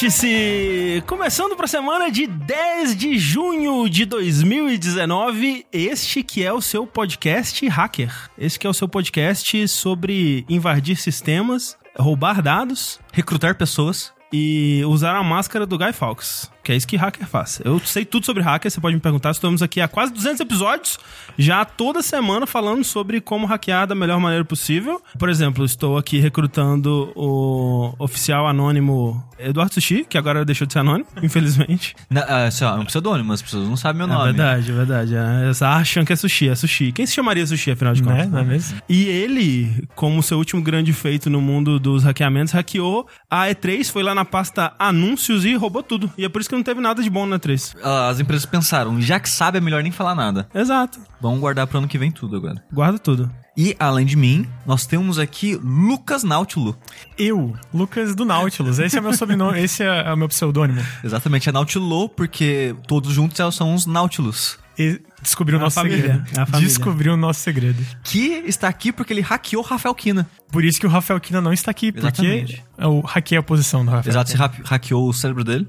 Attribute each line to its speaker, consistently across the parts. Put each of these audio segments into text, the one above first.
Speaker 1: Vértice! Começando para a semana de 10 de junho de 2019, este que é o seu podcast hacker. Este que é o seu podcast sobre invadir sistemas, roubar dados, recrutar pessoas e usar a máscara do Guy Fawkes. Que é isso que hacker faz. Eu sei tudo sobre hacker, você pode me perguntar. Estamos aqui há quase 200 episódios, já toda semana falando sobre como hackear da melhor maneira possível. Por exemplo, estou aqui recrutando o oficial anônimo Eduardo Sushi, que agora deixou de ser anônimo, infelizmente.
Speaker 2: Na, é, é um pseudônimo, as pessoas não sabem meu
Speaker 1: É
Speaker 2: nome.
Speaker 1: verdade, é verdade. É, eles acham que é sushi, é sushi. Quem se chamaria sushi, afinal de contas?
Speaker 3: Né? Não é mesmo?
Speaker 1: E ele, como seu último grande feito no mundo dos hackeamentos, hackeou a E3, foi lá na pasta anúncios e roubou tudo. E é por isso que não teve nada de bom na E3.
Speaker 2: As empresas pensaram, já que sabe, é melhor nem falar nada.
Speaker 1: Exato.
Speaker 2: Vamos guardar pro ano que vem tudo agora.
Speaker 1: Guarda tudo.
Speaker 2: E, além de mim, nós temos aqui Lucas Nautilo.
Speaker 3: Eu, Lucas do Nautilus. Esse é o meu sobrenome, esse é o meu pseudônimo.
Speaker 2: Exatamente, é Nautilo, porque todos juntos são os Nautilus.
Speaker 3: E descobriu o
Speaker 1: É
Speaker 3: nosso
Speaker 1: família,
Speaker 3: segredo.
Speaker 1: é.
Speaker 3: Descobriu o nosso segredo.
Speaker 2: Que está aqui porque ele hackeou Rafael Kina.
Speaker 3: Por isso que o Rafael Kina não está aqui, porque
Speaker 2: Exatamente.
Speaker 3: eu hackei a posição do Rafael.
Speaker 2: Exato, você ha- hackeou o cérebro dele.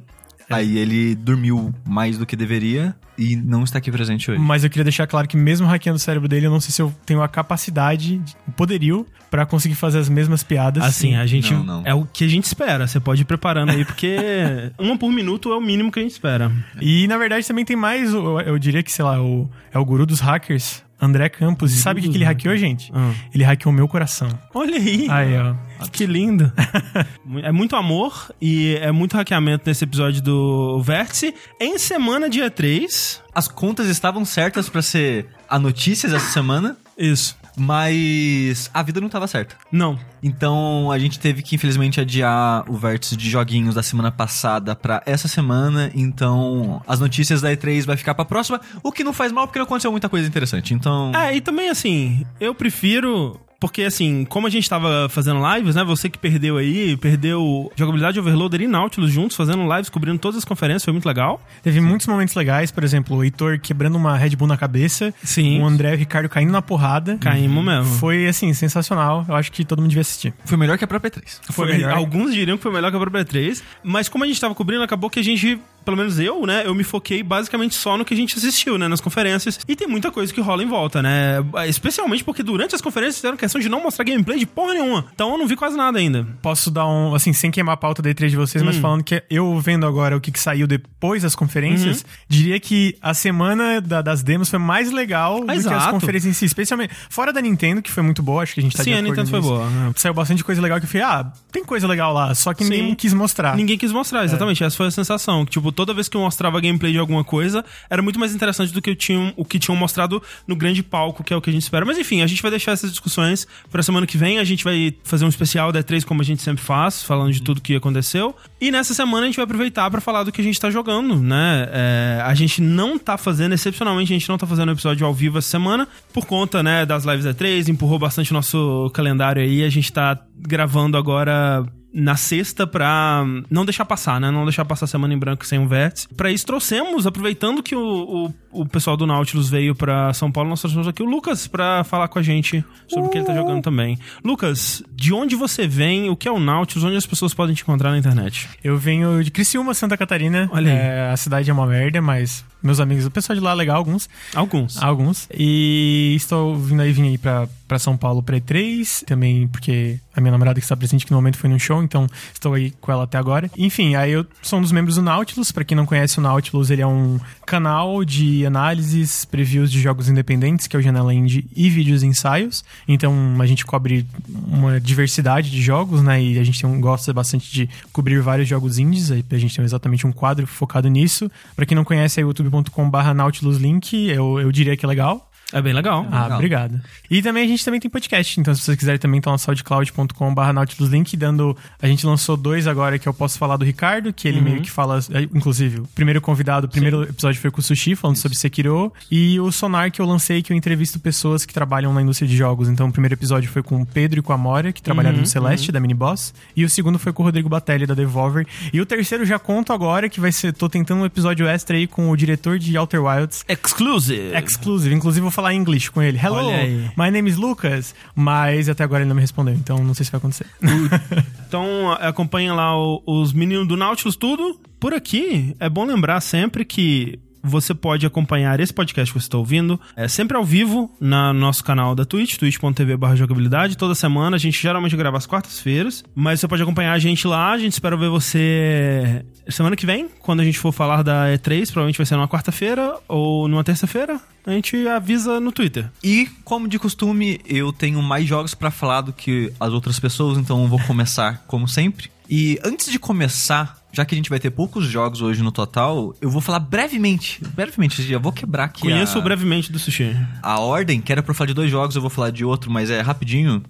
Speaker 2: Aí ele dormiu mais do que deveria e não está aqui presente hoje.
Speaker 3: Mas eu queria deixar claro que mesmo hackeando o cérebro dele, eu não sei se eu tenho a capacidade, o poderio, pra conseguir fazer as mesmas piadas.
Speaker 1: Assim, a gente.
Speaker 2: Não, não.
Speaker 1: É o que a gente espera. Você pode ir preparando aí, porque uma por minuto é o mínimo que a gente espera.
Speaker 3: E na verdade também tem mais, o- eu diria que, sei lá, o, é o guru dos hackers, André Campos. E sabe o que, que ele hackeou, gente?
Speaker 1: Ah.
Speaker 3: Ele hackeou o meu coração.
Speaker 1: Olha aí.
Speaker 3: Aí, ó.
Speaker 1: Que lindo. é muito amor e é muito hackeamento nesse episódio do Vértice. Em semana dia 3.
Speaker 2: As contas estavam certas pra ser a notícias essa semana,
Speaker 1: Isso.
Speaker 2: Mas a vida não estava certa.
Speaker 1: Não.
Speaker 2: Então a gente teve que infelizmente adiar o vértice de joguinhos da semana passada pra essa semana. Então as notícias da E3 vai ficar pra próxima, o que não faz mal porque não aconteceu muita coisa interessante. Então
Speaker 1: É, e também assim, eu prefiro. Porque, assim, como a gente tava fazendo lives, né? Você que perdeu aí, perdeu Jogabilidade Overloader e Nautilus juntos, fazendo lives, cobrindo todas as conferências, foi muito legal.
Speaker 3: Teve muitos momentos legais, por exemplo, o Heitor quebrando uma Red Bull na cabeça,
Speaker 1: Sim.
Speaker 3: o André e o Ricardo caindo na porrada.
Speaker 1: Caímos mesmo.
Speaker 3: Foi, assim, sensacional. Eu acho que todo mundo devia assistir.
Speaker 2: foi melhor que a própria E3.
Speaker 1: Foi
Speaker 3: Foi melhor.
Speaker 1: Alguns diriam que foi melhor que a própria 3, mas como a gente tava cobrindo, acabou que a gente, pelo menos eu, né, eu me foquei basicamente só no que a gente assistiu, né, nas conferências. E tem muita coisa que rola em volta, né? Especialmente porque durante as conferências fizeram questão de não mostrar gameplay de porra nenhuma. Então eu não vi quase nada ainda.
Speaker 3: Posso dar um, assim, sem queimar a pauta da E3 de vocês, mas falando que eu vendo agora o que, que saiu depois das conferências, diria que a semana da- das demos foi mais legal do que as
Speaker 1: Exato.
Speaker 3: conferências em si, especialmente fora da Nintendo, que foi muito boa, acho que a gente tá
Speaker 1: Sim,
Speaker 3: de
Speaker 1: a Nintendo foi boa. né?
Speaker 3: Saiu bastante coisa legal que eu falei, ah, tem coisa legal lá, só que ninguém
Speaker 1: Sim.
Speaker 3: quis mostrar.
Speaker 1: Ninguém quis mostrar, exatamente. Essa foi a sensação. Que, tipo, toda vez que eu mostrava gameplay de alguma coisa, era muito mais interessante do que eu tinha, o que tinham mostrado no grande palco, que é o que a gente espera. Mas enfim, a gente vai deixar essas discussões pra semana que vem. A gente vai fazer um especial da E3, como a gente sempre faz, falando de tudo que aconteceu. E nessa semana a gente vai aproveitar pra falar do que a gente tá jogando, né? É, a gente não tá fazendo, excepcionalmente, a gente não tá fazendo episódio ao vivo essa semana, por conta, né, das lives da E3, empurrou bastante o nosso calendário aí. A gente tá gravando agora na sexta pra não deixar passar, né? Não deixar passar a semana em branco sem um vértice. Pra isso trouxemos, aproveitando que o, o, o pessoal do Nautilus veio pra São Paulo, nós trouxemos aqui o Lucas pra falar com a gente sobre o que ele tá jogando também. Lucas, de onde você vem? O que é o Nautilus? Onde as pessoas podem te encontrar na internet?
Speaker 3: Eu venho de Criciúma, Santa Catarina.
Speaker 1: Olha aí.
Speaker 3: É, a cidade é uma merda, mas meus amigos, o pessoal de lá é legal, alguns.
Speaker 1: Alguns.
Speaker 3: Alguns. E estou vindo aí, vim aí pra, pra São Paulo pra E3, também porque a minha namorada que está presente que no momento foi num show, então estou aí com ela até agora. Enfim, aí eu sou um dos membros do Nautilus. Pra quem não conhece o Nautilus, ele é um canal de análises, previews de jogos independentes, que é o Janela Indie, e vídeos e ensaios. Então a gente cobre uma diversidade de jogos, né? E a gente tem gosta bastante de cobrir vários jogos indies. Aí a gente tem exatamente um quadro focado nisso. Pra quem não conhece, é youtube.com/barra Nautilus Link. Eu, eu diria que é legal.
Speaker 1: É bem legal.
Speaker 3: Ah,
Speaker 2: Legal.
Speaker 3: obrigado. E também a gente também tem podcast, então se vocês quiserem também tá no soundcloud.com.br Nautilus Link, dando... A gente lançou dois agora que eu posso falar do Ricardo, que ele meio que fala... é, Inclusive, o primeiro convidado, o primeiro episódio foi com o Sushi, falando sobre Sekiro, e o Sonar que eu lancei, que eu entrevisto pessoas que trabalham na indústria de jogos. Então o primeiro episódio foi com o Pedro e com a Amora, que trabalharam no Celeste, da Miniboss, e o segundo foi com o Rodrigo Batelli, da Devolver. E o terceiro já conto agora, que vai ser... Tô tentando um episódio extra aí com o diretor de Outer Wilds,
Speaker 1: Exclusive.
Speaker 3: Exclusive. Inclusive, vou falar inglês com ele. Hello, my name is Lucas. Mas até agora ele não me respondeu, então não sei se vai acontecer.
Speaker 1: Então acompanha lá os meninos do Nautilus tudo. Por aqui, é bom lembrar sempre que você pode acompanhar esse podcast que você está ouvindo é sempre ao vivo na- no nosso canal da Twitch, twitch.tv jogabilidade. Toda semana, a gente geralmente grava às quartas-feiras, mas você pode acompanhar a gente lá. A gente espera ver você semana que vem, quando a gente for falar da E3, provavelmente vai ser numa quarta-feira ou numa terça-feira. A gente avisa no Twitter.
Speaker 2: E, como de costume, eu tenho mais jogos pra falar do que as outras pessoas, então eu vou começar como sempre. E antes de começar, já que a gente vai ter poucos jogos hoje no total, eu vou falar brevemente, brevemente, já vou quebrar aqui
Speaker 1: Conheço
Speaker 2: a,
Speaker 1: brevemente do Sushi.
Speaker 2: a ordem, que era pra eu falar de dois jogos, eu vou falar de outro, mas é rapidinho,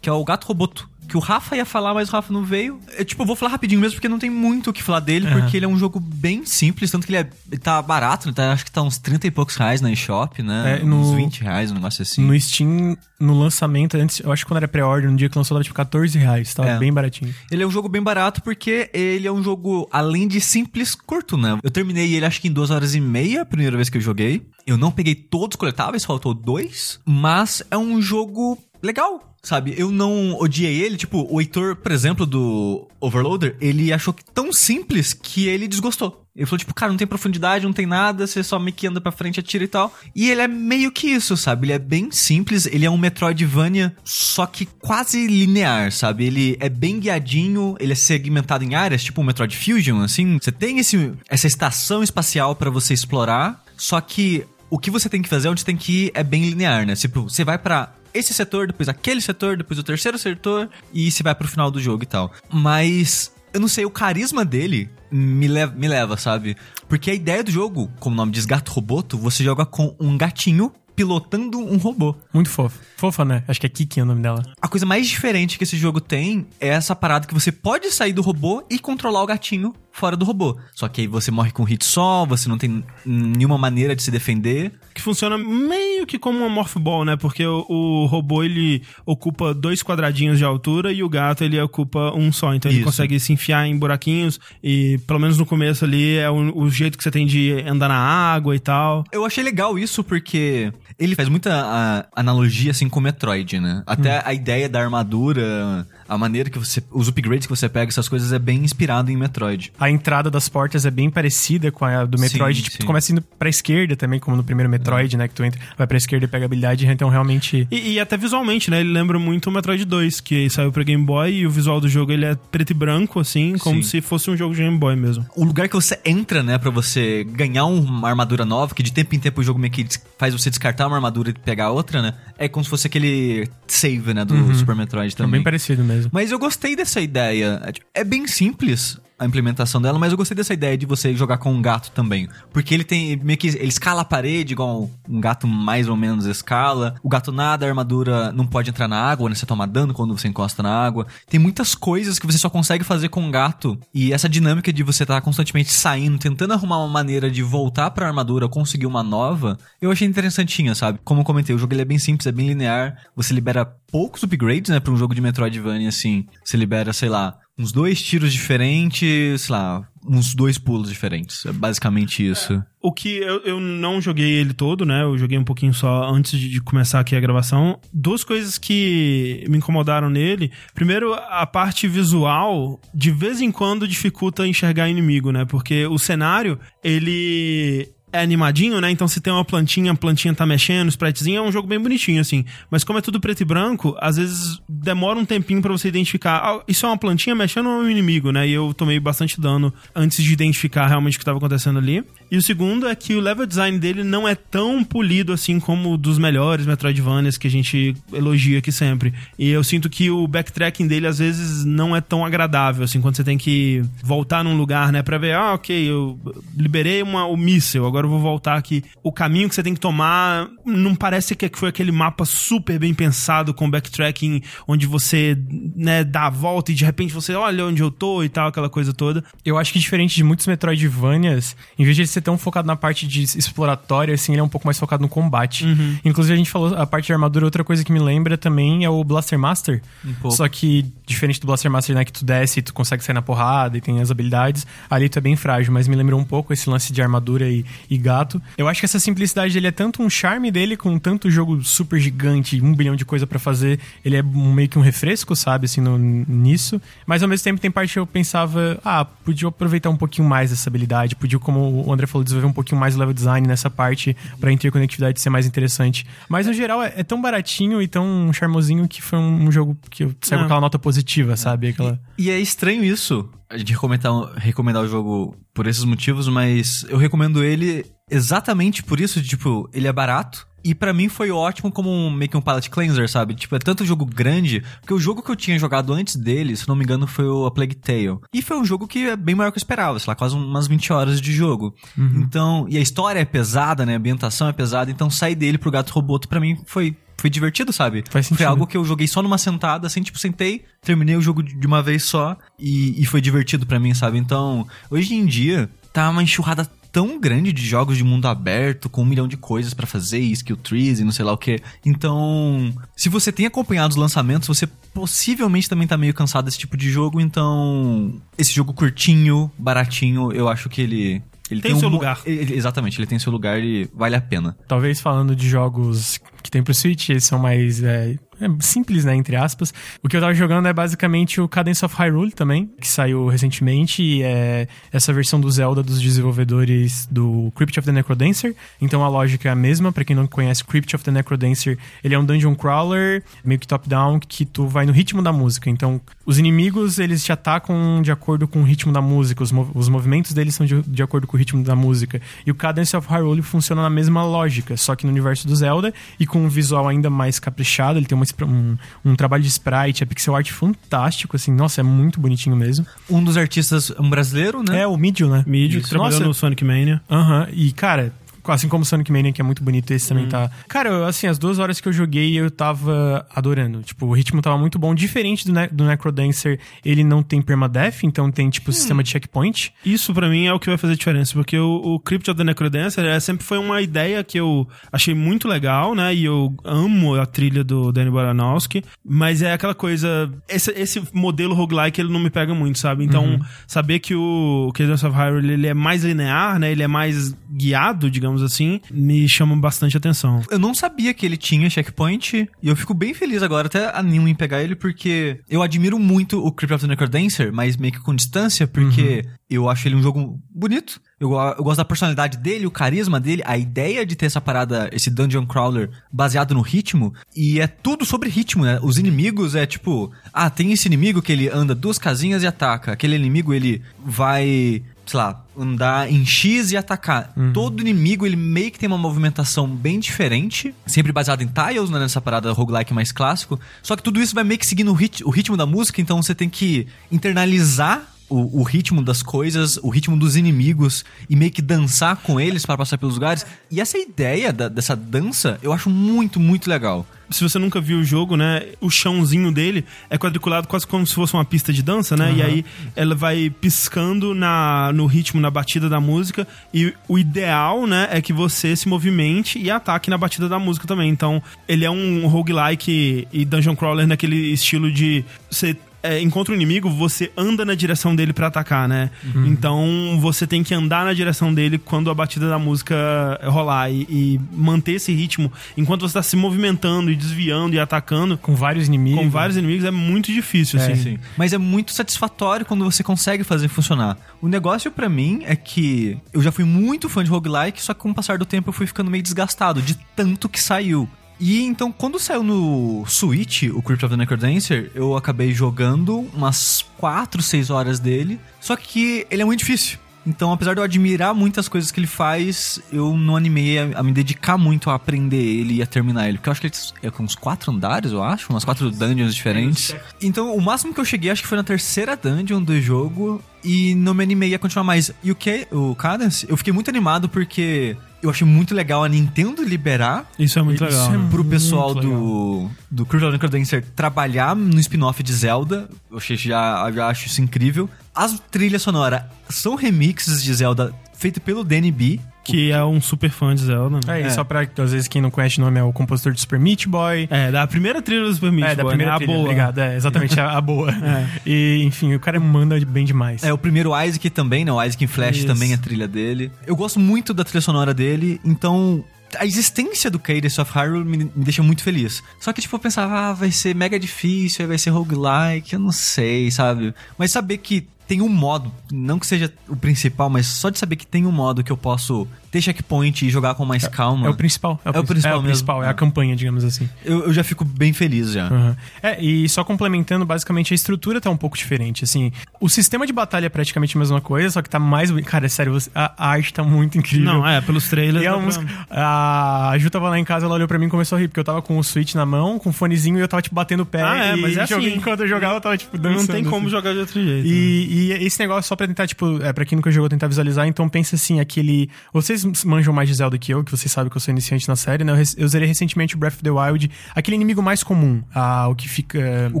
Speaker 2: que é o Gato Roboto. Que o Rafa ia falar, mas o Rafa não veio. É, tipo, eu vou falar rapidinho mesmo, porque não tem muito o que falar dele, porque ele é um jogo bem simples, tanto que ele, é, ele tá barato, ele tá, acho que tá uns 30 e poucos reais na eShop, né?
Speaker 3: É, no-
Speaker 2: Uns 20 reais, um negócio assim.
Speaker 3: No Steam, no lançamento, antes, eu acho que quando era pré-order, no dia que lançou, tava tipo 14 reais. Tava
Speaker 2: É.
Speaker 3: bem baratinho.
Speaker 2: Ele é um jogo bem barato porque ele é um jogo, além de simples, curto, né? Eu terminei ele acho que em duas horas e meia, a primeira vez que eu joguei. Eu não peguei todos os coletáveis, faltou dois. Mas é um jogo legal, sabe? Eu não odiei ele. Tipo, o Heitor, por exemplo, do Overloader, ele achou tão simples que ele desgostou. Ele falou, tipo, cara, não tem profundidade, não tem nada, você só meio que anda pra frente, atira e tal. E ele é meio que isso, sabe? Ele é bem simples, ele é um Metroidvania, só que quase linear, sabe? Ele é bem guiadinho, ele é segmentado em áreas, tipo um Metroid Fusion, assim. Você tem esse, essa estação espacial pra você explorar, só que o que você tem que fazer, onde você tem que ir, é bem linear, né? Tipo, você vai pra esse setor, depois aquele setor, depois o terceiro setor, e você vai pro final do jogo e tal. Mas eu não sei, o carisma dele me leva, me leva, sabe? Porque a ideia do jogo, como o nome diz Gato Roboto, você joga com um gatinho pilotando um robô.
Speaker 3: Muito fofo. Fofa, né? Acho que é Kiki o nome dela.
Speaker 2: A coisa mais diferente que esse jogo tem é essa parada que você pode sair do robô e controlar o gatinho fora do robô. Só que aí você morre com um hit só, você não tem nenhuma maneira de se defender.
Speaker 1: que funciona meio que como uma Morph Ball, né? Porque o, o robô ele ocupa dois quadradinhos de altura e o gato ele ocupa um só. Então ele
Speaker 2: Isso.
Speaker 1: consegue se enfiar em buraquinhos e pelo menos no começo ali é o, o jeito que você tem de andar na água e tal.
Speaker 2: Eu achei legal isso porque ele faz muita a- analogia assim com o Metroid, né? Até a ideia da armadura, a maneira que você. Os upgrades que você pega, essas coisas é bem inspirado em Metroid.
Speaker 3: A entrada das portas é bem parecida com a do Metroid.
Speaker 2: Sim,
Speaker 3: tipo,
Speaker 2: sim.
Speaker 3: tu começa indo pra esquerda também, como no primeiro Metroid, né? Que tu entra, vai pra esquerda e pega habilidade. Então, realmente...
Speaker 1: E, e até visualmente, né? Ele lembra muito o Metroid 2, que saiu pra Game Boy e o visual do jogo ele é preto e branco, assim, como
Speaker 2: Sim.
Speaker 1: se fosse um jogo de Game Boy mesmo.
Speaker 2: O lugar que você entra, né, pra você ganhar uma armadura nova, que de tempo em tempo o jogo meio que faz você descartar uma armadura e pegar outra, né? É como se fosse aquele save, né, do Super Metroid
Speaker 3: É
Speaker 2: também.
Speaker 3: bem parecido mesmo.
Speaker 2: Mas eu gostei dessa ideia. É, tipo, É bem simples a implementação dela, mas eu gostei dessa ideia de você jogar com um gato também. Porque ele tem meio que. Ele escala a parede, igual um gato mais ou menos escala. O gato nada, a armadura não pode entrar na água, né? Você toma dano quando você encosta na água. Tem muitas coisas que você só consegue fazer com um gato. E essa dinâmica de você estar constantemente saindo, tentando arrumar uma maneira de voltar pra armadura, conseguir uma nova, eu achei interessantinha, sabe? Como eu comentei, o jogo ele é bem simples, é bem linear. Você libera poucos upgrades, né, pra um jogo de Metroidvania, assim. Você libera, sei lá, uns dois tiros diferentes, sei lá, uns dois pulos diferentes. É basicamente isso.
Speaker 1: O que eu, eu não joguei ele todo, né? Eu joguei um pouquinho só antes de, de começar aqui a gravação. Duas coisas que me incomodaram nele. Primeiro, a parte visual, de vez em quando dificulta enxergar inimigo, né? Porque o cenário, ele é animadinho, né? Então se tem uma plantinha, a plantinha tá mexendo, spritezinho, é um jogo bem bonitinho, assim. Mas como é tudo preto e branco, às vezes demora um tempinho pra você identificar, ah, isso é uma plantinha mexendo ou é um inimigo, né? E eu tomei bastante dano antes de identificar realmente o que tava acontecendo ali. E o segundo é que o level design dele não é tão polido assim como dos melhores Metroidvanias que a gente elogia aqui sempre. E eu sinto que o backtracking dele às vezes não é tão agradável, assim, quando você tem que voltar num lugar, né, pra ver, ah, ok, eu liberei uma, o míssel, agora eu vou voltar aqui. O caminho que você tem que tomar não parece que foi aquele mapa super bem pensado com backtracking, onde você, né, dá a volta e de repente você olha onde eu tô e tal, aquela coisa toda.
Speaker 3: Eu acho que diferente de muitos Metroidvanias, em vez de ele ser tão focado na parte de exploratória, assim, ele é um pouco mais focado no combate. Inclusive, a gente falou a parte de armadura, outra coisa que me lembra também é o Blaster Master.
Speaker 2: Um.
Speaker 3: Só que, diferente do Blaster Master, né, que tu desce e tu consegue sair na porrada e tem as habilidades, ali tu é bem frágil, mas me lembrou um pouco esse lance de armadura e, e gato. Eu acho que essa simplicidade dele é tanto um charme dele, com tanto jogo super gigante, um bilhão de coisa para fazer, ele é meio que um refresco, sabe, assim, no, nisso. Mas ao mesmo tempo tem parte que eu pensava, ah, podia aproveitar um pouquinho mais essa habilidade, podia, como o André falou, desenvolver um pouquinho mais o level design nessa parte pra interconectividade ser mais interessante. Mas no geral é, é tão baratinho e tão charmosinho que foi um, um jogo que eu saiu com
Speaker 1: É.
Speaker 3: aquela nota positiva, sabe? Aquela...
Speaker 2: E é estranho isso, a gente recomendar, recomendar o jogo por esses motivos, mas eu recomendo ele exatamente por isso, de, tipo, ele é barato. E pra mim foi ótimo como um, meio que um palette cleanser, sabe? Tipo, é tanto jogo grande, porque o jogo que eu tinha jogado antes dele, se não me engano, foi o A Plague Tale. E foi um jogo que é bem maior que eu esperava, sei lá, quase umas 20 horas de jogo. Então, e a história é pesada, né? A ambientação é pesada, então sair dele pro Gato Roboto pra mim foi foi divertido, sabe?
Speaker 3: Faz
Speaker 2: Foi
Speaker 3: sentido.
Speaker 2: algo que eu joguei só numa sentada, assim, tipo, sentei, terminei o jogo de uma vez só e, e foi divertido pra mim, sabe? Então, hoje em dia, tá uma enxurrada tão grande de jogos de mundo aberto, com um milhão de coisas pra fazer, e skill trees e não sei lá o que. Então, se você tem acompanhado os lançamentos, você possivelmente também tá meio cansado desse tipo de jogo, então, esse jogo curtinho, baratinho, eu acho que ele... Ele
Speaker 1: Tem seu
Speaker 2: um
Speaker 1: lugar.
Speaker 2: ele- exatamente, ele tem seu lugar e vale a pena.
Speaker 3: Talvez falando de jogos que tem pro Switch, eles são mais é, é, simples, né, entre aspas. O que eu tava jogando é basicamente o Cadence of Hyrule também, que saiu recentemente, e é essa versão do Zelda dos desenvolvedores do Crypt of the Necrodancer. Então a lógica é a mesma, pra quem não conhece, Crypt of the Necrodancer, ele é um dungeon crawler, meio que top-down, que tu vai no ritmo da música. Então, os inimigos, eles te atacam de acordo com o ritmo da música, os, mov- os movimentos deles são de, de acordo com o ritmo da música. E o Cadence of Hyrule funciona na mesma lógica, só que no universo do Zelda e com um visual ainda mais caprichado. Ele tem uma um, um trabalho de sprite, é pixel art fantástico, assim, nossa, é muito bonitinho mesmo.
Speaker 2: Um dos artistas, um brasileiro, né?
Speaker 3: É o Midio, né?
Speaker 1: Mídia, que trabalhou
Speaker 3: Nossa,
Speaker 1: no Sonic Mania.
Speaker 3: Aham, e cara, assim como Sonic Mania, que é muito bonito, esse
Speaker 1: Hum.
Speaker 3: também tá. Cara, eu, assim, as duas horas que eu joguei, eu tava adorando. Tipo, o ritmo tava muito bom. Diferente do, ne do Necrodancer, ele não tem permadeath, então tem,
Speaker 1: Hum.
Speaker 3: tipo, sistema de checkpoint.
Speaker 1: Isso pra mim é o que vai fazer diferença, porque o, o Crypt of the Necrodancer é, sempre foi uma ideia que eu achei muito legal, né? E eu amo a trilha do Danny Baranowski, mas é aquela coisa, esse, esse modelo roguelike ele não me pega muito, sabe? Então, saber que o Cadence of Hyrule ele é mais linear, né? Ele é mais guiado, digamos assim, me chama bastante atenção.
Speaker 2: Eu não sabia que ele tinha checkpoint e eu fico bem feliz agora, até animo em pegar ele, porque eu admiro muito o Crypt of the Necrodancer, mas meio que com distância, porque eu acho ele um jogo bonito. Eu, eu gosto da personalidade dele, o carisma dele, a ideia de ter essa parada, esse dungeon crawler baseado no ritmo, e é tudo sobre ritmo, né? Os inimigos é tipo, ah, tem esse inimigo que ele anda duas casinhas e ataca, aquele inimigo ele vai sei lá, andar em X e atacar. Todo inimigo, ele meio que tem uma movimentação bem diferente, sempre baseado em tiles, né, nessa parada roguelike mais clássico. Só que tudo isso vai meio que seguindo o, rit o ritmo da música, então você tem que internalizar o, o ritmo das coisas, o ritmo dos inimigos e meio que dançar com eles para passar pelos lugares. E essa ideia da- dessa dança, eu acho muito, muito legal.
Speaker 1: se você nunca viu o jogo, né, o chãozinho dele é quadriculado quase como se fosse uma pista de dança, né? E aí ela vai piscando na, no ritmo, na batida da música. E o ideal, né, é que você se movimente e ataque na batida da música também. Então, ele é um roguelike e dungeon crawler naquele estilo de você é, encontra um inimigo, você anda na direção dele pra atacar, né? Então você tem que andar na direção dele quando a batida da música rolar e, e manter esse ritmo enquanto você tá se movimentando e desviando e atacando
Speaker 3: Com vários inimigos.
Speaker 1: com vários inimigos é muito difícil,
Speaker 3: É,
Speaker 1: assim.
Speaker 3: sim.
Speaker 2: Mas é muito satisfatório quando você consegue fazer funcionar. O negócio pra mim é que eu já fui muito fã de roguelike, só que com o passar do tempo eu fui ficando meio desgastado de tanto que saiu. E então, quando saiu no Switch, o Crypt of the Necrodancer, eu acabei jogando umas 4, 6 horas dele. Só que ele é muito difícil. Então, apesar de eu admirar muitas coisas que ele faz, eu não animei a, a me dedicar muito a aprender ele e a terminar ele. Porque eu acho que ele é com uns quatro andares, eu acho, umas quatro dungeons diferentes. Então, o máximo que eu cheguei, acho que foi na terceira dungeon do jogo e não me animei a continuar mais. E o que? O Cadence, eu fiquei muito animado porque eu achei muito legal a Nintendo liberar
Speaker 1: Isso é muito
Speaker 3: Isso
Speaker 1: legal.
Speaker 3: é
Speaker 1: né?
Speaker 2: pro
Speaker 3: Muito
Speaker 2: pessoal
Speaker 3: legal.
Speaker 2: do, do Crypt of the Necrodancer trabalhar no spin-off de Zelda. Eu achei, já, já acho isso incrível. As trilhas sonoras são remixes de Zelda feito pelo Danny B.
Speaker 1: Que é um super fã de Zelda. Né?
Speaker 3: É, e
Speaker 2: É.
Speaker 3: só pra, às vezes, quem não conhece o nome, é o compositor do Super Meat Boy.
Speaker 1: É, da primeira trilha do Super Meat
Speaker 3: É, da
Speaker 1: Boy,
Speaker 3: primeira
Speaker 1: né?
Speaker 3: trilha,
Speaker 1: a boa.
Speaker 3: obrigado. É, exatamente, a, a boa. E, enfim, o cara manda bem demais.
Speaker 2: É, o primeiro Isaac também, né? O Isaac em Flash
Speaker 1: Isso.
Speaker 2: também é a trilha dele. Eu gosto muito da trilha sonora dele, então a existência do Cadence of Hyrule me, me deixa muito feliz. Só que, tipo, eu pensava, ah, vai ser mega difícil, aí vai ser roguelike, eu não sei, sabe? Mas saber que tem um modo, não que seja o principal, mas só de saber que tem um modo que eu posso ter checkpoint e jogar com mais calma.
Speaker 3: É o principal.
Speaker 2: É o principal
Speaker 3: É o
Speaker 2: mesmo.
Speaker 3: principal, é a
Speaker 2: Ah.
Speaker 3: campanha, digamos assim.
Speaker 2: eu, eu já fico bem feliz já.
Speaker 3: Uhum. É, e só complementando, basicamente a estrutura tá um pouco diferente, assim. O sistema de batalha é praticamente a mesma coisa, só que tá mais... Cara, sério, você- a, arte tá muito incrível.
Speaker 1: Não, é, pelos trailers.
Speaker 3: E a, música, a Ju tava lá em casa, ela olhou pra mim e começou a rir, porque eu tava com o Switch na mão, com o fonezinho, e eu tava, tipo, batendo o pé.
Speaker 1: Ah, é,
Speaker 3: e
Speaker 1: mas é assim.
Speaker 3: enquanto eu jogava, eu tava, tipo, dançando.
Speaker 1: Não tem como
Speaker 3: assim.
Speaker 1: jogar de outro jeito. né?
Speaker 3: E, esse negócio, só pra tentar, tipo, é, pra quem nunca jogou, tentar visualizar, então pensa assim, aquele. Vocês manjam mais de Zelda que eu, que vocês sabem que eu sou iniciante na série, né? Eu, res- eu zerei recentemente o Breath of the Wild, aquele inimigo mais comum, ah, o que fica.
Speaker 2: O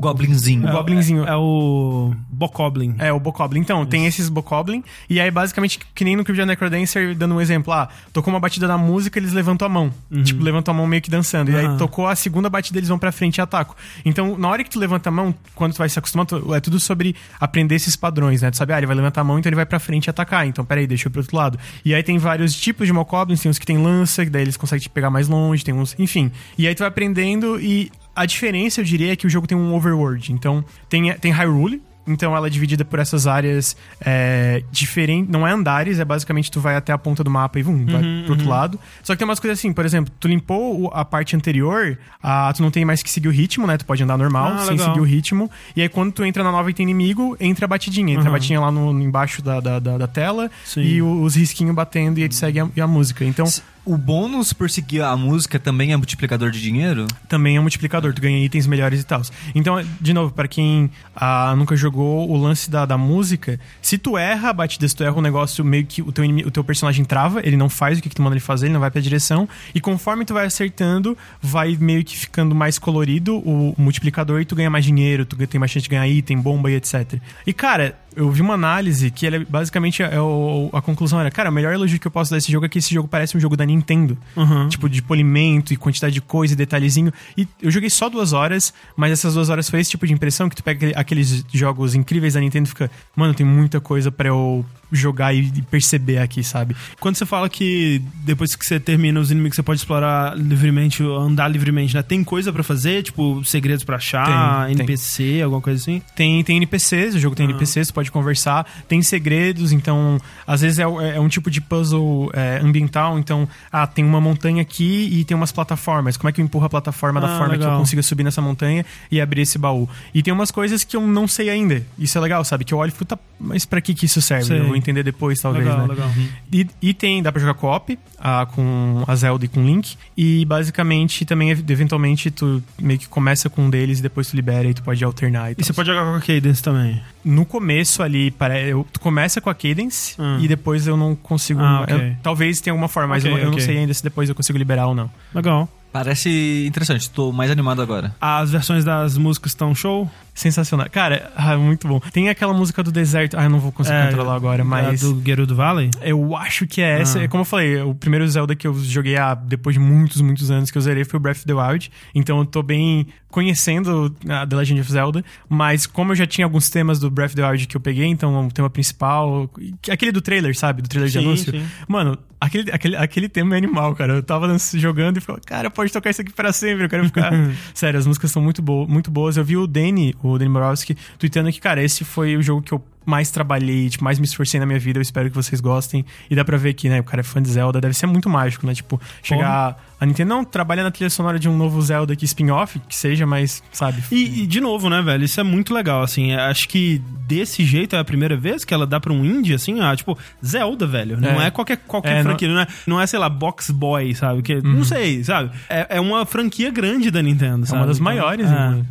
Speaker 2: Goblinzinho.
Speaker 3: O Goblinzinho.
Speaker 1: É, é o Bokoblin.
Speaker 3: É, o Bokoblin. Então, tem esses Bokoblin, e aí basicamente, que nem no Crypt of Necrodancer, dando um exemplo, ah, tocou uma batida na música, eles levantam a mão. Tipo, levantam a mão meio que dançando. E aí tocou a segunda batida, eles vão pra frente e atacam. Então, na hora que tu levanta a mão, quando tu vai se acostumando, é tudo sobre aprender esses padrões, né? Tu sabe, ah, ele vai levantar a mão, então ele vai pra frente e atacar. Então, peraí, deixa eu ir pro outro lado. E aí tem vários tipos de Mokoblins, tem uns que tem lança, que daí eles conseguem te pegar mais longe, tem uns. Enfim. E aí tu vai aprendendo e. A diferença, eu diria, é que o jogo tem um overworld. Então, tem, tem Hyrule, então ela é dividida por essas áreas é, diferentes. Não é andares, é basicamente tu vai até a ponta do mapa e vum, vai
Speaker 1: Uhum,
Speaker 3: pro outro lado. Só que tem umas coisas assim, por exemplo, tu limpou a parte anterior, ah, tu não tem mais que seguir o ritmo, né? Tu pode andar normal,
Speaker 1: Ah,
Speaker 3: sem
Speaker 1: legal.
Speaker 3: seguir o ritmo. E aí quando tu entra na nova e tem inimigo, entra a batidinha. Entra a
Speaker 1: Uhum.
Speaker 3: batidinha lá no, embaixo da, da, da- da tela
Speaker 1: Sim.
Speaker 3: e os risquinhos batendo e aí tu segue a, e a música. Então
Speaker 2: O bônus por seguir a música também é multiplicador de dinheiro?
Speaker 3: também é multiplicador, tu ganha itens melhores e tal. Então, de novo, pra quem ah, nunca jogou o lance da, da música, se tu erra a batida, se tu erra um negócio meio que o teu, inimi- o teu personagem trava, ele não faz o que, que tu manda ele fazer, ele não vai pra direção, e conforme tu vai acertando, vai meio que ficando mais colorido o multiplicador e tu ganha mais dinheiro, tu tem mais chance de ganhar item, bomba e etc. E cara, eu vi uma análise que ele é, basicamente é o- a conclusão era, cara, o melhor elogio que eu posso dar a esse jogo é que esse jogo parece um jogo da Nintendo.
Speaker 1: Uhum.
Speaker 3: Tipo, de polimento e quantidade de coisa e detalhezinho. E eu joguei só duas horas, mas essas duas horas foi esse tipo de impressão que tu pega aquele- aqueles jogos incríveis da Nintendo e fica, mano, tem muita coisa pra eu jogar e perceber aqui, sabe?
Speaker 1: Quando você fala que depois que você termina os inimigos você pode explorar livremente, andar livremente, né? Tem coisa pra fazer, tipo segredos pra achar,
Speaker 3: Tem, tem.
Speaker 1: NPC, alguma coisa assim?
Speaker 3: Tem, tem NPCs, o jogo tem NPCs, tu pode conversar, tem segredos, então às vezes é, é um tipo de puzzle é, ambiental, então, ah, tem uma montanha aqui e tem umas plataformas. Como é que eu empurro a plataforma da
Speaker 1: Ah,
Speaker 3: forma que eu
Speaker 1: legal.
Speaker 3: consiga subir nessa montanha e abrir esse baú? E tem umas coisas que eu não sei ainda. Isso é legal, sabe? Que eu olho e fico, tá, mas pra que que isso serve?
Speaker 1: Sei.
Speaker 3: Eu vou entender depois, talvez,
Speaker 1: legal,
Speaker 3: né?
Speaker 1: legal.
Speaker 3: E, e tem, dá pra jogar co-op ah, com a Zelda e com o Link. E basicamente também, eventualmente, tu meio que começa com um deles e depois tu libera e tu pode alternar.
Speaker 1: E
Speaker 3: tal.
Speaker 1: você pode jogar com a Cadence também.
Speaker 3: No começo ali, pare- eu- tu começa com a Cadence
Speaker 1: Hum.
Speaker 3: e depois eu não consigo.
Speaker 1: Ah, ok.
Speaker 3: eu- talvez tenha alguma forma, mas
Speaker 1: Ok,
Speaker 3: eu, eu
Speaker 1: ok.
Speaker 3: não sei ainda se depois eu consigo liberar ou não.
Speaker 1: Legal.
Speaker 2: Parece interessante, tô mais animado agora.
Speaker 1: As versões das músicas estão show?
Speaker 3: Sensacional. Cara, ah, muito bom. Tem aquela música do deserto. Ah, eu não vou conseguir
Speaker 1: É,
Speaker 3: controlar agora, mas.
Speaker 1: A do Gerudo Valley?
Speaker 3: Eu acho que é essa.
Speaker 1: Ah.
Speaker 3: É Como eu falei, o primeiro Zelda que eu joguei há, depois de muitos, muitos anos que eu zerei foi o Breath of the Wild. Então eu tô bem conhecendo a The Legend of Zelda. Mas como eu já tinha alguns temas do Breath of the Wild que eu peguei, então o tema principal. Aquele do trailer, sabe? Do trailer de
Speaker 1: Sim,
Speaker 3: anúncio.
Speaker 1: sim.
Speaker 3: Mano, aquele, aquele, aquele tema é animal, cara. Eu tava jogando e falei, cara, pode tocar isso aqui pra sempre. Eu quero ficar. Sério, as músicas são muito, bo muito boas. Eu vi o Danny, o Danny Borowski, tweetando que, cara, esse foi o jogo que eu mais trabalhei, tipo, mais me esforcei na minha vida. Eu espero que vocês gostem. E dá pra ver que, né, o cara é fã de Zelda. Deve ser muito mágico, né? Tipo, chegar. A Nintendo não trabalha na trilha sonora de um novo Zelda aqui, spin-off, que seja, mas, sabe?
Speaker 1: E, e, de novo, né, velho? Isso é muito legal, assim. é, Acho que desse jeito é a primeira vez que ela dá pra um indie, assim, ah, tipo, Zelda, velho. Não é,
Speaker 3: É.
Speaker 1: qualquer, qualquer
Speaker 3: É, não-
Speaker 1: franquia, não... é, não é, sei lá, Box Boy, sabe? Que, Não sei, sabe? É, é uma franquia grande da Nintendo,
Speaker 3: É
Speaker 1: sabe?
Speaker 3: uma das
Speaker 1: Então,
Speaker 3: maiores,
Speaker 1: é.
Speaker 3: né?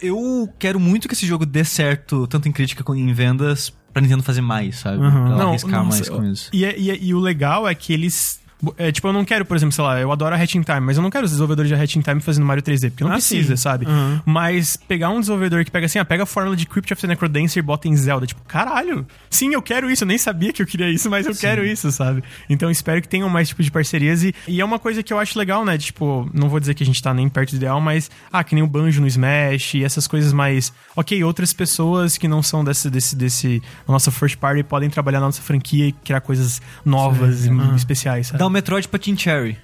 Speaker 2: Eu quero muito que esse jogo dê certo, tanto em crítica quanto em vendas, pra Nintendo fazer mais, sabe?
Speaker 1: Uhum.
Speaker 2: Pra ela
Speaker 3: Não,
Speaker 2: arriscar
Speaker 3: nossa,
Speaker 2: mais com isso.
Speaker 3: E, é- e é- e o legal é que eles É, tipo, eu não quero, por exemplo, sei lá, eu adoro a Hatching Time, mas eu não quero os desenvolvedores de Hatching Time fazendo Mario 3D, porque não
Speaker 1: Ah,
Speaker 3: precisa,
Speaker 1: sim.
Speaker 3: sabe?
Speaker 1: Uhum.
Speaker 3: Mas pegar um desenvolvedor que pega assim, ah, pega a fórmula de Crypt of the Necrodancer e bota em Zelda, tipo, caralho, sim, eu quero isso, eu nem sabia que eu queria isso, mas eu quero isso, sabe? Então espero que tenham mais tipo de parcerias e, e é uma coisa que eu acho legal, né? Tipo, não vou dizer que a gente tá nem perto do ideal, mas, ah, que nem o Banjo no Smash e essas coisas mais. Ok, outras pessoas que não são desse, desse, desse. nossa first party podem trabalhar na nossa franquia e criar coisas novas e especiais, sabe?
Speaker 2: Dá um Metroid pra Team Cherry.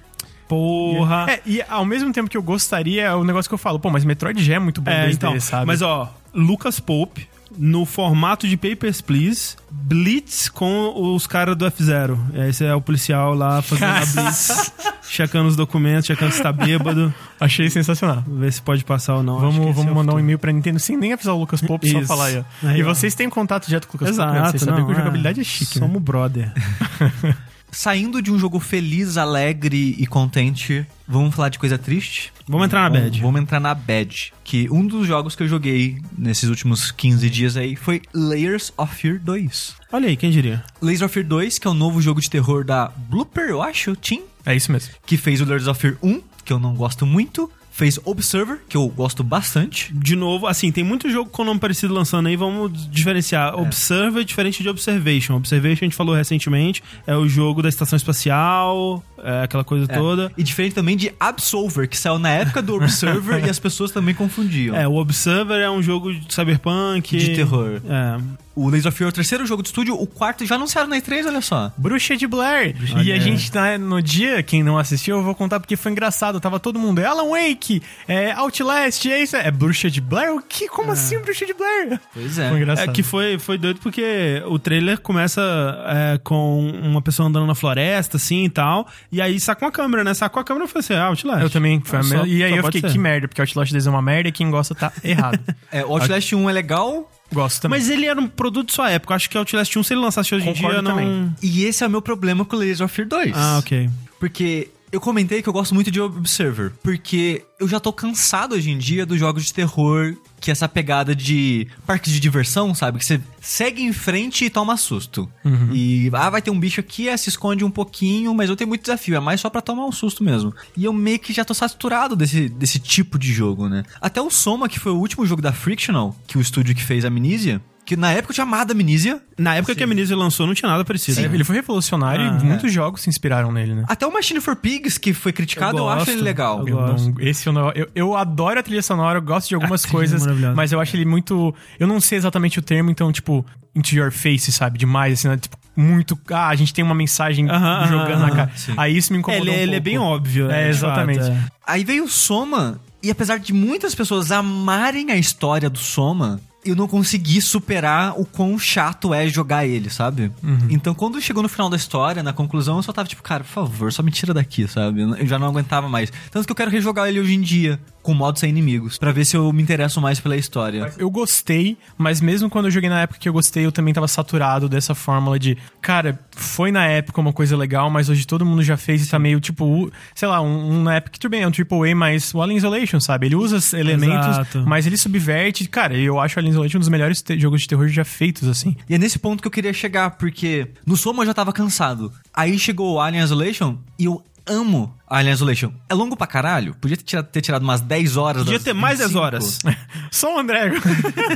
Speaker 1: Porra.
Speaker 3: É, e ao mesmo tempo que eu gostaria, é o negócio que eu falo, pô, mas Metroid já é muito bom
Speaker 1: É,
Speaker 3: 2D,
Speaker 1: então.
Speaker 3: sabe?
Speaker 1: Mas ó, Lucas Pope, no formato de Papers, Please, Blitz com os caras do F-Zero. Esse é o policial lá fazendo a Blitz, checando os documentos, checando se tá bêbado,
Speaker 3: Achei sensacional.
Speaker 1: ver se pode passar ou não.
Speaker 3: Vamos, vamos
Speaker 1: é o
Speaker 3: mandar um e-mail pra Nintendo sem nem avisar o Lucas Pope, só falar aí, ó.
Speaker 1: Aí,
Speaker 3: e
Speaker 1: ó.
Speaker 3: vocês têm contato direto com o Lucas Pope, né?
Speaker 1: Exato,
Speaker 3: Vocês sabem que a
Speaker 1: é.
Speaker 3: jogabilidade é chique, né?
Speaker 1: Somos brother.
Speaker 2: Saindo de um jogo feliz, alegre e contente, vamos falar de coisa triste?
Speaker 1: Vamos entrar na
Speaker 2: Vamos-
Speaker 1: bad.
Speaker 2: Vamos entrar na bad. Que um dos jogos que eu joguei nesses últimos 15 dias aí foi Layers of Fear 2.
Speaker 1: Olha aí, quem diria?
Speaker 2: Layers of Fear 2, que é o novo jogo de terror da Blooper, eu acho, Team,
Speaker 3: É isso mesmo.
Speaker 2: que fez o Layers of Fear 1, que eu não gosto muito, fez Observer, que eu gosto bastante.
Speaker 1: De novo, assim, tem muito jogo com nome parecido lançando aí, vamos diferenciar. Observer é diferente de Observation. Observation, a gente falou recentemente, é o jogo da estação espacial, é aquela coisa
Speaker 2: É,
Speaker 1: toda.
Speaker 2: E diferente também de Absolver, que saiu na época do Observer e as pessoas também confundiam.
Speaker 1: É, o Observer é um jogo de cyberpunk.
Speaker 2: De terror.
Speaker 1: É.
Speaker 2: O Layers of Fear é o terceiro jogo de estúdio, o quarto já anunciaram na E3, olha só.
Speaker 3: Bruxa de Blair.
Speaker 1: Olha
Speaker 3: E a gente tá no dia, quem não assistiu, eu vou contar porque foi engraçado. Tava todo mundo, Alan Wake, é Outlast, é isso. É Bruxa de Blair? O que? Como assim Bruxa de Blair?
Speaker 2: Pois é.
Speaker 3: Foi engraçado.
Speaker 1: É que foi, foi doido porque o trailer começa é, com uma pessoa andando na floresta, assim e tal. E aí saca uma câmera, né? Sacou a câmera e falei assim: ah, Outlast.
Speaker 3: Eu também. Foi a
Speaker 1: Só-
Speaker 3: e aí eu fiquei,
Speaker 1: ser.
Speaker 3: que merda, porque Outlast 2 é uma merda e quem gosta tá errado.
Speaker 2: É, o Outlast 1 é legal,
Speaker 3: Gosto também.
Speaker 1: Mas ele era um produto de sua época. Acho que Outlast 1, se ele lançasse hoje em dia, não.
Speaker 3: também.
Speaker 2: e esse é o meu problema com o Layers of Fear 2.
Speaker 1: Ah, ok.
Speaker 2: Porque eu comentei que eu gosto muito de Observer, porque eu já tô cansado hoje em dia dos jogos de terror, que é essa pegada de parque de diversão, sabe? Que você segue em frente e toma susto. E, ah, vai ter um bicho aqui, é, se esconde um pouquinho, mas eu tenho muito desafio, é mais só pra tomar um susto mesmo. E eu meio que já tô saturado desse, desse tipo de jogo, né? Até o Soma, que foi o último jogo da Frictional, que o estúdio que fez a Amnesia, que na época eu tinha amado a Amnesia,
Speaker 1: Na época que a Amnesia lançou, não tinha nada parecido.
Speaker 3: É, ele foi revolucionário
Speaker 1: Ah,
Speaker 3: e muitos jogos se inspiraram nele, né?
Speaker 2: até o Machine for Pigs, que foi criticado, eu,
Speaker 1: Eu
Speaker 2: acho
Speaker 1: gosto,
Speaker 2: ele legal.
Speaker 1: eu
Speaker 3: Eu
Speaker 1: gosto.
Speaker 3: não- esse eu, não, eu, eu adoro a trilha sonora, eu gosto de algumas
Speaker 1: é
Speaker 3: coisas,
Speaker 1: maravilhosa.
Speaker 3: mas eu acho ele muito. Eu não sei exatamente o termo, então, tipo, into your face, sabe? Demais, assim, né? Tipo, muito. Ah, a gente tem uma mensagem
Speaker 1: Aham,
Speaker 3: jogando
Speaker 1: aham,
Speaker 3: na cara.
Speaker 2: sim.
Speaker 3: Aí isso me
Speaker 1: É,
Speaker 3: incomodou.
Speaker 1: ele,
Speaker 3: um
Speaker 1: ele é bem óbvio.
Speaker 3: É,
Speaker 1: de
Speaker 3: exatamente.
Speaker 1: fato, é.
Speaker 2: Aí veio o Soma, e apesar de muitas pessoas amarem a história do Soma, eu não consegui superar o quão chato é jogar ele, sabe? Então, quando chegou no final da história, na conclusão, eu só tava tipo, cara, por favor, só me tira daqui, sabe? Eu já não aguentava mais. Tanto que eu quero rejogar ele hoje em dia, com modo sem inimigos, pra ver se eu me interesso mais pela história.
Speaker 3: Eu gostei, mas mesmo quando eu joguei na época que eu gostei, eu também tava saturado dessa fórmula de, cara, foi na época uma coisa legal, mas hoje todo mundo já fez e tá meio tipo, sei lá, um, um na época que tudo bem, é um AAA, mas o Alien Isolation, sabe? Ele usa os elementos,
Speaker 1: Exato.
Speaker 3: mas ele subverte. Cara, eu acho o Alien Isolation um dos melhores jogos de terror já feitos, assim.
Speaker 2: E é nesse ponto que eu queria chegar, porque no Soma eu já tava cansado. Aí chegou o Alien Isolation e eu amo Alien Isolation. É longo pra caralho? Podia ter tirado, ter tirado umas 10 horas.
Speaker 1: Podia ter mais 10
Speaker 2: 25.
Speaker 1: horas.
Speaker 3: Só o André.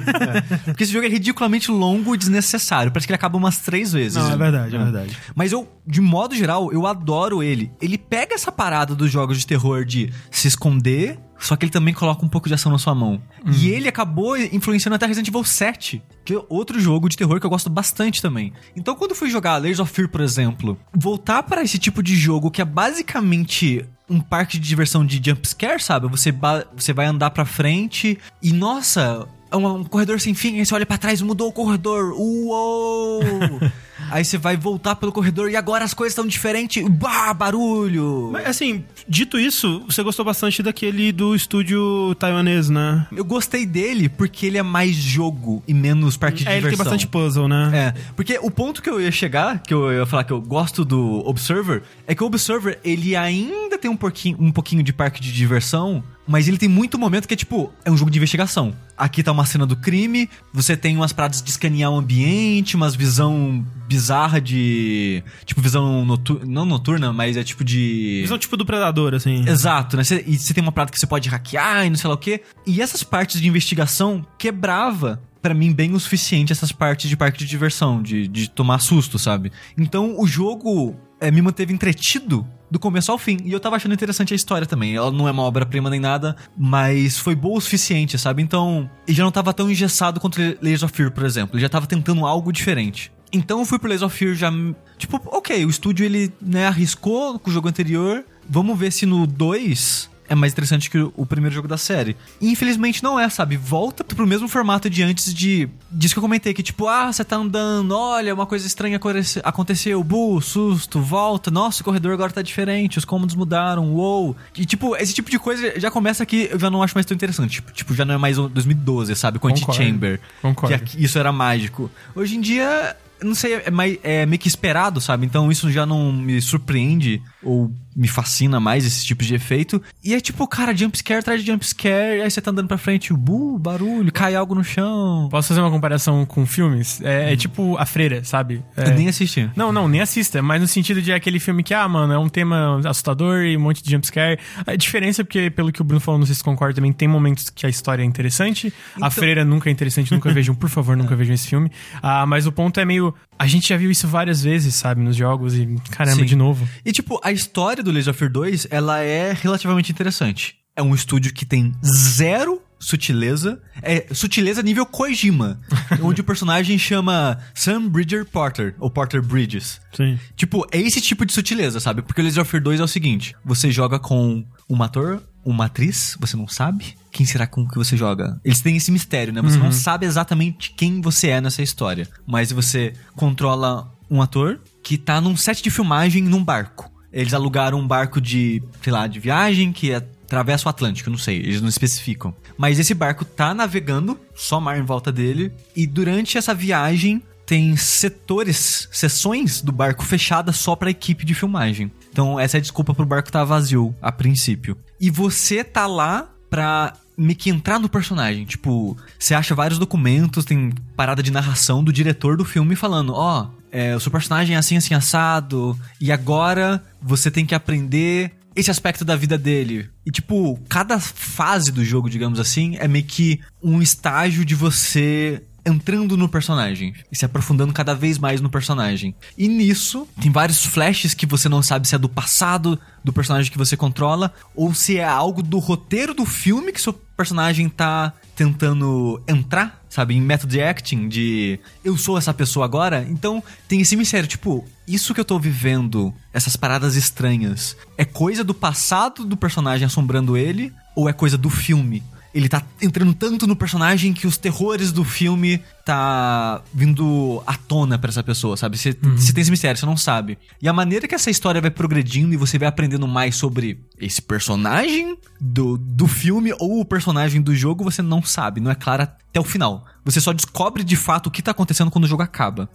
Speaker 2: Porque esse jogo é ridiculamente longo e desnecessário. Parece que ele acaba umas três vezes.
Speaker 1: Não, é verdade, é verdade.
Speaker 2: Mas eu, de modo geral, eu adoro ele. Ele pega essa parada dos jogos de terror de se esconder, só que ele também coloca um pouco de ação na sua mão. E ele acabou influenciando até Resident Evil 7, que é outro jogo de terror que eu gosto bastante também. Então, quando eu fui jogar Layers of Fear, por exemplo, voltar para esse tipo de jogo que é basicamente um parque de diversão de jumpscare, sabe? Você, você vai andar pra frente e, nossa, um, um corredor sem fim, aí você olha pra trás, mudou o corredor, uou! aí você vai voltar pelo corredor e agora as coisas estão diferentes, bah, barulho!
Speaker 1: Mas, assim, dito isso, você gostou bastante daquele do estúdio taiwanês, né?
Speaker 2: Eu gostei dele porque ele é mais jogo e menos parque de
Speaker 1: É, ele tem
Speaker 2: diversão.
Speaker 1: bastante puzzle, né?
Speaker 2: É, porque o ponto que eu ia chegar, que eu ia falar que eu gosto do Observer, é que o Observer, ele ainda tem um pouquinho, um pouquinho de parque de diversão, mas ele tem muito momento que é tipo, é um jogo de investigação. aqui tá uma cena do crime, você tem umas paradas de escanear o ambiente, umas visão bizarra de. Tipo, visão noturna. Não noturna, mas é tipo de.
Speaker 1: Visão tipo do Predador, assim.
Speaker 2: Exato, né? Cê- e você tem uma parada que você pode hackear e não sei lá o quê. E essas partes de investigação quebrava. Pra mim, bem o suficiente essas partes de parque de diversão, de, de tomar susto, sabe? Então, o jogo é, me manteve entretido do começo ao fim. E eu tava achando interessante a história também. Ela não é uma obra-prima nem nada, mas foi boa o suficiente, sabe? Então, ele já não tava tão engessado quanto Layers of Fear, por exemplo. Ele já tava tentando algo diferente. Então eu fui pro Layers of Fear já. Tipo, ok, o estúdio ele né, arriscou com o jogo anterior. Vamos ver se no 2 é mais interessante que o primeiro jogo da série. E infelizmente não é, sabe? Volta pro mesmo formato de antes de. Disso que eu comentei, que tipo, ah, você tá andando, olha, uma coisa estranha aconte- aconteceu, bu, susto, volta, nossa, o corredor agora tá diferente, os cômodos mudaram, uou. E tipo, esse tipo de coisa já começa que eu já não acho mais tão interessante. Tipo, já não é mais o 2012, sabe? Com
Speaker 3: Concordo.
Speaker 2: Antichamber.
Speaker 3: Concordo.
Speaker 2: Que isso era mágico. Hoje em dia. Não sei, é, mais, é meio que esperado, sabe? Então isso já não me surpreende ou me fascina mais esse tipo de efeito. E é tipo, cara, jumpscare atrás de jumpscare, aí você tá andando pra frente, bu, barulho, cai algo no chão.
Speaker 3: Posso fazer uma comparação com filmes? É, é tipo A Freira, sabe? É-
Speaker 2: Eu nem assisti.
Speaker 3: Não, não, nem assista, mas no sentido de aquele filme que, ah, mano, é um tema assustador e um monte de jumpscare. A diferença é porque, pelo que o Bruno falou, não sei se concorda também, tem momentos que a história é interessante.
Speaker 2: Então-
Speaker 3: A Freira nunca é interessante, nunca vejam, por favor, nunca vejam esse filme. Ah, mas o ponto é meio. A gente já viu isso várias vezes, sabe, nos jogos e caramba,
Speaker 2: Sim.
Speaker 3: de novo.
Speaker 2: E tipo, a história do Layers of Fear 2, ela é relativamente interessante. É um estúdio que tem zero sutileza. É sutileza nível Kojima. onde o personagem chama Sam Bridger Porter, ou Porter Bridges.
Speaker 1: Sim.
Speaker 2: Tipo, é esse tipo de sutileza, sabe? Porque o Layers of Fear 2 é o seguinte: você joga com um ator, uma atriz, você não sabe quem será com que você joga. Eles têm esse mistério, né? Você não sabe exatamente quem você é nessa história. Mas você controla um ator que tá num set de filmagem num barco. Eles alugaram um barco de, sei lá, de viagem que atravessa o Atlântico, não sei, eles não especificam. Mas esse barco tá navegando, só mar em volta dele, e durante essa viagem tem setores, seções do barco fechadas só pra equipe de filmagem. Então essa é a desculpa pro barco estar vazio a princípio. E você tá lá pra meio que entrar no personagem. Tipo, você acha vários documentos, tem parada de narração do diretor do filme falando, ó, é, o seu personagem é assim, assim, assado, e agora você tem que aprender esse aspecto da vida dele. E, tipo, cada fase do jogo, digamos assim, é meio que um estágio de você entrando no personagem e se aprofundando cada vez mais no personagem. E nisso, tem vários flashes que você não sabe se é do passado do personagem que você controla ou se é algo do roteiro do filme que seu personagem tá tentando entrar, sabe, em method acting de eu sou essa pessoa agora. Então, tem esse mistério, tipo, isso que eu tô vivendo, essas paradas estranhas, é coisa do passado do personagem assombrando ele ou é coisa do filme? Ele tá entrando tanto no personagem que os terrores do filme tá vindo à tona pra essa pessoa, sabe? Você você tem esse mistério, você não sabe. E a maneira que essa história vai progredindo e você vai aprendendo mais sobre esse personagem do, do filme ou o personagem do jogo, você não sabe, não é claro até o final. Você só descobre de fato o que tá acontecendo quando o jogo acaba.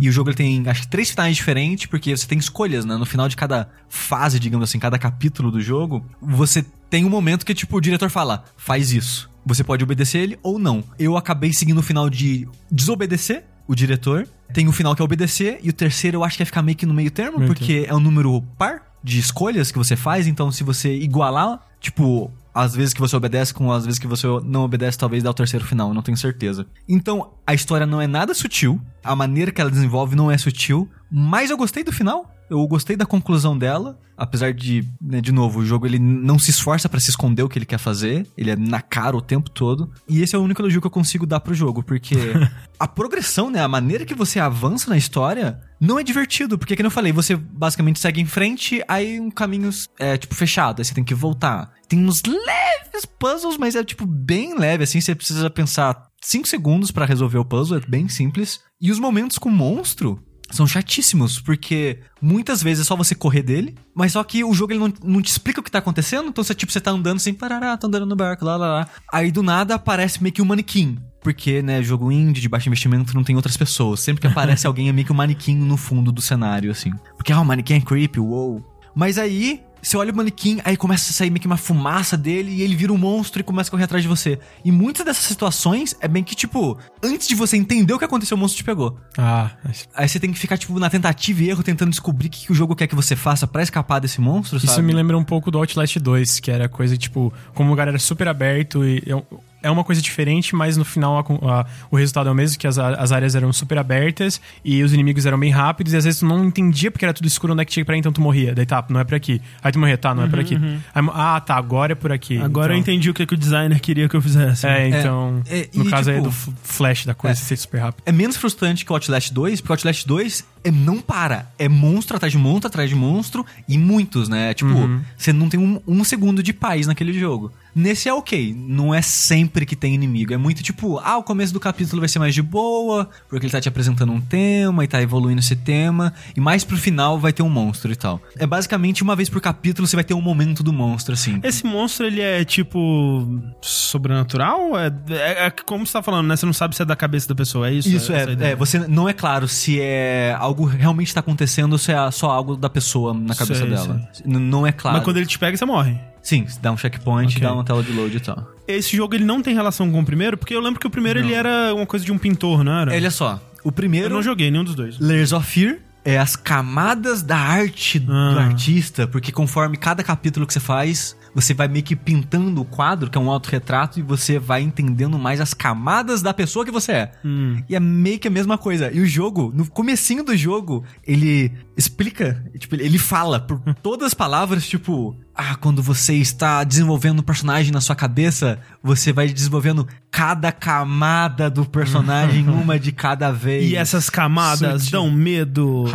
Speaker 2: E o jogo ele tem, acho que, três finais diferentes, porque você tem escolhas, né? No final de cada fase, digamos assim, cada capítulo do jogo, você tem um momento que, tipo, o diretor fala, faz isso. Você pode obedecer ele ou não. Eu acabei seguindo o final de desobedecer o diretor. Tem o final que é obedecer, e o terceiro eu acho que é ficar meio que no meio termo,
Speaker 3: Meio
Speaker 2: porque é um número par de escolhas que você faz, então se você igualar, tipo, as vezes que você obedece com as vezes que você não obedece, talvez dá o terceiro final, eu não tenho certeza. Então, a história não é nada sutil, a maneira que ela desenvolve não é sutil, mas eu gostei do final. Eu gostei da conclusão dela, apesar de, né, de novo, o jogo ele não se esforça pra se esconder o que ele quer fazer, ele é na cara o tempo todo. E esse é o único elogio que eu consigo dar pro jogo, porque a progressão, né, a maneira que você avança na história não é divertido, porque como eu falei, você basicamente segue em frente, aí um caminho é tipo fechado, aí você tem que voltar. Tem uns leves puzzles, mas é tipo bem leve assim, você precisa pensar 5 segundos pra resolver o puzzle, é bem simples. E os momentos com o monstro são chatíssimos, porque muitas vezes é só você correr dele, mas só que o jogo ele não, não te explica o que tá acontecendo, então você, tipo, você tá andando assim, parará, tá andando no barco, lá, lá, lá. Aí do nada aparece meio que um manequim. Porque, né, jogo indie de baixo investimento não tem outras pessoas. Sempre que aparece alguém é meio que um manequim no fundo do cenário, assim. Porque, ah, o manequim é creepy, uou. Mas aí, você olha o manequim, aí começa a sair meio que uma fumaça dele e ele vira um monstro e começa a correr atrás de você. E muitas dessas situações é bem que, tipo, antes de você entender o que aconteceu, o monstro te pegou.
Speaker 3: Ah, mas
Speaker 2: Aí você tem que ficar, tipo, na tentativa e erro, tentando descobrir o que, que o jogo quer que você faça pra escapar desse monstro, sabe?
Speaker 3: Isso me lembra um pouco do Outlast 2, que era coisa tipo, como o lugar era super aberto e é um- é uma coisa diferente, mas no final a- a- o resultado é o mesmo, que as, as áreas eram super abertas e os inimigos eram bem rápidos e às vezes tu não entendia porque era tudo escuro onde é que tinha que ir pra ir, então tu morria. Daí tá, não é por aqui. Aí tu morria, tá, não é por aqui. Aí, ah, tá, agora é por aqui.
Speaker 1: Agora eu
Speaker 3: Então-
Speaker 1: entendi o que, que o designer queria que eu fizesse.
Speaker 3: É, então,
Speaker 2: é,
Speaker 3: no
Speaker 2: e,
Speaker 3: caso aí é
Speaker 2: tipo,
Speaker 3: do f- flash da coisa, ser super rápido.
Speaker 2: É menos frustrante que o Outlast 2, porque o Outlast 2 é, não para. É monstro atrás de monstro atrás de monstro e muitos, né? Tipo, você não tem um, um segundo de paz naquele jogo. Nesse é ok, não é sempre que tem inimigo. É muito tipo, ah, o começo do capítulo vai ser mais de boa, porque ele tá te apresentando um tema e tá evoluindo esse tema, e mais pro final vai ter um monstro e tal. É basicamente uma vez por capítulo você vai ter um momento do monstro, assim.
Speaker 1: Esse monstro, ele é tipo. sobrenatural? É, é, é como você tá falando, né? Você não sabe se é da cabeça da pessoa, é isso?
Speaker 2: Isso é,
Speaker 1: ideia?
Speaker 2: é, você não é claro se é algo realmente tá acontecendo ou se é só algo da pessoa na cabeça
Speaker 1: Sei,
Speaker 2: dela. N- Não é claro.
Speaker 1: Mas quando ele te pega, você morre.
Speaker 2: Sim, dá um checkpoint,
Speaker 1: Ok.
Speaker 2: dá uma tela de load e tal.
Speaker 1: Esse jogo, ele não tem relação com o primeiro, porque eu lembro que o primeiro, ele era uma coisa de um pintor, não era?
Speaker 2: Olha só, o
Speaker 1: Eu
Speaker 2: primeiro,
Speaker 1: não joguei nenhum dos dois.
Speaker 2: Layers of Fear, é as camadas da arte do
Speaker 1: Ah.
Speaker 2: artista, porque conforme cada capítulo que você faz, você vai meio que pintando o quadro, que é um autorretrato, e você vai entendendo mais as camadas da pessoa que você é.
Speaker 1: Hum.
Speaker 2: E é meio que a mesma coisa. E o jogo, no comecinho do jogo, ele explica, tipo, ele fala por todas as palavras, tipo, ah, quando você está desenvolvendo um personagem na sua cabeça, você vai desenvolvendo cada camada do personagem, uma de cada vez.
Speaker 1: E essas camadas
Speaker 3: Sutil.
Speaker 1: dão medo.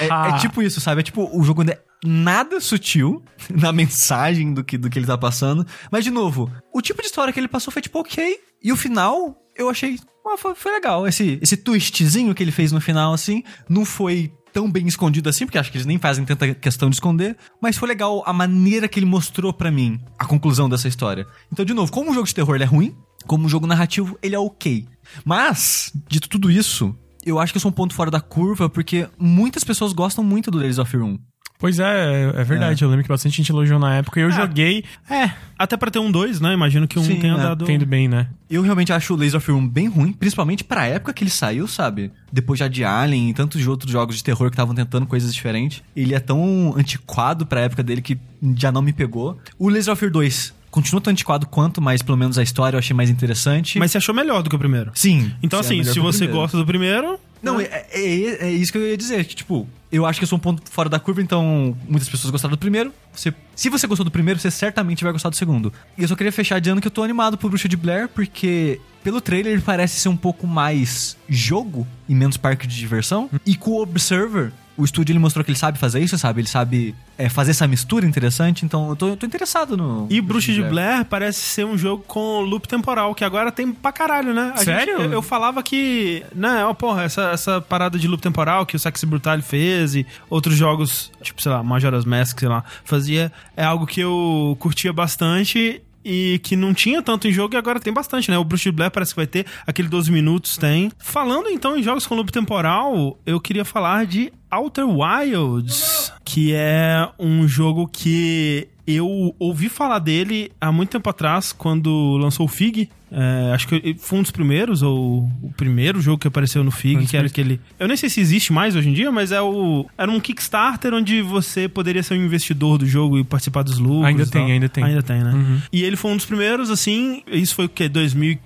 Speaker 2: É,
Speaker 3: ha.
Speaker 2: é tipo isso, sabe? É tipo, o jogo é nada sutil na mensagem do que, do que ele tá passando. Mas, de novo, o tipo de história que ele passou foi tipo, ok. E o final, eu achei. foi, foi legal. Esse, esse twistzinho que ele fez no final, assim, não foi tão bem escondido assim, porque acho que eles nem fazem tanta questão de esconder, mas foi legal a maneira que ele mostrou pra mim a conclusão dessa história. Então, de novo, como um jogo de terror ele é ruim, como um jogo narrativo ele é ok. Mas, dito tudo isso, eu acho que eu sou um ponto fora da curva, porque muitas pessoas gostam muito do Layers of 1.
Speaker 3: Pois é, é verdade. Eu lembro que bastante gente elogiou na época e eu
Speaker 1: Ah.
Speaker 3: joguei. É,
Speaker 1: Até pra ter um dois, né? Imagino que um
Speaker 2: Sim,
Speaker 1: tenha
Speaker 2: é.
Speaker 1: dado...
Speaker 3: tendo bem, né?
Speaker 2: Eu realmente acho o Fear 1 bem ruim, principalmente pra época que ele saiu, sabe? Depois já de Alien e tantos outros jogos de terror que estavam tentando coisas diferentes. Ele é tão antiquado pra época dele que já não me pegou. O Layers of Fear 2 continua tão antiquado quanto, mas pelo menos a história eu achei mais interessante.
Speaker 1: Mas você achou melhor do que o primeiro?
Speaker 2: sim.
Speaker 1: Então,
Speaker 2: é
Speaker 1: assim,
Speaker 2: melhor
Speaker 1: se você
Speaker 2: primeiro.
Speaker 1: gosta do primeiro...
Speaker 2: Não,
Speaker 1: né?
Speaker 2: é, é- é isso que eu ia dizer, que tipo, eu acho que eu sou um ponto fora da curva, então muitas pessoas gostaram do primeiro. Você, se você gostou do primeiro, você certamente vai gostar do segundo. E eu só queria fechar dizendo que eu tô animado pro Bruxa de Blair, porque pelo trailer ele parece ser um pouco mais jogo e menos parque de diversão. E com o Observer, o estúdio ele mostrou que ele sabe fazer isso, sabe? Ele sabe é, fazer essa mistura interessante, então eu tô, eu tô interessado no.
Speaker 1: E Bruxa de Blair parece ser um jogo com loop temporal, que agora tem pra caralho, né? A
Speaker 3: Sério?
Speaker 1: gente- eu, eu falava que. Né, ó, porra, essa, essa parada de loop temporal que o Sexy Brutal fez e outros jogos, tipo, sei lá, Majora's Mask, sei lá, fazia, é algo que eu curtia bastante. E que não tinha tanto em jogo e agora tem bastante, né? O Bruxa de Blair parece que vai ter, aquele 12 minutos tem. Falando então em jogos com loop temporal, eu queria falar de Outer Wilds, que é um jogo que eu ouvi falar dele há muito tempo atrás, quando lançou o Fig. É, acho que foi um dos primeiros, ou o primeiro jogo que apareceu no Fig, que era aquele. Eu nem sei se existe mais hoje em dia, mas é o. Era um Kickstarter onde você poderia ser um investidor do jogo e participar dos lucros.
Speaker 3: Ainda tem, ainda tem.
Speaker 1: Ainda tem, né?
Speaker 3: Uhum.
Speaker 1: E ele foi um dos primeiros, assim. Isso foi o quê? 2015,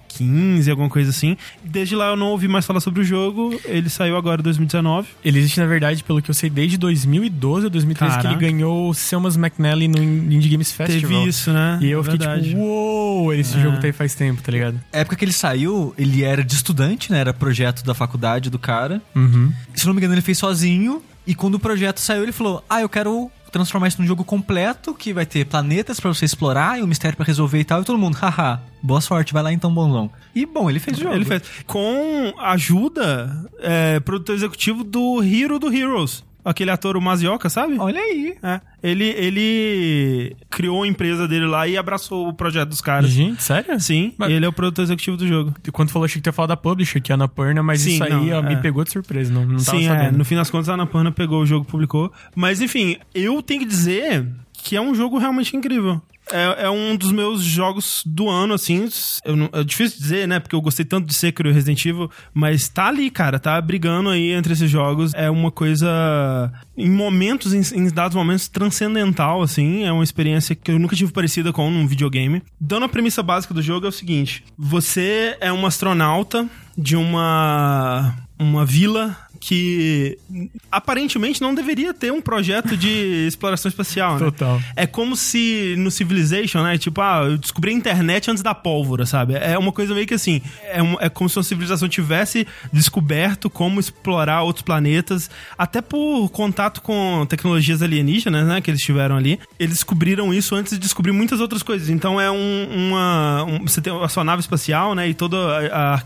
Speaker 1: alguma coisa assim. Desde lá eu não ouvi mais falar sobre o jogo. Ele saiu agora em 2019.
Speaker 3: Ele existe, na verdade, pelo que eu sei, desde 2012 ou 2013 que
Speaker 1: Caraca.
Speaker 3: ele ganhou o Selmas McNally no Indie Games Festival.
Speaker 1: Teve isso, né?
Speaker 3: E eu fiquei
Speaker 1: Verdade.
Speaker 3: tipo, uou, esse
Speaker 1: É.
Speaker 3: jogo tá aí faz tempo, tá ligado?
Speaker 2: A época que ele saiu, ele era de estudante, né? Era projeto da faculdade do cara.
Speaker 3: Uhum.
Speaker 2: Se não me engano, ele fez sozinho. E quando o projeto saiu, ele falou: Ah, eu quero transformar isso num jogo completo, que vai ter planetas pra você explorar e um mistério pra resolver e tal. E todo mundo, haha, boa sorte, vai lá então, bonzão. E bom, ele fez o jogo.
Speaker 1: Ele fez. Com ajuda, é, produtor executivo do Hero do Heroes. Aquele ator, o Mazioka, sabe?
Speaker 2: Olha aí.
Speaker 1: É. Ele, ele criou a empresa dele lá e abraçou o projeto dos caras.
Speaker 3: Gente, sério?
Speaker 1: Sim,
Speaker 3: Mas-
Speaker 1: e ele é o produtor executivo do jogo.
Speaker 3: Quando falou, achei que tu ia falar da Publisher, que é a Annapurna, mas
Speaker 1: Sim,
Speaker 3: isso aí
Speaker 1: não,
Speaker 3: ó, me
Speaker 1: é.
Speaker 3: pegou de surpresa, não, não tava
Speaker 1: Sim, é. No fim das contas, a Annapurna pegou o jogo e publicou. Mas, enfim, eu tenho que dizer que é um jogo realmente incrível. É, é um dos meus jogos do ano, assim. Eu é difícil dizer, né? Porque eu gostei tanto de Sekiro e Resident Evil. Mas tá ali, cara. Tá brigando aí entre esses jogos. É uma coisa. Em momentos, em, em dados momentos, transcendental, assim. É uma experiência que eu nunca tive parecida com num videogame. Dando a premissa básica do jogo é o seguinte: você é um astronauta de uma. Uma vila que aparentemente não deveria ter um projeto de exploração espacial, né?
Speaker 3: Total.
Speaker 1: É como se no Civilization, né? Tipo, ah, eu descobri a internet antes da pólvora, sabe? É uma coisa meio que assim. É, um- é como se uma civilização tivesse descoberto como explorar outros planetas, até por contato com tecnologias alienígenas, né? Que eles tiveram ali. Eles descobriram isso antes de descobrir muitas outras coisas. Então é um, uma. um- você tem a sua nave espacial, né? E toda a, a-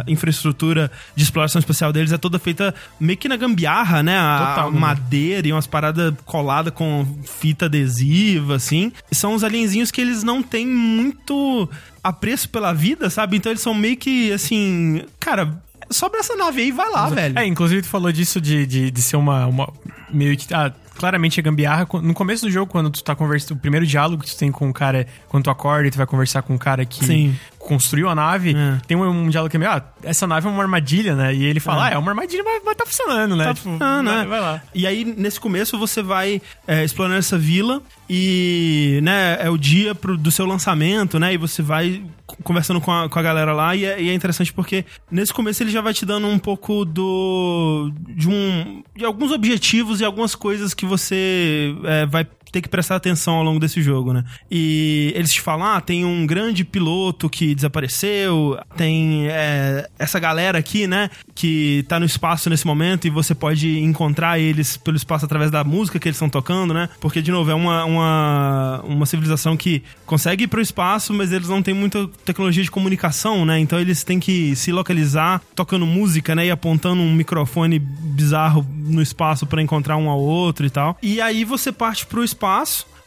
Speaker 1: a infraestrutura de exploração espacial deles é toda feita meio que na gambiarra, né? A,
Speaker 3: Total, né?
Speaker 1: madeira e umas paradas coladas com fita adesiva, assim. São uns alienzinhos que eles não têm muito apreço pela vida, sabe? Então eles são meio que, assim... Cara, sobe essa nave aí e vai lá, velho.
Speaker 3: É, inclusive tu falou disso de, de, de ser uma, uma. Meio que. Ah, claramente é gambiarra. No começo do jogo, quando tu tá conversando. O primeiro diálogo que tu tem com o cara. Quando tu acorda e tu vai conversar com o cara que
Speaker 1: Sim.
Speaker 3: Construiu a nave.
Speaker 1: É.
Speaker 3: Tem um, um diálogo que é meio. Ah, essa nave é uma armadilha, né? E ele fala, ah, é uma armadilha, mas, mas tá funcionando, né?
Speaker 1: Tá
Speaker 3: Tipo,
Speaker 1: funcionando,
Speaker 3: vai,
Speaker 1: né?
Speaker 3: vai lá.
Speaker 1: E aí, nesse começo, você vai é, explorando essa vila e, né, é o dia pro- do seu lançamento, né? E você vai conversando com a, com a galera lá e é, e é interessante porque nesse começo ele já vai te dando um pouco do... de um... de alguns objetivos e algumas coisas que você é, vai ter que prestar atenção ao longo desse jogo, né? E eles te falam, ah, tem um grande piloto que desapareceu, tem é, essa galera aqui, né, que tá no espaço nesse momento e você pode encontrar eles pelo espaço através da música que eles estão tocando, né? Porque, de novo, é uma, uma, uma civilização que consegue ir pro espaço, mas eles não têm muita tecnologia de comunicação, né? Então eles têm que se localizar tocando música, né? E apontando um microfone bizarro no espaço pra encontrar um ao outro e tal. E aí você parte pro espaço,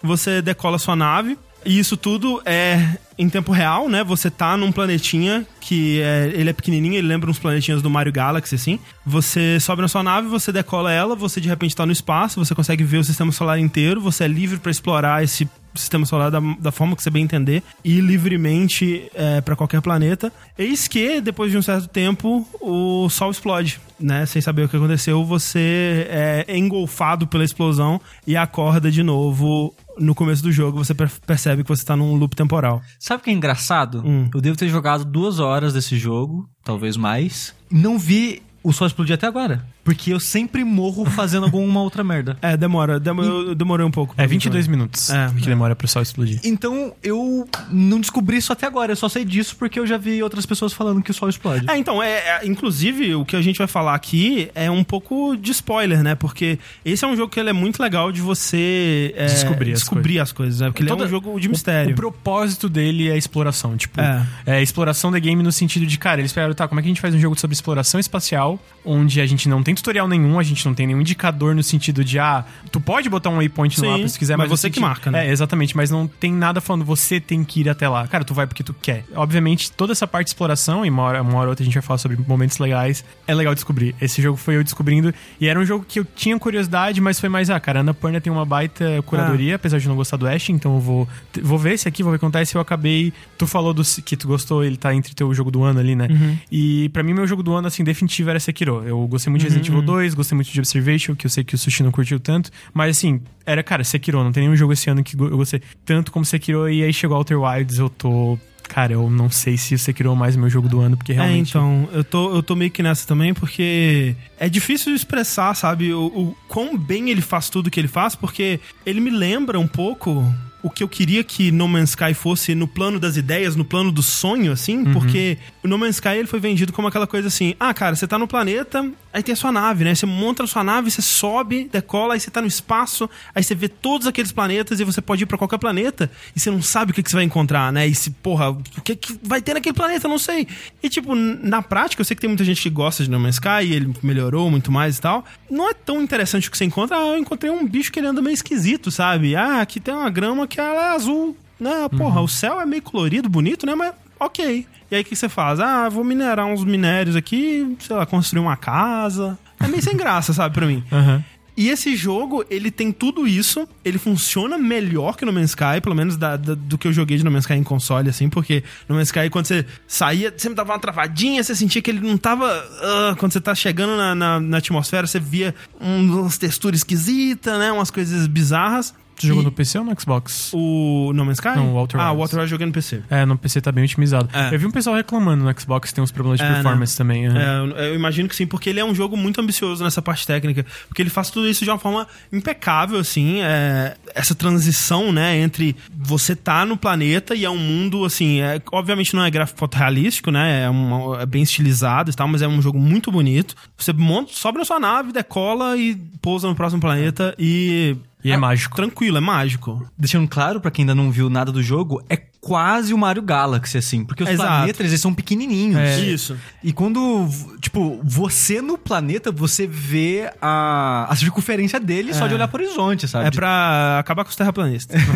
Speaker 1: você decola sua nave. E isso tudo é em tempo real, né? Você tá num planetinha que é, ele é pequenininho, ele lembra uns planetinhas do Mario Galaxy, assim. Você sobe na sua nave, você decola ela, você de repente tá no espaço, você consegue ver o sistema solar inteiro, você é livre pra explorar esse sistema solar da, da forma que você bem entender e livremente é, para qualquer planeta. Eis que, depois de um certo tempo, o Sol explode, né? Sem saber o que aconteceu, você é engolfado pela explosão e acorda de novo no começo do jogo. Você per- percebe que você tá num loop temporal.
Speaker 2: Sabe o que é engraçado?
Speaker 1: Hum.
Speaker 2: Eu devo ter jogado duas horas desse jogo, talvez mais. Não vi o sol explodir até agora. Porque eu sempre morro fazendo alguma outra merda.
Speaker 1: É, demora. Demo, eu demorei um pouco.
Speaker 3: É
Speaker 1: vir
Speaker 3: 22
Speaker 1: também.
Speaker 3: minutos
Speaker 1: É,
Speaker 3: que
Speaker 1: é.
Speaker 3: demora pro sol explodir.
Speaker 2: Então eu não descobri isso até agora. Eu só sei disso porque eu já vi outras pessoas falando que o sol explode.
Speaker 1: É, então, é, é, inclusive, o que a gente vai falar aqui é um pouco de spoiler, né? Porque esse é um jogo que ele é muito legal de você é,
Speaker 3: Descobrir as
Speaker 1: descobrir as coisas, né? Porque ele é
Speaker 3: Toda-
Speaker 1: um jogo de
Speaker 3: O,
Speaker 1: mistério.
Speaker 3: o propósito dele é exploração. Tipo,
Speaker 1: É.
Speaker 3: é. exploração da game no sentido de, cara, eles pegaram, tá, como é que a gente faz um jogo sobre exploração espacial, onde a gente não tem tutorial nenhum, a gente não tem nenhum indicador no sentido de, ah, tu pode botar um waypoint no mapa se quiser,
Speaker 1: mas
Speaker 3: mas,
Speaker 1: você que
Speaker 3: sentido-
Speaker 1: marca, né?
Speaker 3: É, exatamente, mas não tem nada falando, você tem que ir até lá. Cara, tu vai porque tu quer. Obviamente, toda essa parte de exploração, e uma hora, uma hora ou outra a gente vai falar sobre momentos legais, é legal descobrir. Esse jogo foi eu descobrindo, e era um jogo que eu tinha curiosidade, mas foi mais, ah, cara, a Annapurna tem uma baita curadoria, apesar de não gostar do Ash, então eu vou, vou ver esse aqui, vou ver o que acontece. Eu acabei. Tu falou do, que tu gostou, ele tá entre teu jogo do ano ali, né? E pra mim, meu jogo do ano, assim, definitivo era Sekiro. Eu gostei muito de Resident Evil 2, gostei muito de Observation, que eu sei que o Sushi não curtiu tanto. Mas assim, era, cara, Sekiro. Não tem nenhum jogo esse ano que eu gostei tanto como Sekiro. E aí chegou Outer Wilds, eu tô. Cara, eu não sei se o Sekiro é mais o meu jogo do ano, porque
Speaker 1: É,
Speaker 3: realmente.
Speaker 1: então, eu tô, eu tô meio que nessa também, porque é difícil expressar, sabe, o, o quão bem ele faz tudo que ele faz, porque ele me lembra um pouco o que eu queria que No Man's Sky fosse no plano das ideias, no plano do sonho, assim, porque o No Man's Sky ele foi vendido como aquela coisa assim: ah, cara, você tá no planeta, aí tem a sua nave, né? Você monta a sua nave, você sobe, decola, aí você tá no espaço, aí você vê todos aqueles planetas e você pode ir pra qualquer planeta e você não sabe o que, que você vai encontrar, né? E se, porra, o que, que vai ter naquele planeta? Eu não sei. E, tipo, na prática, eu sei que tem muita gente que gosta de No Man's Sky e ele melhorou muito mais e tal. Não é tão interessante o que você encontra. Ah, eu encontrei um bicho que ele anda meio esquisito, sabe? Ah, aqui tem uma grama que ela é azul. Não, porra, o céu é meio colorido, bonito, né? Mas ok. E aí o que você faz? Ah, vou minerar uns minérios aqui, sei lá, construir uma casa. É meio sem graça, sabe, pra mim.
Speaker 3: Aham.
Speaker 1: E esse jogo, ele tem tudo isso, ele funciona melhor que No Man's Sky, pelo menos da, da- do que eu joguei de No Man's Sky em console, assim, porque No Man's Sky, quando você saía, sempre dava uma travadinha, você sentia que ele não tava. ah, quando você tá chegando na, na, na atmosfera, você via um- umas texturas esquisitas, né? Umas coisas bizarras.
Speaker 3: Tu jogou no PC ou no Xbox?
Speaker 1: O No Man's Sky?
Speaker 3: Não, o Outer
Speaker 1: Ah, o. Outer Wilds eu joguei no PC.
Speaker 3: É, no PC tá bem otimizado.
Speaker 1: É.
Speaker 3: Eu vi um pessoal reclamando no Xbox tem uns problemas de
Speaker 1: É,
Speaker 3: performance também.
Speaker 1: É, eu- eu imagino que sim, porque ele é um jogo muito ambicioso nessa parte técnica. Porque ele faz tudo isso de uma forma impecável, assim. é, essa transição, né, entre você tá no planeta e é um mundo, assim. é- obviamente não é gráfico fotorrealístico, né? É, uma- é bem estilizado e tal, mas é um jogo muito bonito. Você monta, sobe na sua nave, decola e pousa no próximo planeta e.
Speaker 3: E é mágico.
Speaker 1: Tranquilo, é mágico.
Speaker 2: Deixando claro pra quem ainda não viu nada do jogo, é quase o Mario Galaxy, assim. Porque os
Speaker 1: Exato.
Speaker 2: planetas, eles são pequenininhos.
Speaker 3: É.
Speaker 1: Isso.
Speaker 2: E quando, tipo, você no planeta, você vê a, a circunferência dele só de olhar pro horizonte, sabe?
Speaker 1: É pra acabar com os terraplanistas.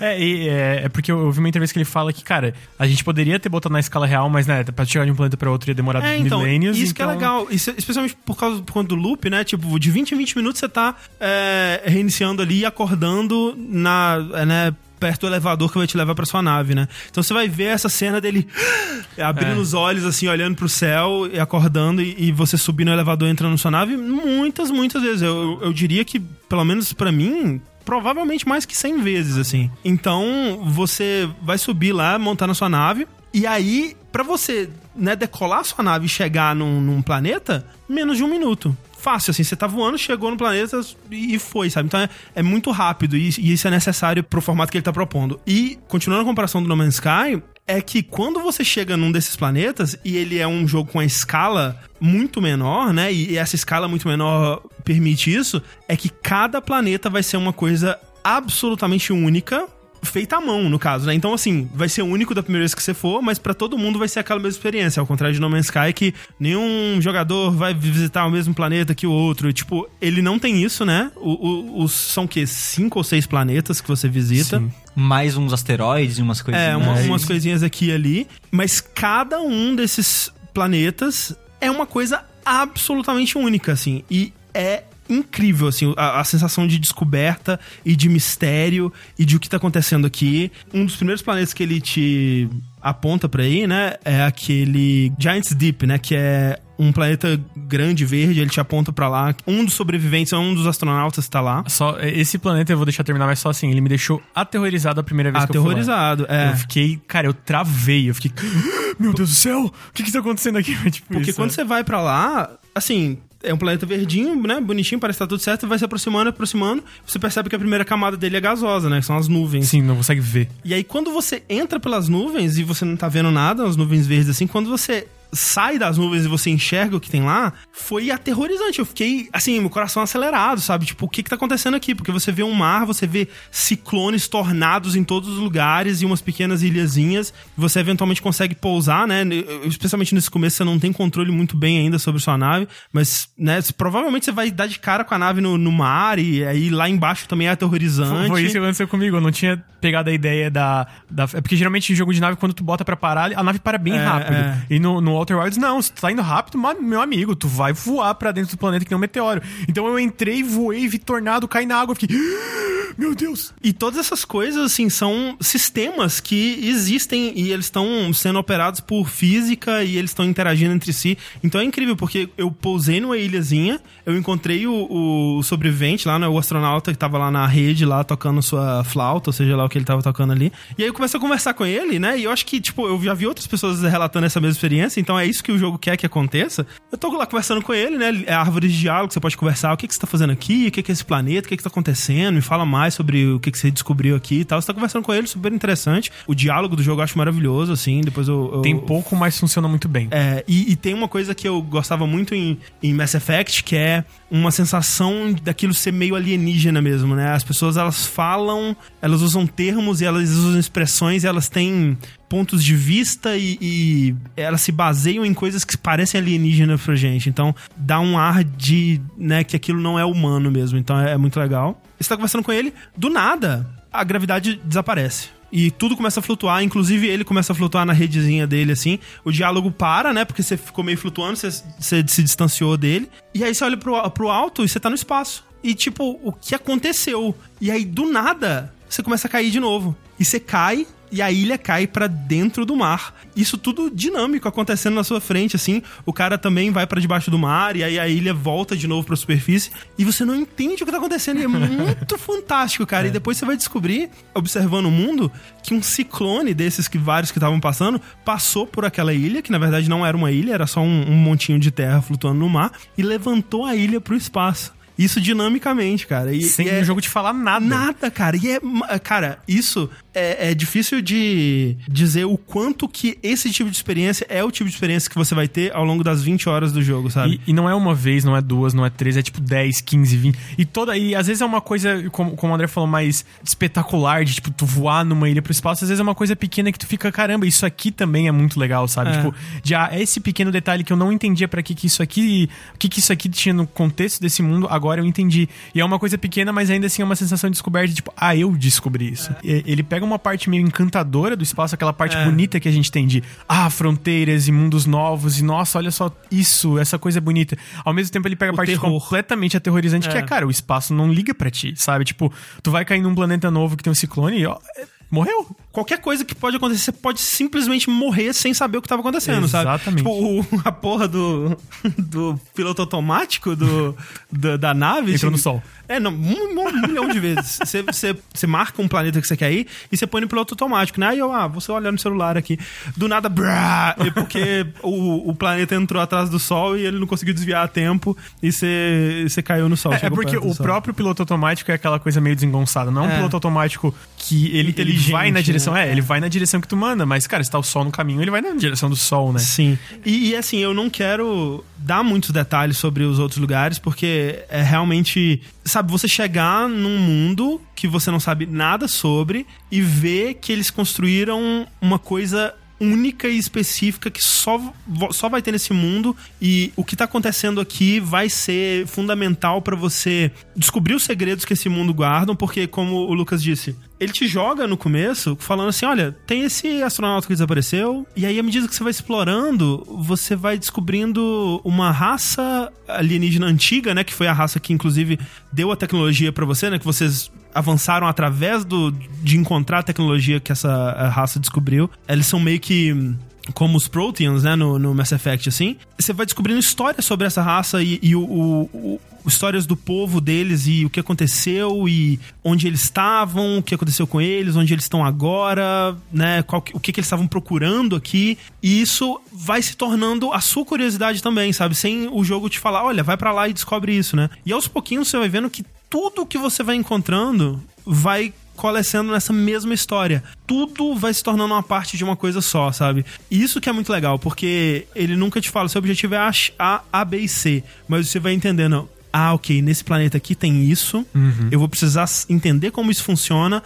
Speaker 3: É, e, é, é porque eu vi uma entrevista que ele fala que, cara, a gente poderia ter botado na escala real, mas, né, pra chegar de um planeta pra outro ia demorar
Speaker 1: É, então,
Speaker 3: milênios.
Speaker 1: isso que é
Speaker 3: então-
Speaker 1: legal. Isso, especialmente por causa por conta do loop, né? Tipo, de 20 em 20 minutos você tá é, reiniciando ali e acordando na, é, né, perto do elevador que vai te levar pra sua nave, né? Então você vai ver essa cena dele abrindo
Speaker 3: É.
Speaker 1: os olhos, assim, olhando pro céu e acordando e, e você subir no elevador e entrando na sua nave muitas, muitas vezes. Eu, eu diria que, pelo menos pra mim, provavelmente mais que 100 vezes, assim. Então, você vai subir lá, montar na sua nave, e aí, pra você, né, decolar a sua nave e chegar num, num planeta, menos de um minuto. Fácil, assim, você tá voando, chegou no planeta e foi, sabe? Então é, é muito rápido e, e isso é necessário pro formato que ele tá propondo. E, continuando a comparação do No Man's Sky, é que quando você chega num desses planetas e ele é um jogo com a escala muito menor, né? E essa escala muito menor permite isso, é que cada planeta vai ser uma coisa absolutamente única. Feita à mão, no caso, né? Então, assim, vai ser único da primeira vez que você for, mas pra todo mundo vai ser aquela mesma experiência. Ao contrário de No Man's Sky, que nenhum jogador vai visitar o mesmo planeta que o outro. Tipo, ele não tem isso, né? O, o- os, são o quê? Cinco ou seis planetas que você visita.
Speaker 3: Sim.
Speaker 2: Mais uns asteroides e umas coisinhas.
Speaker 1: É, uma- umas coisinhas aqui e ali. Mas cada um desses planetas é uma coisa absolutamente única, assim. E é incrível, assim, a, a sensação de descoberta e de mistério e de o que tá acontecendo aqui. Um dos primeiros planetas que ele te aponta pra ir, né, é aquele Giants Deep, né, que é um planeta grande, verde, ele te aponta pra lá. Um dos sobreviventes, um dos astronautas tá lá.
Speaker 3: Só, esse planeta eu vou deixar terminar, mas só assim, ele me deixou aterrorizado a primeira vez que eu fui.
Speaker 1: Aterrorizado, é.
Speaker 3: Eu fiquei, cara, eu travei, eu fiquei, meu Deus do céu, o que que tá acontecendo aqui? Tipo,
Speaker 1: Porque
Speaker 3: isso,
Speaker 1: quando
Speaker 3: é.
Speaker 1: você vai pra lá, assim, é um planeta verdinho, né? Bonitinho, parece que tá tudo certo, vai se aproximando, aproximando. Você percebe que a primeira camada dele é gasosa, né? Que são as nuvens.
Speaker 3: Sim, não consegue ver.
Speaker 1: E aí, quando você entra pelas nuvens e você não tá vendo nada, as nuvens verdes assim, quando você sai das nuvens e você enxerga o que tem lá, foi aterrorizante. Eu fiquei, assim, meu coração acelerado, sabe? Tipo, o que que tá acontecendo aqui? Porque você vê um mar, você vê ciclones, tornados em todos os lugares e umas pequenas ilhazinhas. Você eventualmente consegue pousar, né? Especialmente nesse começo, você não tem controle muito bem ainda sobre sua nave, mas, né, provavelmente você vai dar de cara com a nave no, no mar e aí lá embaixo também é aterrorizante.
Speaker 3: Foi isso que aconteceu comigo. Eu não tinha pegado a ideia da. da é porque geralmente em jogo de nave, quando tu bota pra parar, a nave para bem
Speaker 1: É,
Speaker 3: rápido.
Speaker 1: é.
Speaker 3: E no, no Outer Wilds, não. Se tu tá indo rápido, meu amigo, tu vai voar pra dentro do planeta que nem um meteoro. Então eu entrei, voei, vi tornado, caí na água, fiquei. Meu Deus!
Speaker 1: E todas essas coisas, assim, são sistemas que existem e eles estão sendo operados por física e eles estão interagindo entre si. Então é incrível, porque eu pousei numa ilhazinha, eu encontrei o, o sobrevivente lá, né, o astronauta que tava lá na rede, lá tocando sua flauta, ou seja lá o que ele tava tocando ali. E aí eu comecei a conversar com ele, né, e eu acho que, tipo, eu já vi outras pessoas relatando essa mesma experiência, então é isso que o jogo quer que aconteça. Eu tô lá conversando com ele, né, é árvore de diálogo, você pode conversar, o que que você tá fazendo aqui, o que que é esse planeta, o que que tá acontecendo, me fala mais sobre o que que você descobriu aqui e tal. Você tá conversando com ele, super interessante. O diálogo do jogo eu acho maravilhoso, assim, depois eu... eu-
Speaker 3: Tem pouco, mas funciona muito bem.
Speaker 1: é, e, e tem uma coisa que eu gostava muito em, em Mass Effect, que é uma sensação daquilo ser meio alienígena mesmo, né? As pessoas, elas falam, elas usam termos e elas usam expressões e elas têm pontos de vista e, e elas se baseiam em coisas que parecem alienígenas pra gente. Então, dá um ar de, né, que aquilo não é humano mesmo. Então, é, é muito legal. Você tá conversando com ele, do nada, a gravidade desaparece. e tudo começa a flutuar, inclusive ele começa a flutuar na redezinha dele, assim. O diálogo para, né? Porque você ficou meio flutuando, você, você se distanciou dele. E aí você olha pro, pro alto e você tá no espaço. E tipo, o que aconteceu? E aí, do nada, você começa a cair de novo. E você cai e a ilha cai para dentro do mar. Isso tudo dinâmico acontecendo na sua frente, assim. O cara também vai para debaixo do mar e aí a ilha volta de novo pra superfície e você não entende o que tá acontecendo. E é muito fantástico, cara. É. E depois você vai descobrir, observando o mundo, que um ciclone desses que vários que estavam passando passou por aquela ilha, que na verdade não era uma ilha, era só um, um montinho de terra flutuando no mar, e levantou a ilha pro espaço. Isso dinamicamente, cara. E,
Speaker 3: Sem
Speaker 1: e
Speaker 3: é... o jogo te falar nada.
Speaker 1: Nada, cara. E é. Cara, isso é, é, difícil de dizer o quanto que esse tipo de experiência é o tipo de experiência que você vai ter ao longo das 20 horas do jogo, sabe?
Speaker 3: E, e não é uma vez, não é duas, não é três, é tipo 10, 15, 20. E toda. E às vezes é uma coisa, como, como o André falou, mais espetacular, de tipo, tu voar numa ilha pro espaço. Às vezes é uma coisa pequena que tu fica, caramba, isso aqui também é muito legal, sabe? É. Tipo, de ah, esse pequeno detalhe que eu não entendia para que que isso aqui. O que que isso aqui tinha no contexto desse mundo, agora eu entendi. E é uma coisa pequena, mas ainda assim é uma sensação de descoberta, de, tipo, ah, eu descobri isso. É. Ele pega uma parte meio encantadora do espaço, aquela parte é. bonita que a gente tem de ah, fronteiras e mundos novos e nossa, olha só isso, essa coisa é bonita. Ao mesmo tempo ele pega a parte terror. completamente aterrorizante é. que é, cara, o espaço não liga para ti, sabe? Tipo, tu vai cair num planeta novo que tem um ciclone e ó, morreu.
Speaker 1: Qualquer coisa que pode acontecer, você pode simplesmente morrer sem saber o que estava acontecendo,
Speaker 3: Exatamente.
Speaker 1: sabe? Tipo, o, a porra do, do piloto automático do, do da nave.
Speaker 3: Entrou no sol.
Speaker 1: É, não, um, um milhão de vezes. Você, você, você marca um planeta que você quer ir e você põe no piloto automático, né? Aí eu, ah, você olhando no celular aqui. Do nada, brá, porque o, o planeta entrou atrás do Sol e ele não conseguiu desviar a tempo e você, você caiu no Sol.
Speaker 3: É, é porque o próprio piloto automático é aquela coisa meio desengonçada. Não é um piloto automático que ele, ele vai na direção. Né? É, ele vai na direção que tu manda, mas, cara, se tá o Sol no caminho, ele vai na direção do Sol, né?
Speaker 1: Sim. E, e assim, eu não quero dar muitos detalhes sobre os outros lugares, porque é realmente sabe, você chegar num mundo que você não sabe nada sobre e ver que eles construíram uma coisa única e específica que só, só vai ter nesse mundo e o que tá acontecendo aqui vai ser fundamental para você descobrir os segredos que esse mundo guarda, porque como o Lucas disse, ele te joga no começo falando assim: olha, tem esse astronauta que desapareceu, e aí à medida que você vai explorando, você vai descobrindo uma raça alienígena antiga, né? Que foi a raça que inclusive deu a tecnologia para você, né? Que vocês avançaram através do, de encontrar a tecnologia que essa raça descobriu. Eles são meio que como os Proteans, né, no, no Mass Effect, assim, você vai descobrindo histórias sobre essa raça e, e o, o, o, histórias do povo deles e o que aconteceu e onde eles estavam, o que aconteceu com eles, onde eles estão agora, né, qual, o que, que eles estavam procurando aqui. E isso vai se tornando a sua curiosidade também, sabe? Sem o jogo te falar, olha, vai para lá e descobre isso, né? E aos pouquinhos você vai vendo que tudo que você vai encontrando vai coalescendo nessa mesma história. Tudo vai se tornando uma parte de uma coisa só, sabe? E isso que é muito legal, porque ele nunca te fala, seu objetivo é A, A, B e C, mas você vai entendendo, ah, ok, nesse planeta aqui tem isso, uhum. eu vou precisar entender como isso funciona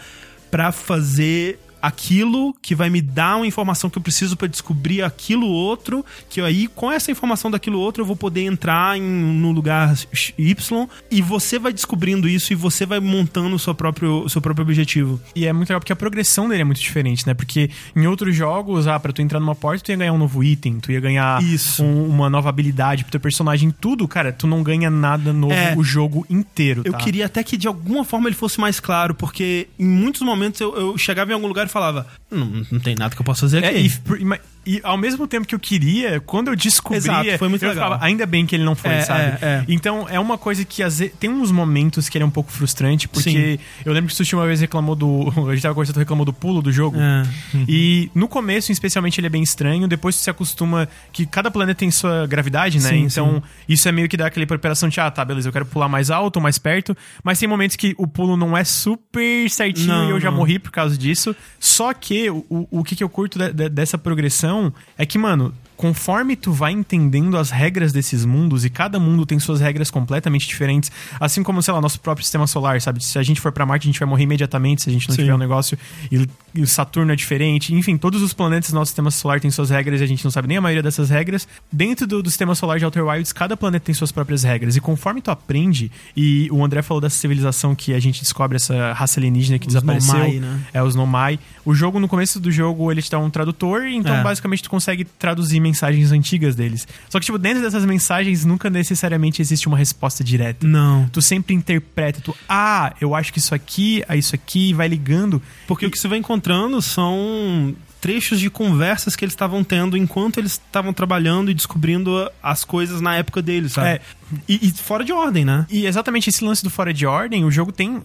Speaker 1: para fazer aquilo que vai me dar uma informação que eu preciso para descobrir aquilo outro, que aí com essa informação daquilo outro eu vou poder entrar em no lugar Y e você vai descobrindo isso e você vai montando o seu próprio, o seu próprio objetivo.
Speaker 3: E é muito legal porque a progressão dele é muito diferente, né? Porque em outros jogos, ah, para tu entrar numa porta, tu ia ganhar um novo item, tu ia ganhar um, uma nova habilidade pro teu personagem, tudo, cara, tu não ganha nada novo é, o jogo inteiro, tá?
Speaker 1: Eu queria até que de alguma forma ele fosse mais claro, porque em muitos momentos eu, eu chegava em algum lugar e falava: não, não tem nada que eu possa fazer é, aqui.
Speaker 3: É, e, e ao mesmo tempo que eu queria, quando eu descobri,
Speaker 1: Exato, foi muito
Speaker 3: eu
Speaker 1: legal.
Speaker 3: Ficava, ainda bem que ele não foi,
Speaker 1: é,
Speaker 3: sabe?
Speaker 1: É, é.
Speaker 3: Então é uma coisa que às vezes, tem uns momentos que ele é um pouco frustrante, porque Sim. eu lembro que o Sushi uma vez reclamou do. A gente tava conversando, reclamou do pulo do jogo. É. Uhum. E no começo, especialmente, ele é bem estranho. Depois você se acostuma que cada planeta tem sua gravidade, né? Sim, então sim. isso é meio que dá aquela preparação de, ah, tá, beleza, eu quero pular mais alto ou mais perto. Mas tem momentos que o pulo não é super certinho não, e eu já morri por causa disso. Só que o, o, o que, que eu curto de, de, dessa progressão é que, mano, conforme tu vai entendendo as regras desses mundos, e cada mundo tem suas regras completamente diferentes, assim como, sei lá, nosso próprio sistema solar, sabe? Se a gente for para Marte, a gente vai morrer imediatamente se a gente não Sim. tiver um negócio. E o Saturno é diferente. Enfim, todos os planetas do nosso sistema solar têm suas regras e a gente não sabe nem a maioria dessas regras. Dentro do, do sistema solar de Outer Wilds, cada planeta tem suas próprias regras. E conforme tu aprende, e o André falou dessa civilização que a gente descobre essa raça alienígena que
Speaker 1: Os
Speaker 3: desapareceu.
Speaker 1: Nomai, né?
Speaker 3: É, os Nomai. O jogo, no começo do jogo, ele te dá um tradutor, então
Speaker 1: É.
Speaker 3: basicamente tu consegue traduzir mensagens antigas deles. Só que, tipo, dentro dessas mensagens nunca necessariamente existe uma resposta direta.
Speaker 1: Não.
Speaker 3: Tu sempre interpreta, tu, ah, eu acho que isso aqui, é isso aqui, vai ligando.
Speaker 1: Porque o que você vai encontrando são trechos de conversas que eles estavam tendo enquanto eles estavam trabalhando e descobrindo as coisas na época deles, sabe?
Speaker 3: É.
Speaker 1: E, e fora de ordem, né?
Speaker 3: E exatamente esse lance do fora de ordem, o jogo tem.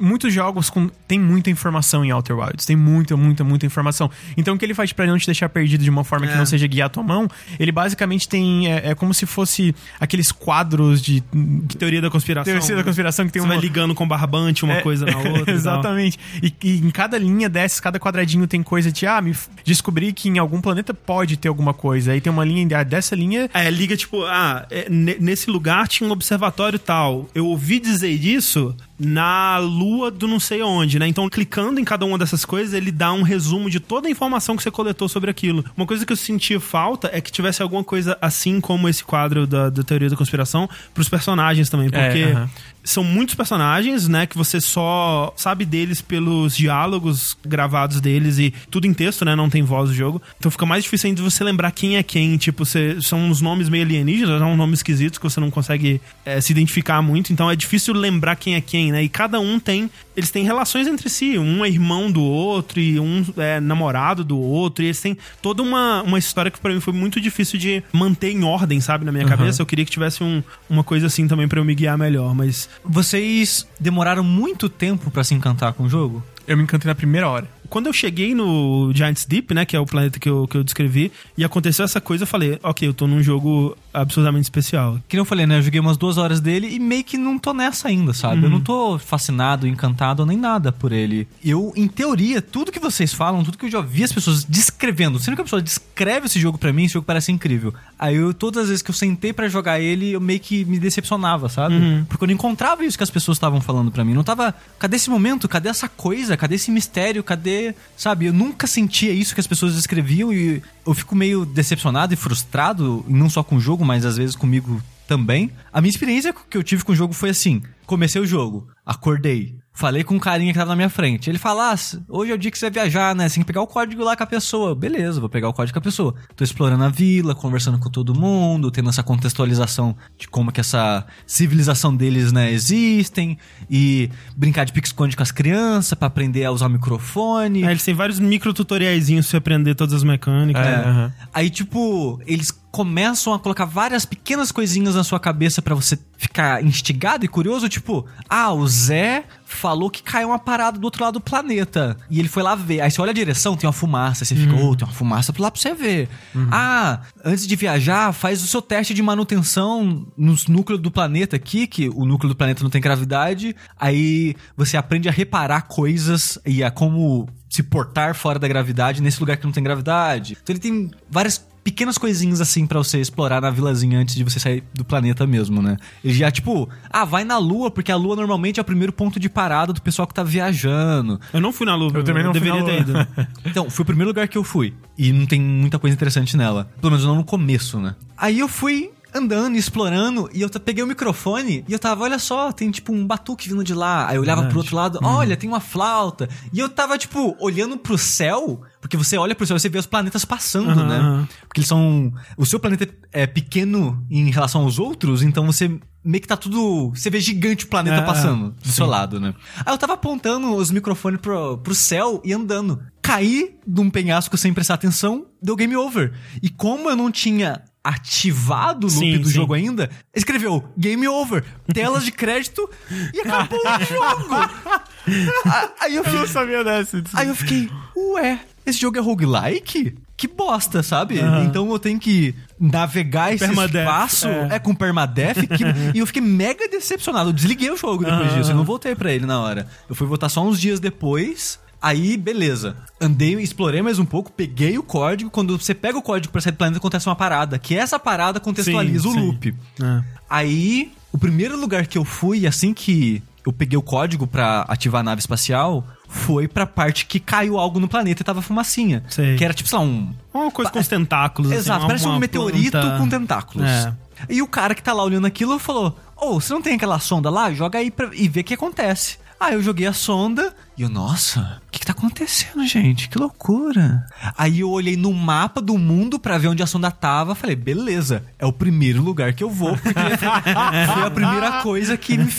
Speaker 3: Muitos jogos com, tem muita informação em Outer Wilds. Tem muita, muita, muita informação. Então o que ele faz pra não te deixar perdido de uma forma que
Speaker 1: É.
Speaker 3: não seja guiar a tua mão, ele basicamente tem. É, é como se fosse aqueles quadros de.
Speaker 1: Que teoria da conspiração.
Speaker 3: Teoria da conspiração que tem
Speaker 1: Você
Speaker 3: uma.
Speaker 1: vai ligando com barbante uma
Speaker 3: É,
Speaker 1: coisa na outra.
Speaker 3: Exatamente. E, e em cada linha dessas, cada quadradinho tem coisa de, ah, me descobri que em algum planeta pode ter alguma coisa. Aí tem uma linha dessa linha.
Speaker 1: É, liga tipo, ah, é, ne- nesse lugar tinha um observatório tal. Eu ouvi dizer disso na lua do não sei onde, né? Então, clicando em cada uma dessas coisas, ele dá um resumo de toda a informação que você coletou sobre aquilo. Uma coisa que eu sentia falta é que tivesse alguma coisa assim como esse quadro da, da teoria da conspiração pros personagens também, porque
Speaker 3: É, aham.
Speaker 1: são muitos personagens, né, que você só sabe deles pelos diálogos gravados deles e tudo em texto, né, não tem voz do jogo. Então fica mais difícil ainda você lembrar quem é quem, tipo, você, são uns nomes meio alienígenas, são uns nomes esquisitos que você não consegue é, se identificar muito, então é difícil lembrar quem é quem, né, e cada um tem, eles têm relações entre si, um é irmão do outro e um é namorado do outro, e eles têm toda uma, uma história que pra mim foi muito difícil de manter em ordem, sabe, na minha cabeça. Eu queria que tivesse um, uma coisa assim também pra eu me guiar melhor, mas
Speaker 2: Vocês demoraram muito tempo pra se encantar com o jogo?
Speaker 3: Eu me encantei na primeira hora.
Speaker 1: Quando eu cheguei no Giants Deep, né, que é o planeta que eu, que eu descrevi, e aconteceu essa coisa, eu falei, ok, eu tô num jogo absurdamente especial.
Speaker 2: Que nem eu falei, né? Eu joguei umas duas horas dele e meio que não tô nessa ainda, sabe? Eu não tô fascinado, encantado, nem nada por ele. Eu, em teoria, tudo que vocês falam, tudo que eu já vi as pessoas descrevendo, sendo que a pessoa descreve esse jogo pra mim, esse jogo parece incrível. Aí eu, todas as vezes que eu sentei pra jogar ele, eu meio que me decepcionava, sabe? Porque eu não encontrava isso que as pessoas estavam falando pra mim. Não tava. Cadê esse momento? Cadê essa coisa? Cadê esse mistério? Cadê. Sabe? Eu nunca sentia isso que as pessoas descreviam e eu fico meio decepcionado e frustrado, não só com o jogo, mas às vezes comigo também. A minha experiência que eu tive com o jogo foi assim: comecei o jogo, acordei, falei com um carinha que tava na minha frente. Ele fala: ah, hoje é o dia que você vai viajar, né? Você tem que pegar o código lá com a pessoa. Beleza, vou pegar o código com a pessoa. Tô explorando a vila, conversando com todo mundo, tendo essa contextualização de como que essa civilização deles, né, existem. E brincar de pique-esconde com as crianças pra aprender a usar o microfone.
Speaker 1: É, eles têm vários micro tutoriaizinhos pra você aprender todas as mecânicas.
Speaker 3: É, aham.
Speaker 2: Aí, tipo, eles começam a colocar várias pequenas coisinhas na sua cabeça pra você ficar instigado e curioso, tipo, ah, o Zé falou que caiu uma parada do outro lado do planeta. E ele foi lá ver. Aí você olha a direção, tem uma fumaça. Aí você fica, ô, tem uma fumaça lá pra você ver. Ah, antes de viajar, faz o seu teste de manutenção nos núcleos do planeta aqui, que o núcleo do planeta não tem gravidade. Aí você aprende a reparar coisas e a como se portar fora da gravidade nesse lugar que não tem gravidade. Então ele tem várias pequenas coisinhas assim pra você explorar na vilazinha antes de você sair do planeta mesmo, né? Ele já, tipo, ah, vai na lua, porque a lua normalmente é o primeiro ponto de parada do pessoal que tá viajando.
Speaker 1: Eu não fui na Lua.
Speaker 3: Eu também não fui
Speaker 1: deveria
Speaker 3: na
Speaker 1: ter ido.
Speaker 2: Então, foi o primeiro lugar que eu fui. E não tem muita coisa interessante nela. Pelo menos não no começo, né? Aí eu fui andando, explorando, e eu peguei o microfone e eu tava, olha só, tem tipo um batuque vindo de lá. Aí eu olhava pro outro lado, olha, tem uma flauta. E eu tava, tipo, olhando pro céu, porque você olha pro céu e você vê os planetas passando,
Speaker 1: Aham,
Speaker 2: né?
Speaker 1: aham.
Speaker 2: Porque eles são. O seu planeta é pequeno em relação aos outros, então você meio que tá tudo. Você vê gigante o planeta
Speaker 1: É,
Speaker 2: passando do seu lado, né? Aí eu tava apontando os microfones pro, pro céu e andando. Caí de um penhasco sem prestar atenção, deu game over. E como eu não tinha ativado o loop
Speaker 1: Sim,
Speaker 2: do
Speaker 1: sim.
Speaker 2: jogo ainda, escreveu game over, telas de crédito e acabou o jogo. Aí eu
Speaker 3: Eu não
Speaker 2: fiquei,
Speaker 3: sabia dessa.
Speaker 2: Aí eu fiquei, ué, esse jogo é roguelike? Que bosta, sabe?
Speaker 1: Aham.
Speaker 2: Então eu tenho que navegar esse
Speaker 1: Permadeath,
Speaker 2: espaço
Speaker 1: é.
Speaker 2: é. com permadeath que- e eu fiquei mega decepcionado. Eu desliguei o jogo depois
Speaker 1: Aham.
Speaker 2: disso, eu não voltei pra ele na hora. Eu fui voltar só uns dias depois. Aí, beleza. Andei, explorei mais um pouco, peguei o código. Quando você pega o código pra sair do planeta, acontece uma parada. Que essa parada contextualiza
Speaker 1: Sim,
Speaker 2: o
Speaker 1: sim.
Speaker 2: loop.
Speaker 1: É.
Speaker 2: Aí, o primeiro lugar que eu fui, assim que eu peguei o código pra ativar a nave espacial, foi pra parte que caiu algo no planeta e tava fumacinha.
Speaker 1: Sei.
Speaker 2: Que era tipo, sei lá, um.
Speaker 1: Uma coisa com os tentáculos. assim,
Speaker 2: Exato,
Speaker 1: uma-
Speaker 2: parece um meteorito
Speaker 1: planta.
Speaker 2: com tentáculos.
Speaker 1: É.
Speaker 2: E o cara que tá lá olhando aquilo falou: Ô, você não tem aquela sonda lá? Joga aí pra... e vê o que acontece. Aí eu joguei a sonda e eu, nossa, que, que tá acontecendo, gente? Que loucura. Aí eu olhei no mapa do mundo pra ver onde a sonda tava. Falei, beleza, é o primeiro lugar que eu vou, porque foi a primeira coisa que me.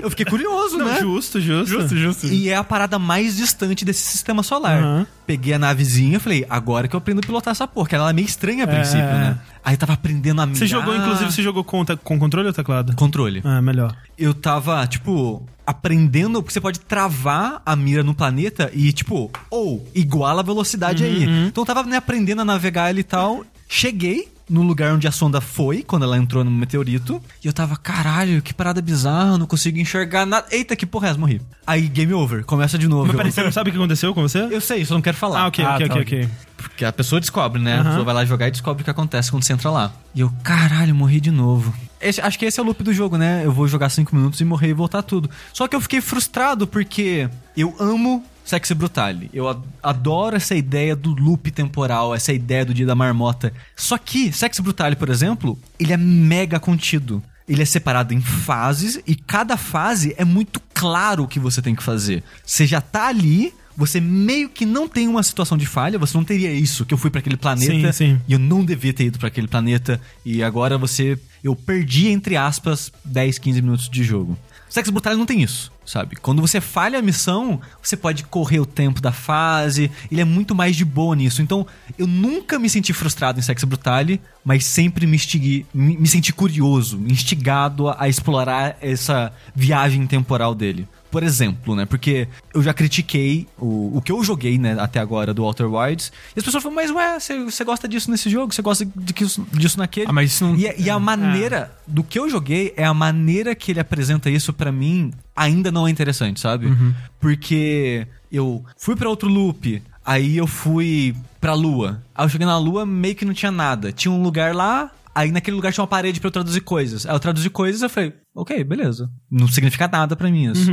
Speaker 2: Eu fiquei curioso,
Speaker 1: Não,
Speaker 2: né?
Speaker 1: justo, justo.
Speaker 3: justo.
Speaker 2: E é a parada mais distante desse sistema solar.
Speaker 1: Aham.
Speaker 2: Peguei a navezinha e falei, agora que eu aprendo a pilotar essa porra, que ela é meio estranha a princípio,
Speaker 1: É.
Speaker 2: né? Aí tava aprendendo a mirar.
Speaker 1: Você jogou, inclusive, você jogou com, com controle ou teclado?
Speaker 2: Controle.
Speaker 1: Ah, melhor.
Speaker 2: Eu tava, tipo, aprendendo, porque você pode travar a mira no planeta e, tipo, ou iguala a velocidade aí. Então eu tava né, aprendendo a navegar ele e tal. Cheguei no lugar onde a sonda foi, quando ela entrou no meteorito. E eu tava, caralho, que parada bizarra, não consigo enxergar nada. Eita, que porra é essa? Morri. Aí, game over, começa de novo.
Speaker 1: Mas peraí, você não sabe o que aconteceu com você?
Speaker 2: Eu sei, só não quero falar.
Speaker 1: Ah, ok,
Speaker 3: Ah,
Speaker 1: ok,
Speaker 3: tá,
Speaker 1: ok,
Speaker 3: ok.
Speaker 2: Porque a pessoa descobre, né? A
Speaker 1: Aham.
Speaker 2: pessoa vai lá jogar e descobre o que acontece quando você entra lá. E eu, caralho, morri de novo. Esse- acho que esse é o loop do jogo, né? Eu vou jogar 5 minutos e morrer e voltar tudo. Só que eu fiquei frustrado porque eu amo Sexy Brutale. Eu adoro essa ideia do loop temporal, essa ideia do dia da marmota. Só que Sexy Brutale, por exemplo, ele é mega contido. Ele é separado em fases e cada fase é muito claro o que você tem que fazer. Você já tá ali, você meio que não tem uma situação de falha, você não teria isso, que eu fui pra aquele planeta
Speaker 1: Sim, sim.
Speaker 2: e eu não devia ter ido pra aquele planeta e agora você eu perdi entre aspas 10, 15 minutos de jogo. Sex Brutale não tem isso, sabe? Quando você falha a missão, você pode correr o tempo da fase, ele é muito mais de boa nisso. Então, eu nunca me senti frustrado em Sex Brutale, mas sempre me, instiguei, me, me senti curioso, instigado a, a explorar essa viagem temporal dele. Por exemplo, né? Porque eu já critiquei o, o que eu joguei, né, até agora do Walter Wilds. E as pessoas falam, mas ué, você- gosta disso nesse jogo? Você gosta de que isso- disso naquele?
Speaker 3: Ah, mas isso não-
Speaker 2: E, a- e a maneira do que eu joguei é a maneira que ele apresenta isso pra mim ainda não é interessante, sabe? Porque eu fui pra outro loop, aí eu fui pra lua. Aí eu cheguei na lua, meio que não tinha nada. Tinha um lugar lá, aí naquele lugar tinha uma parede pra eu traduzir coisas. Aí eu traduzi coisas eu falei, ok, beleza. Não significa nada pra mim isso.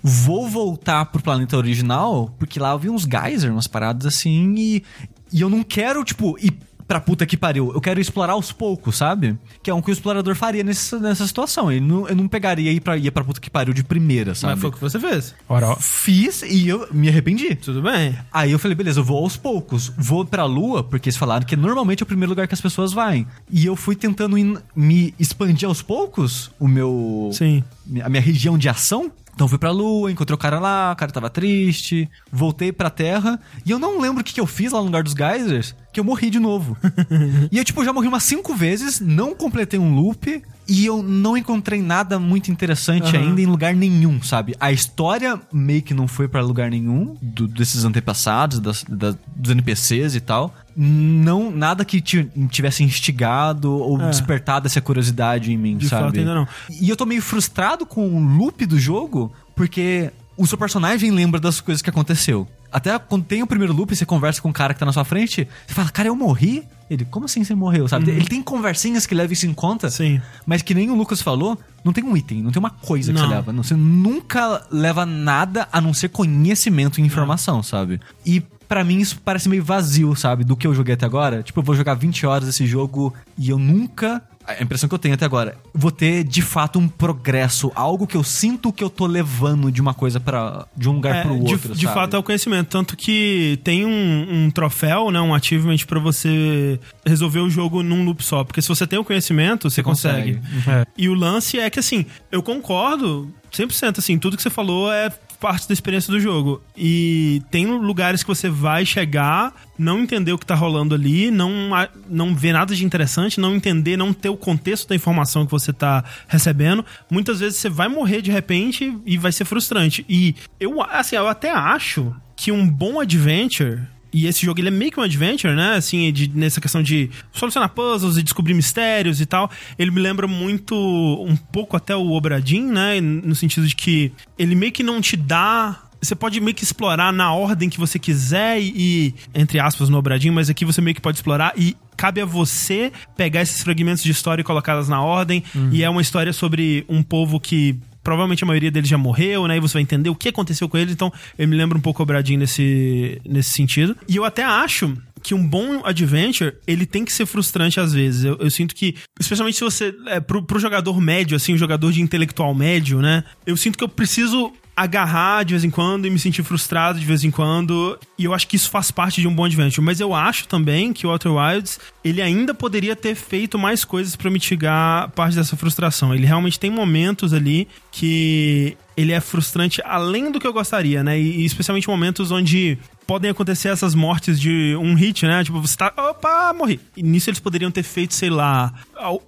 Speaker 2: Vou voltar pro planeta original, porque lá eu vi uns geyser, umas paradas assim, e, e eu não quero, tipo, ir pra puta que pariu. Eu quero explorar aos poucos, sabe? Que é um que o explorador faria nessa, nessa situação. Ele não, eu não pegaria e pra, ir pra puta que pariu de primeira, sabe?
Speaker 1: Mas foi o que você fez.
Speaker 3: Ora, ó.
Speaker 2: Fiz e eu me arrependi.
Speaker 1: Tudo bem.
Speaker 2: Aí eu falei, beleza, eu vou aos poucos. Vou pra lua, porque eles falaram que normalmente é o primeiro lugar que as pessoas vão. E eu fui tentando in- me expandir aos poucos o meu.
Speaker 1: Sim.
Speaker 2: A minha região de ação. Então fui pra lua, encontrei o cara lá, o cara tava triste, voltei pra terra, e eu não lembro o que, que eu fiz lá no lugar dos geysers, que eu morri de novo. e eu, tipo, já morri umas cinco vezes, não completei um loop, e eu não encontrei nada muito interessante
Speaker 1: Aham.
Speaker 2: ainda em lugar nenhum, sabe? A história meio que não foi pra lugar nenhum, do- desses antepassados, das, da- dos NPCs e tal. Não, nada que ti- tivesse instigado ou
Speaker 1: É.
Speaker 2: despertado essa curiosidade em mim,
Speaker 1: De
Speaker 2: sabe?
Speaker 1: fato, ainda não.
Speaker 2: E eu tô meio frustrado com o loop do jogo, porque o seu personagem lembra das coisas que aconteceu. Até quando tem o primeiro loop e você conversa com o cara que tá na sua frente, você fala, cara, eu morri? Ele, como assim você morreu, sabe? Ele tem conversinhas que levam isso em conta,
Speaker 1: Uhum. Sim.
Speaker 2: mas que nem o Lucas falou, não tem um item, não tem uma coisa que
Speaker 1: Não.
Speaker 2: você leva. Não, Você nunca leva nada a não ser conhecimento e informação, sabe? E pra mim isso parece meio vazio, sabe? Do que eu joguei até agora. Tipo, eu vou jogar 20 horas esse jogo e eu nunca. A impressão que eu tenho até agora, vou ter de fato um progresso, algo que eu sinto que eu tô levando de uma coisa para de um lugar
Speaker 1: É,
Speaker 2: pro
Speaker 1: de,
Speaker 2: outro,
Speaker 1: de
Speaker 2: sabe?
Speaker 1: fato é o conhecimento. Tanto que tem um, um troféu, né, um achievement pra você resolver o jogo num loop só. Porque se você tem o conhecimento, você, consegue.
Speaker 2: consegue.
Speaker 3: É.
Speaker 1: E o lance é que, assim, eu concordo 100%, assim, tudo que você falou é parte da experiência do jogo. E tem lugares que você vai chegar, não entender o que tá rolando ali, não, não ver nada de interessante, não entender, não ter o contexto da informação que você tá recebendo. Muitas vezes você vai morrer de repente e vai ser frustrante. E eu, assim, eu até acho que um bom adventure e esse jogo ele é meio que um adventure, né? Assim, de- nessa questão de solucionar puzzles e descobrir mistérios e tal. Ele me lembra muito, um pouco até o Obradin, né? No sentido de que ele meio que não te dá. Você pode meio que explorar na ordem que você quiser e, entre aspas, no Obradin, mas aqui você meio que pode explorar e cabe a você pegar esses fragmentos de história e colocá-las na ordem. E é uma história sobre um povo que provavelmente a maioria deles já morreu, né? E você vai entender o que aconteceu com eles. Então, eu me lembro um pouco o Bradinho nesse, nesse sentido. E eu até acho que um bom adventure, ele tem que ser frustrante às vezes. Eu, eu sinto que, especialmente se você. É, pro, pro jogador médio, assim, o jogador de intelectual médio, né? Eu sinto que eu preciso agarrar de vez em quando e me sentir frustrado de vez em quando. E eu acho que isso faz parte de um bom adventure. Mas eu acho também que o Outer Wilds, ele ainda poderia ter feito mais coisas para mitigar parte dessa frustração. Ele realmente tem momentos ali que ele é frustrante além do que eu gostaria, né? E especialmente momentos onde podem acontecer essas mortes de um hit, né? Tipo, você tá. Opa, morri. E nisso eles poderiam ter feito, sei lá.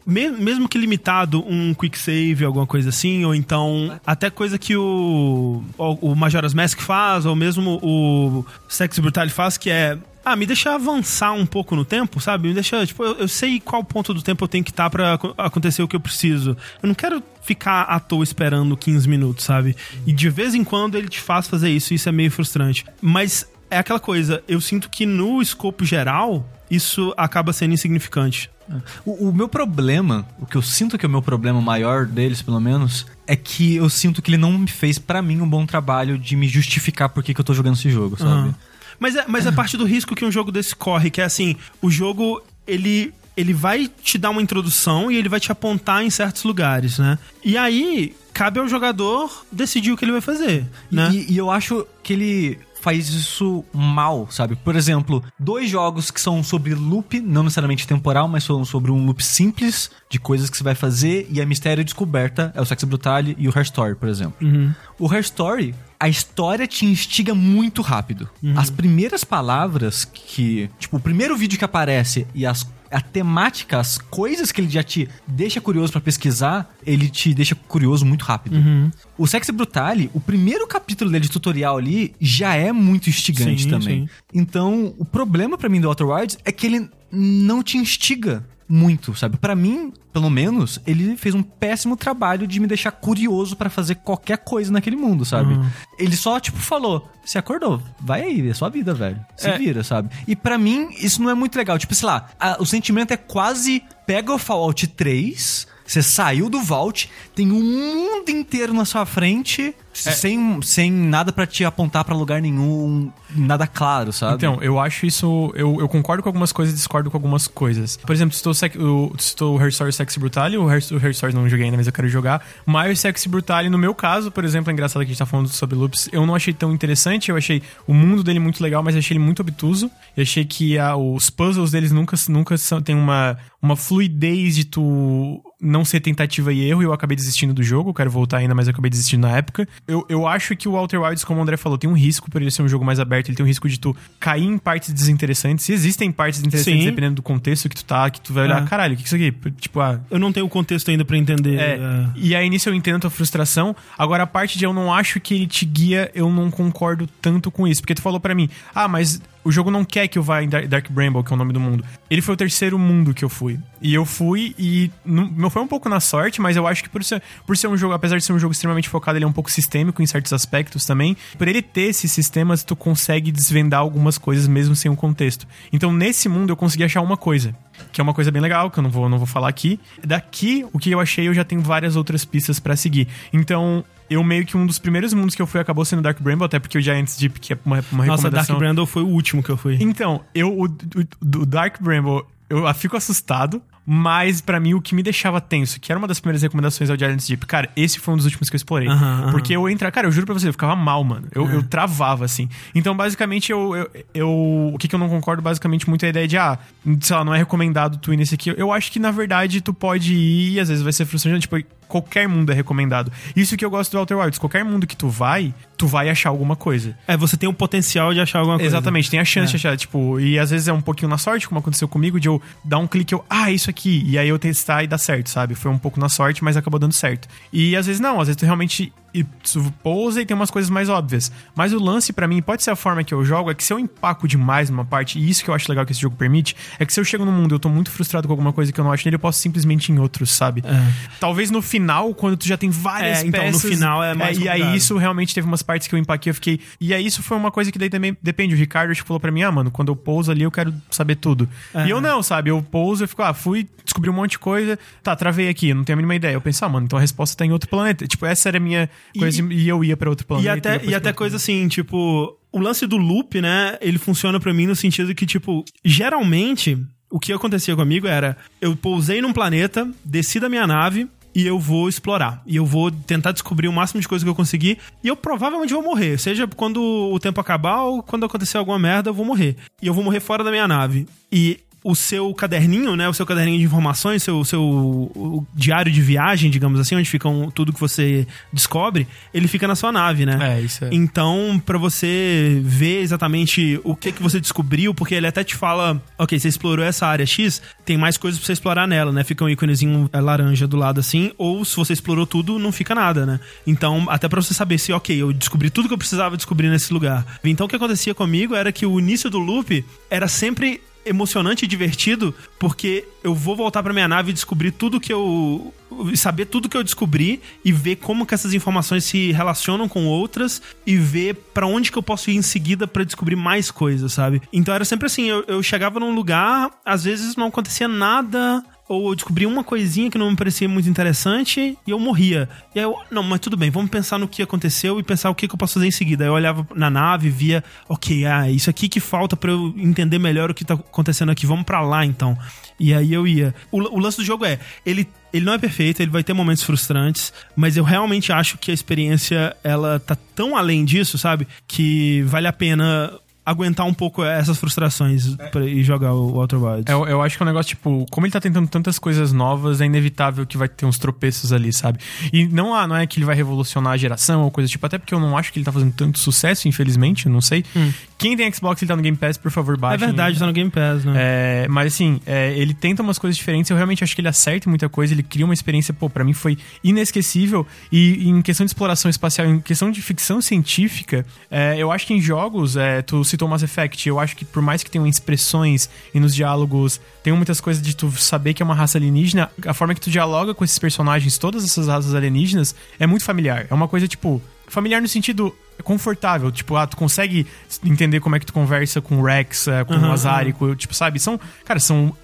Speaker 1: Mesmo que limitado, um quick save, alguma coisa assim, ou então até coisa que o, o Majora's Mask faz, ou mesmo o Sex Brutal faz, que é ah, me deixa avançar um pouco no tempo, sabe? Me deixa, tipo, eu, eu sei qual ponto do tempo eu tenho que estar tá para acontecer o que eu preciso. Eu não quero ficar à toa esperando 15 minutos, sabe? E de vez em quando ele te faz fazer isso, isso é meio frustrante. Mas é aquela coisa, eu sinto que no escopo geral, isso acaba sendo insignificante.
Speaker 2: O, o, meu problema, o que eu sinto que é o meu problema maior deles, pelo menos, é que eu sinto que ele não me fez, para mim, um bom trabalho de me justificar por que, que eu tô jogando esse jogo, sabe? Uhum.
Speaker 1: Mas é, mas é parte do risco que um jogo desse corre, que é assim, o jogo, ele ele vai te dar uma introdução e ele vai te apontar em certos lugares, né? E aí, cabe ao jogador decidir o que ele vai fazer, né?
Speaker 2: E, e eu acho que ele faz isso mal, sabe? Por exemplo, dois jogos que são sobre loop, não necessariamente temporal, mas são sobre um loop simples de coisas que você vai fazer e a mistério descoberta é o Sex Brutale e o Hair Story, por exemplo.
Speaker 1: Uhum.
Speaker 2: O Hair Story, a história te instiga muito rápido. Uhum. As primeiras palavras que. Tipo, o primeiro vídeo que aparece e as a temática, as coisas que ele já te deixa curioso para pesquisar, ele te deixa curioso muito rápido.
Speaker 1: Uhum.
Speaker 2: O Sex Brutale, o primeiro capítulo dele de tutorial ali já é muito instigante sim, também. Sim. Então, o problema para mim do Outer Wilds é que ele não te instiga muito, sabe? Para mim, pelo menos, ele fez um péssimo trabalho de me deixar curioso para fazer qualquer coisa naquele mundo, sabe? Uhum. Ele só, tipo, falou: você acordou, vai aí, é sua vida, velho. Se é. vira, sabe? E para mim, isso não é muito legal. Tipo, sei lá, a, o sentimento é quase pega o Fallout 3 você saiu do vault, tem um mundo inteiro na sua frente, é. sem, sem nada para te apontar para lugar nenhum, nada claro, sabe?
Speaker 3: Então, eu acho isso. Eu, eu concordo com algumas coisas e discordo com algumas coisas. Por exemplo, estou estou Hair Story Sexy Brutale, o Hair, o Hair Story não joguei ainda, mas eu quero jogar. Mas Sexy Brutale, no meu caso, por exemplo, é engraçado que a gente tá falando sobre loops, eu não achei tão interessante, eu achei o mundo dele muito legal, mas achei ele muito obtuso. Eu achei que a, os puzzles deles nunca, nunca são, tem uma, uma fluidez de tu não ser tentativa e erro, e eu acabei desistindo do jogo, quero voltar ainda, mas eu acabei desistindo na época. Eu, eu acho que o Walter Wilds, como o André falou, tem um risco por ele ser um jogo mais aberto, ele tem um risco de tu cair em partes desinteressantes. E existem partes interessantes Sim. dependendo do contexto que tu tá, que tu vai olhar, é. caralho, o que é isso aqui? Tipo, ah.
Speaker 1: Eu não tenho o contexto ainda para entender.
Speaker 3: É. é. E aí nisso eu entendo a tua frustração. Agora, a parte de eu não acho que ele te guia, eu não concordo tanto com isso. Porque tu falou para mim, ah, mas o jogo não quer que eu vá em Dark Bramble, que é o nome do mundo. Ele foi o terceiro mundo que eu fui. E eu fui e não foi um pouco na sorte, mas eu acho que por ser, por ser um jogo, apesar de ser um jogo extremamente focado, ele é um pouco sistêmico em certos aspectos também. Por ele ter esses sistemas, tu consegue desvendar algumas coisas mesmo sem um contexto. Então, nesse mundo eu consegui achar uma coisa, que é uma coisa bem legal, que eu não vou, não vou falar aqui. Daqui, o que eu achei, eu já tenho várias outras pistas para seguir. Então, eu meio que um dos primeiros mundos que eu fui acabou sendo Dark Bramble, até porque o Giants Deep, que é uma, uma
Speaker 1: Nossa, Dark Bramble foi o último que eu fui.
Speaker 3: Então, eu, o, o, o Dark Bramble, eu fico assustado, mas para mim o que me deixava tenso, que era uma das primeiras recomendações ao Giants Deep, cara, esse foi um dos últimos que eu explorei.
Speaker 1: Uhum,
Speaker 3: porque eu entra, cara, eu juro pra você, eu ficava mal, mano. Eu, eu travava, assim. Então, basicamente, eu, eu, eu, O que, que eu não concordo, basicamente, muito é a ideia de, ah, sei lá, não é recomendado tu ir nesse aqui. Eu acho que, na verdade, tu pode ir e às vezes vai ser frustrante. Tipo, qualquer mundo é recomendado. Isso que eu gosto do Outer Wilds. Qualquer mundo que tu vai, tu vai achar alguma coisa.
Speaker 1: É, você tem o potencial de achar alguma coisa.
Speaker 3: Exatamente, tem a chance é. de achar, tipo, e às vezes é um pouquinho na sorte, como aconteceu comigo, de eu dar um clique, eu, ah, isso aqui, e aí eu testar e dar certo, sabe? Foi um pouco na sorte, mas acabou dando certo. E às vezes não, às vezes tu realmente e pousa e tem umas coisas mais óbvias. Mas o lance pra mim, pode ser a forma que eu jogo, é que se eu empaco demais numa parte, e isso que eu acho legal que esse jogo permite, é que se eu chego no mundo e eu tô muito frustrado com alguma coisa que eu não acho nele, eu posso simplesmente ir em outros, sabe? Talvez no final, quando tu já tem várias
Speaker 1: É, então, no final é mais
Speaker 3: E aí isso realmente teve umas partes que eu empaquei, eu fiquei... E aí isso foi uma coisa que daí também depende. O Ricardo tipo, falou pra mim, ah, mano, quando eu pouso ali eu quero saber tudo. E eu não, sabe? Eu pouso, eu fico, ah, fui, descobri um monte de coisa, tá, travei aqui, não tenho a mínima ideia. Eu penso, ah, mano, então a resposta tá em outro planeta. Tipo, essa era a minha coisa e, eu ia pra outro planeta.
Speaker 1: E até, e até coisa assim, tipo, o lance do loop, né? Ele funciona pra mim no sentido que, tipo, geralmente o que acontecia comigo era eu pousei num planeta, desci da minha nave. E eu vou explorar. E eu vou tentar descobrir o máximo de coisa que eu conseguir. E eu provavelmente vou morrer. Seja quando o tempo acabar ou quando acontecer alguma merda, eu vou morrer. E eu vou morrer fora da minha nave. E o seu caderninho, né? O seu caderninho de informações, seu, seu diário de viagem, digamos assim, onde fica um- tudo que você descobre, ele fica na sua nave, né?
Speaker 3: É, isso é.
Speaker 1: Então, pra você ver exatamente o que que você descobriu, porque ele até te fala, ok, você explorou essa área X, tem mais coisas pra você explorar nela, né? Fica um íconezinho é, laranja do lado assim, ou se você explorou tudo, não fica nada, né? Então, até pra você saber se, ok, eu descobri tudo que eu precisava descobrir nesse lugar. Então, o que acontecia comigo era que o início do loop era sempre emocionante e divertido, porque eu vou voltar pra minha nave e descobrir tudo que eu. saber tudo que eu descobri e ver como que essas informações se relacionam com outras e ver pra onde que eu posso ir em seguida pra descobrir mais coisas, sabe? Então era sempre assim, eu, eu chegava num lugar, às vezes não acontecia nada. Ou eu descobri uma coisinha que não me parecia muito interessante e eu morria. E aí eu, não, mas tudo bem, vamos pensar no que aconteceu e pensar o que, que eu posso fazer em seguida. Aí eu olhava na nave via, ok, ah, isso aqui que falta pra eu entender melhor o que tá acontecendo aqui, vamos pra lá então. E aí eu ia. O, o lance do jogo é, ele, ele não é perfeito, ele vai ter momentos frustrantes, mas eu realmente acho que a experiência, ela tá tão além disso, sabe? Que vale a pena aguentar um pouco essas frustrações pra, e jogar o Outer Wilds.
Speaker 3: Eu, eu acho que é um negócio, tipo, como ele tá tentando tantas coisas novas, é inevitável que vai ter uns tropeços ali, sabe? E não, ah, não é que ele vai revolucionar a geração ou coisa tipo, até porque eu não acho que ele tá fazendo tanto sucesso, infelizmente, eu não sei. Quem tem Xbox e tá no Game Pass, por favor,
Speaker 1: É
Speaker 3: baixem.
Speaker 1: verdade, tá no Game Pass, né?
Speaker 3: É, mas assim, é, ele tenta umas coisas diferentes. Eu realmente acho que ele acerta muita coisa. Ele cria uma experiência, pô, pra mim foi inesquecível. E em questão de exploração espacial, em questão de ficção científica, é, eu acho que em jogos, é, tu citou Mass Effect, eu acho que por mais que tenham expressões e nos diálogos, tem muitas coisas de tu saber que é uma raça alienígena, a forma que tu dialoga com esses personagens, todas essas raças alienígenas, é muito familiar. É uma coisa, tipo, familiar no sentido confortável, tipo, ah, tu consegue entender como é que tu conversa com o Rex, é, com
Speaker 1: Aham,
Speaker 3: o Azari, com, tipo, sabe? São, cara, são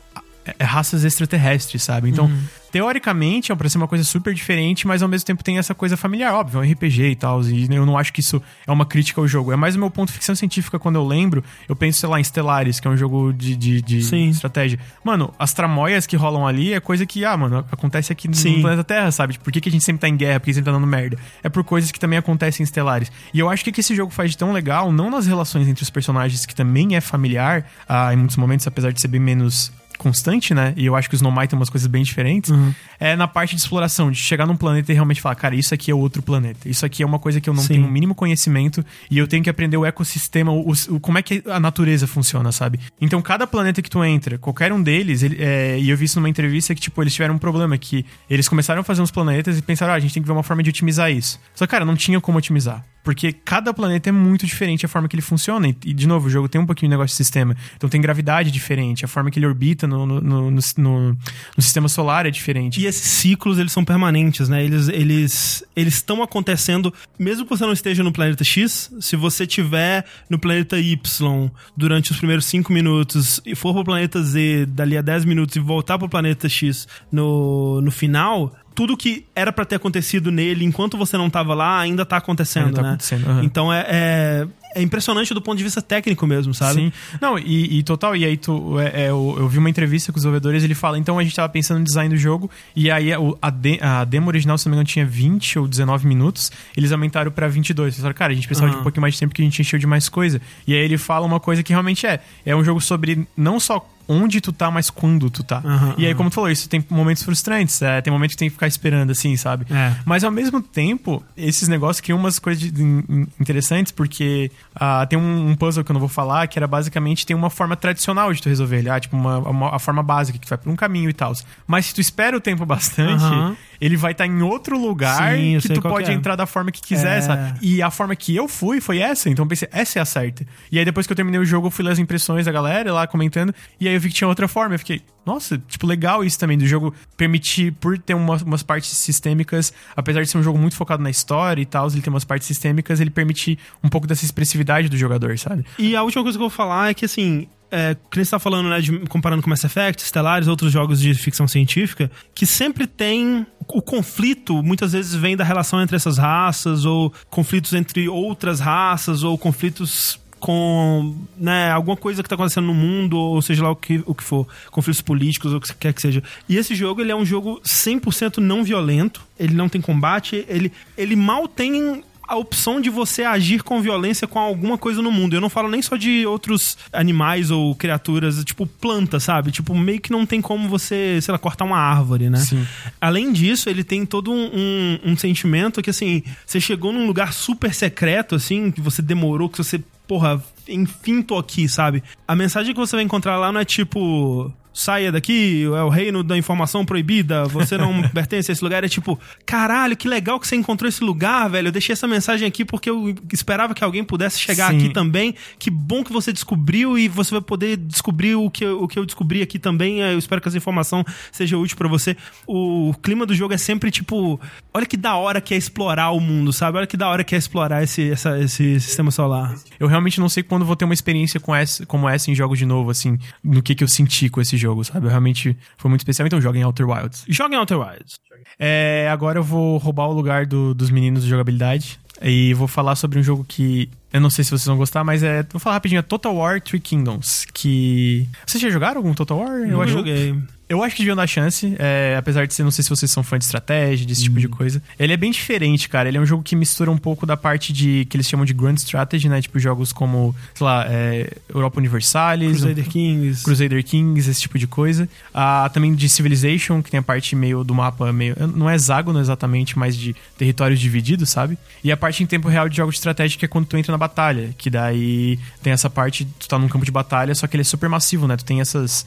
Speaker 3: raças extraterrestres, sabe? Então, teoricamente é pra ser uma coisa super diferente, mas ao mesmo tempo tem essa coisa familiar, óbvio, é um RPG e tal, e eu não acho que isso é uma crítica ao jogo. É mais o meu ponto de ficção científica quando eu lembro, eu penso, sei lá, em Stellaris, que é um jogo de, de, de estratégia. Mano, as tramóias que rolam ali é coisa que, ah, mano, acontece aqui
Speaker 1: Sim.
Speaker 3: no planeta Terra, sabe? Tipo, por que, que a gente sempre tá em guerra? Por que sempre tá dando merda? É por coisas que também acontecem em Stellaris. E eu acho que o que esse jogo faz de tão legal, não nas relações entre os personagens, que também é familiar, ah, em muitos momentos, apesar de ser bem menos constante, né? E eu acho que o Snowmite tem umas coisas bem diferentes.
Speaker 1: Uhum.
Speaker 3: É na parte de exploração, de chegar num planeta e realmente falar, cara, isso aqui é outro planeta. Isso aqui é uma coisa que eu não
Speaker 1: Sim.
Speaker 3: tenho o mínimo conhecimento e eu tenho que aprender o ecossistema, o, o- como é que a natureza funciona, sabe? Então, cada planeta que tu entra, qualquer um deles, ele- é, e eu vi isso numa entrevista que, tipo, eles tiveram um problema, que eles começaram a fazer uns planetas e pensaram, ah, a gente tem que ver uma forma de otimizar isso. Só que, cara, não tinha como otimizar. Porque cada planeta é muito diferente a forma que ele funciona. E, de novo, o jogo tem um pouquinho de negócio de sistema. Então tem gravidade diferente, a forma que ele orbita no, no, no, sistema solar é diferente.
Speaker 1: E esses ciclos, eles são permanentes, né? Eles eles eles estão acontecendo, mesmo que você não esteja no planeta X, se você tiver no planeta Y durante os primeiros 5 minutos e for pro planeta Z dali a 10 minutos e voltar pro planeta X no, no final, tudo que era pra ter acontecido nele enquanto você não tava lá ainda tá acontecendo,
Speaker 3: Ainda tá
Speaker 1: né?
Speaker 3: acontecendo, aham.
Speaker 1: Então é, é é impressionante do ponto de vista técnico mesmo, sabe?
Speaker 3: Sim. Não, e, e total, e aí tu. É, é, eu, eu vi uma entrevista com os desenvolvedores ele fala, então a gente tava pensando no design do jogo, e aí o- a, de- a demo original, se não me engano, tinha 20 ou 19 minutos, eles aumentaram pra 22. Eles falaram, cara, a gente precisava de um pouquinho mais de tempo que a gente encheu de mais coisa. E aí ele fala uma coisa que realmente é: é um jogo sobre não só onde tu tá, mas quando tu tá.
Speaker 1: Aham,
Speaker 3: e aí, como tu falou, isso tem momentos frustrantes, é, tem momentos que tem que ficar esperando, assim, sabe?
Speaker 1: É.
Speaker 3: Mas ao mesmo tempo, esses negócios criam umas coisas de- in- in- interessantes, porque ah, tem um, um puzzle que eu não vou falar, que era basicamente tem uma forma tradicional de tu resolver ele. Ah, tipo, uma, uma- a forma básica, que vai por um caminho e tal. Mas se tu espera o tempo bastante,
Speaker 1: Aham.
Speaker 3: Ele vai estar em outro lugar
Speaker 1: Sim,
Speaker 3: que tu pode
Speaker 1: é.
Speaker 3: entrar da forma que quiser,
Speaker 1: É.
Speaker 3: sabe? E a forma que eu fui foi essa, então eu pensei, essa é a certa. E aí depois que eu terminei o jogo, eu fui ler as impressões da galera lá comentando, e aí eu vi que tinha outra forma, eu fiquei, nossa, tipo, legal isso também, do jogo permitir, por ter umas, umas partes sistêmicas, apesar de ser um jogo muito focado na história e tal, ele tem umas partes sistêmicas, ele permite um pouco dessa expressividade do jogador, sabe?
Speaker 1: E a última coisa que eu vou falar é que, assim, é, que nem você tá falando, né, de, comparando com Mass Effect, Stellaris, outros jogos de ficção científica, que sempre tem. O conflito muitas vezes vem da relação entre essas raças, ou conflitos entre outras raças, ou conflitos com né, alguma coisa que tá acontecendo no mundo, ou seja lá o que, o que for, conflitos políticos, ou o que quer que seja. E esse jogo, ele é um jogo 100% não violento, ele não tem combate, ele, ele mal tem a opção de você agir com violência com alguma coisa no mundo. Eu não falo nem só de outros animais ou criaturas, tipo planta, sabe? Tipo, meio que não tem como você, sei lá, cortar uma árvore, né?
Speaker 3: Sim.
Speaker 1: Além disso, ele tem todo um, um, um sentimento que, assim, você chegou num lugar super secreto, assim, que você demorou, que você, porra, enfim tô aqui, sabe? A mensagem que você vai encontrar lá não é tipo. Saia daqui, é o reino da informação proibida, você não pertence a esse lugar. É tipo, caralho, que legal que você encontrou esse lugar, velho. Eu deixei essa mensagem aqui porque eu esperava que alguém pudesse chegar
Speaker 3: Sim.
Speaker 1: aqui também. Que bom que você descobriu e você vai poder descobrir o que, eu- o que eu descobri aqui também. Eu espero que essa informação seja útil pra você. O clima do jogo é sempre tipo, olha que da hora que é explorar o mundo, sabe? Olha que da hora que é explorar esse, essa- esse sistema solar.
Speaker 3: Eu realmente não sei quando vou ter uma experiência com essa, como essa em jogos de novo, assim, no que, que eu senti com esse jogo, sabe? Eu realmente foi muito especial, então joga em Outer Wilds.
Speaker 1: Joga em Outer Wilds.
Speaker 3: É, agora eu vou roubar o lugar do- dos meninos de jogabilidade e vou falar sobre um jogo que eu não sei se vocês vão gostar, mas é. Vou falar rapidinho: é Total War Three Kingdoms. Que. Vocês já jogaram algum Total War?
Speaker 1: Eu
Speaker 3: acho-
Speaker 1: joguei.
Speaker 3: Eu acho que deviam dar chance, é, apesar de ser, não sei se vocês são fã de estratégia, desse tipo de coisa. Ele é bem diferente, cara. Ele é um jogo que mistura um pouco da parte de que eles chamam de Grand Strategy, né? Tipo jogos como, sei lá, é, Europa Universalis,
Speaker 1: Crusader Kings.
Speaker 3: Crusader Kings, esse tipo de coisa. Ah, também de Civilization, que tem a parte meio do mapa, meio. Não é hexágono exatamente, mas de territórios divididos, sabe? E a parte em tempo real de jogos de estratégia, que é quando tu entra na batalha. Que daí tem essa parte, tu tá num campo de batalha, só que ele é super massivo, né? Tu tem essas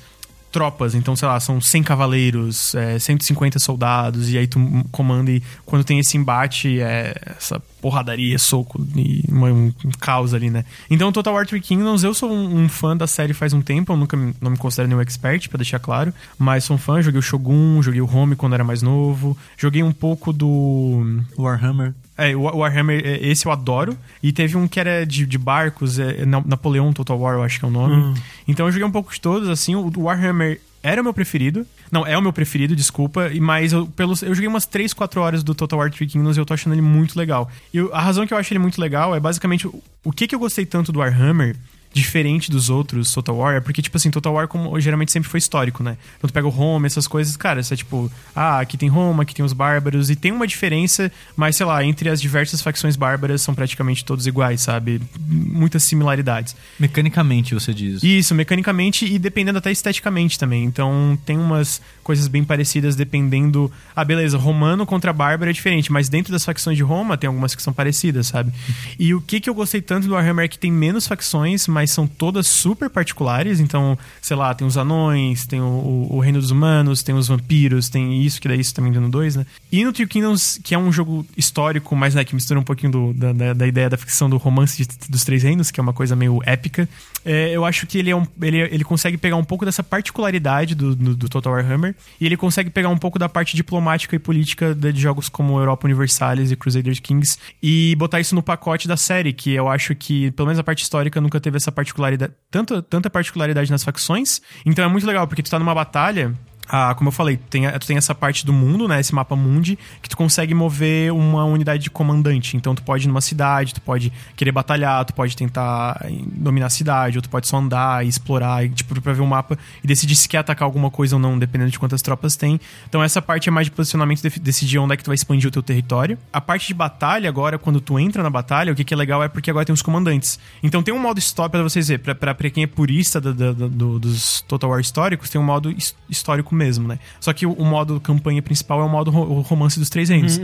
Speaker 3: tropas, então, sei lá, são 100 cavaleiros, é, 150 soldados, e aí tu comanda e quando tem esse embate, é essa porradaria, soco e uma- um, caos ali, né? Então, Total War Three Kingdoms, eu sou um, um fã da série faz um tempo, eu nunca me- não me considero nenhum expert, pra deixar claro, mas sou um fã, joguei o Shogun, joguei o Home quando era mais novo, joguei um pouco do...
Speaker 2: Warhammer.
Speaker 3: É, o Warhammer, é, esse eu adoro. E teve um que era de, de barcos, é, Na- Napoleão Total War, eu acho que é o nome. Então eu joguei um pouco de todos, assim. O Warhammer era o meu preferido. Não, é o meu preferido, desculpa. e- Mas eu, pelos, eu joguei umas 3, 4 horas do Total War Three Kingdoms e eu tô achando ele muito legal. E a razão que eu acho ele muito legal é basicamente o, o que, que eu gostei tanto do Warhammer diferente dos outros Total War, é porque, tipo assim, Total War como geralmente sempre foi histórico, né? Então tu pega o Roma, essas coisas, cara, isso é tipo, ah, aqui tem Roma, aqui tem os bárbaros, e tem uma diferença, mas sei lá, entre as diversas facções bárbaras são praticamente todos iguais, sabe? Muitas similaridades.
Speaker 2: Mecanicamente, você diz.
Speaker 3: Isso, mecanicamente e dependendo até esteticamente também. Então tem umas coisas bem parecidas dependendo. Ah, beleza, romano contra bárbaro é diferente, mas dentro das facções de Roma tem algumas que são parecidas, sabe? E o que, que eu gostei tanto do Warhammer é que tem menos facções, mas são todas super particulares. Então, sei lá, tem os anões, tem o, o- o Reino dos Humanos, tem os vampiros, tem isso, que daí isso também no 2, né? E no Three Kingdoms, que é um jogo histórico, mas né, que mistura um pouquinho do- da, da- da ideia da ficção do romance de- dos Três Reinos, que é uma coisa meio épica. É, eu acho que ele, é um, ele, ele consegue pegar um pouco dessa particularidade do, do, do Total Warhammer e ele consegue pegar um pouco da parte diplomática e política de jogos como Europa Universalis e Crusader Kings e botar isso no pacote da série, que eu acho que, pelo menos a parte histórica, nunca teve essa particularidade, tanto, tanta particularidade nas facções. Então é muito legal, porque tu tá numa batalha. Ah, como eu falei, tem, tu tem essa parte do mundo, né? Esse mapa mundi, que tu consegue mover uma unidade de comandante. Então tu pode ir numa cidade, tu pode querer batalhar, tu pode tentar eh, dominar a cidade, ou tu pode só andar e explorar, e, tipo, pra ver o mapa e decidir se quer atacar alguma coisa ou não, dependendo de quantas tropas tem. Então essa parte é mais de posicionamento, de decidir onde é que tu vai expandir o teu território. A parte de batalha, agora, quando tu entra na batalha, o que, que é legal é porque agora tem os comandantes. Então tem um modo histórico pra vocês verem, pra, pra, pra quem é purista da- da- do- dos Total War históricos, tem um modo his- histórico mesmo, né? Só que o, o modo campanha principal é o modo ro- o romance dos três reinos.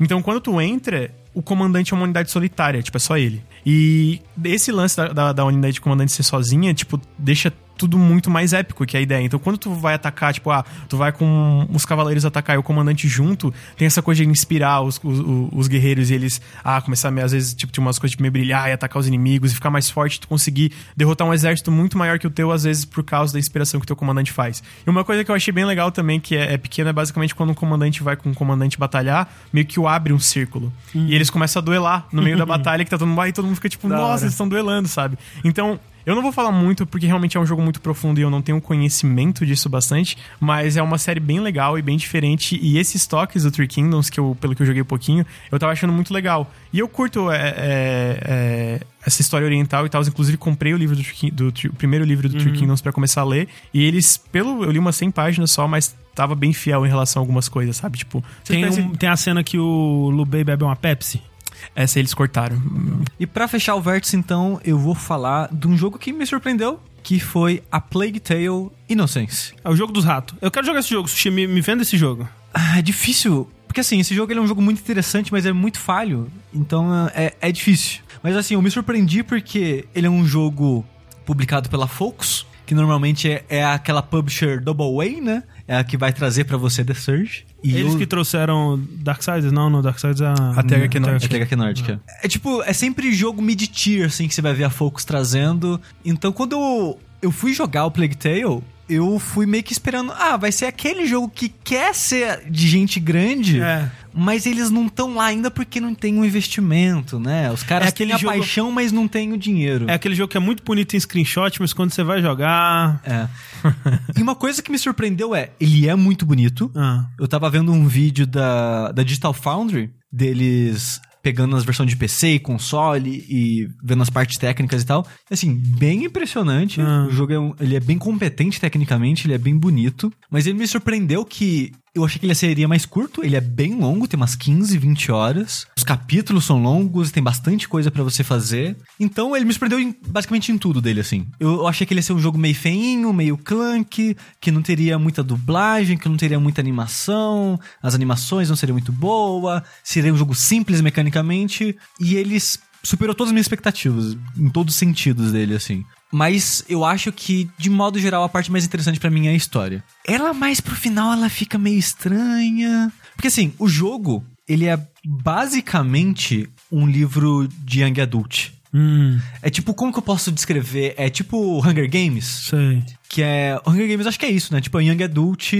Speaker 3: Então quando tu entra, o comandante é uma unidade solitária, tipo, é só ele. E esse lance da, da, da unidade de comandante ser sozinha, tipo, deixa tudo muito mais épico que é a ideia. Então, quando tu vai atacar, tipo, ah, tu vai com os cavaleiros atacar e o comandante junto, tem essa coisa de inspirar os, os, os guerreiros e eles, ah, começar a, às vezes, tipo, tinha umas coisas de meio brilhar e atacar os inimigos e ficar mais forte, tu conseguir derrotar um exército muito maior que o teu, às vezes, por causa da inspiração que o teu comandante faz. E uma coisa que eu achei bem legal também, que é, é pequena, é basicamente quando um comandante vai com um comandante batalhar, meio que o abre um círculo. E eles começam a duelar no meio da batalha, que tá todo mundo e todo mundo fica tipo,
Speaker 1: Da
Speaker 3: nossa,
Speaker 1: hora.
Speaker 3: eles estão duelando, sabe? Então, eu não vou falar muito porque realmente é um jogo muito profundo e eu não tenho conhecimento disso bastante, mas é uma série bem legal e bem diferente. E esses toques do Three Kingdoms, que eu, pelo que eu joguei um pouquinho, eu tava achando muito legal. E eu curto é, é, é, essa história oriental e tal. Inclusive, comprei o livro do, do Three- o primeiro livro do Three Kingdoms pra começar a ler. E eles, pelo. Eu li umas 100 páginas só, mas tava bem fiel em relação a algumas coisas, sabe? Tipo,
Speaker 1: Tem, um- tem a cena que o Lubei bebe uma Pepsi.
Speaker 3: Essa eles cortaram.
Speaker 2: E pra fechar o vértice, então, eu vou falar de um jogo que me surpreendeu, que foi a Plague Tale Innocence.
Speaker 1: É o jogo dos ratos. Eu quero jogar esse jogo, Sushi, me, me venda esse jogo.
Speaker 2: Ah, é difícil. Porque assim, esse jogo ele é um jogo muito interessante, mas é muito falho. Então é, é difícil. Mas assim, eu me surpreendi porque ele é um jogo publicado pela Focus, que normalmente é, é aquela publisher Double A, né? É a que vai trazer pra você The Surge. E
Speaker 1: Eles
Speaker 2: eu-
Speaker 1: que trouxeram Darksiders? Não, não, Darksiders é a...
Speaker 3: A THQ Nordic.
Speaker 2: É THQ Nórdica. É tipo, é sempre jogo mid-tier, assim, que você vai ver a Focus trazendo. Então, quando eu, eu fui jogar o Plague Tale, eu fui meio que esperando, ah, vai ser aquele jogo que quer ser de gente grande,
Speaker 1: É.
Speaker 2: mas eles não estão lá ainda porque não tem um investimento, né? Os caras
Speaker 1: É aquele
Speaker 2: têm a
Speaker 1: jogo-
Speaker 2: paixão, mas não têm o dinheiro.
Speaker 1: É aquele jogo que é muito bonito em screenshot, mas quando você vai jogar...
Speaker 2: É. e uma coisa que me surpreendeu é, ele é muito bonito.
Speaker 1: Ah.
Speaker 2: Eu tava vendo um vídeo da, da Digital Foundry, deles pegando as versões de PC e console e vendo as partes técnicas e tal. Assim, bem impressionante.
Speaker 1: Ah.
Speaker 2: O jogo é, um- ele é bem competente tecnicamente, ele é bem bonito. Mas ele me surpreendeu que eu achei que ele seria mais curto. Ele é bem longo, tem umas 15, 20 horas. Os capítulos são longos, tem bastante coisa pra você fazer. Então ele me surpreendeu em- basicamente em tudo dele, assim. Eu, eu achei que ele ia ser um jogo meio feinho, meio clunk, que não teria muita dublagem, que não teria muita animação, as animações não seriam muito boa, seria um jogo simples mecanicamente. E eles superou todas as minhas expectativas, em todos os sentidos dele, assim. Mas eu acho que, de modo geral, a parte mais interessante pra mim é a história. Ela mais pro final, ela fica meio estranha. Porque assim, o jogo, ele é basicamente um livro de young adult.
Speaker 1: Hum,
Speaker 2: É tipo, como que eu posso descrever? É tipo Hunger Games,
Speaker 1: sei.
Speaker 2: que é... Hunger Games acho que é isso, né? Tipo, é young adult,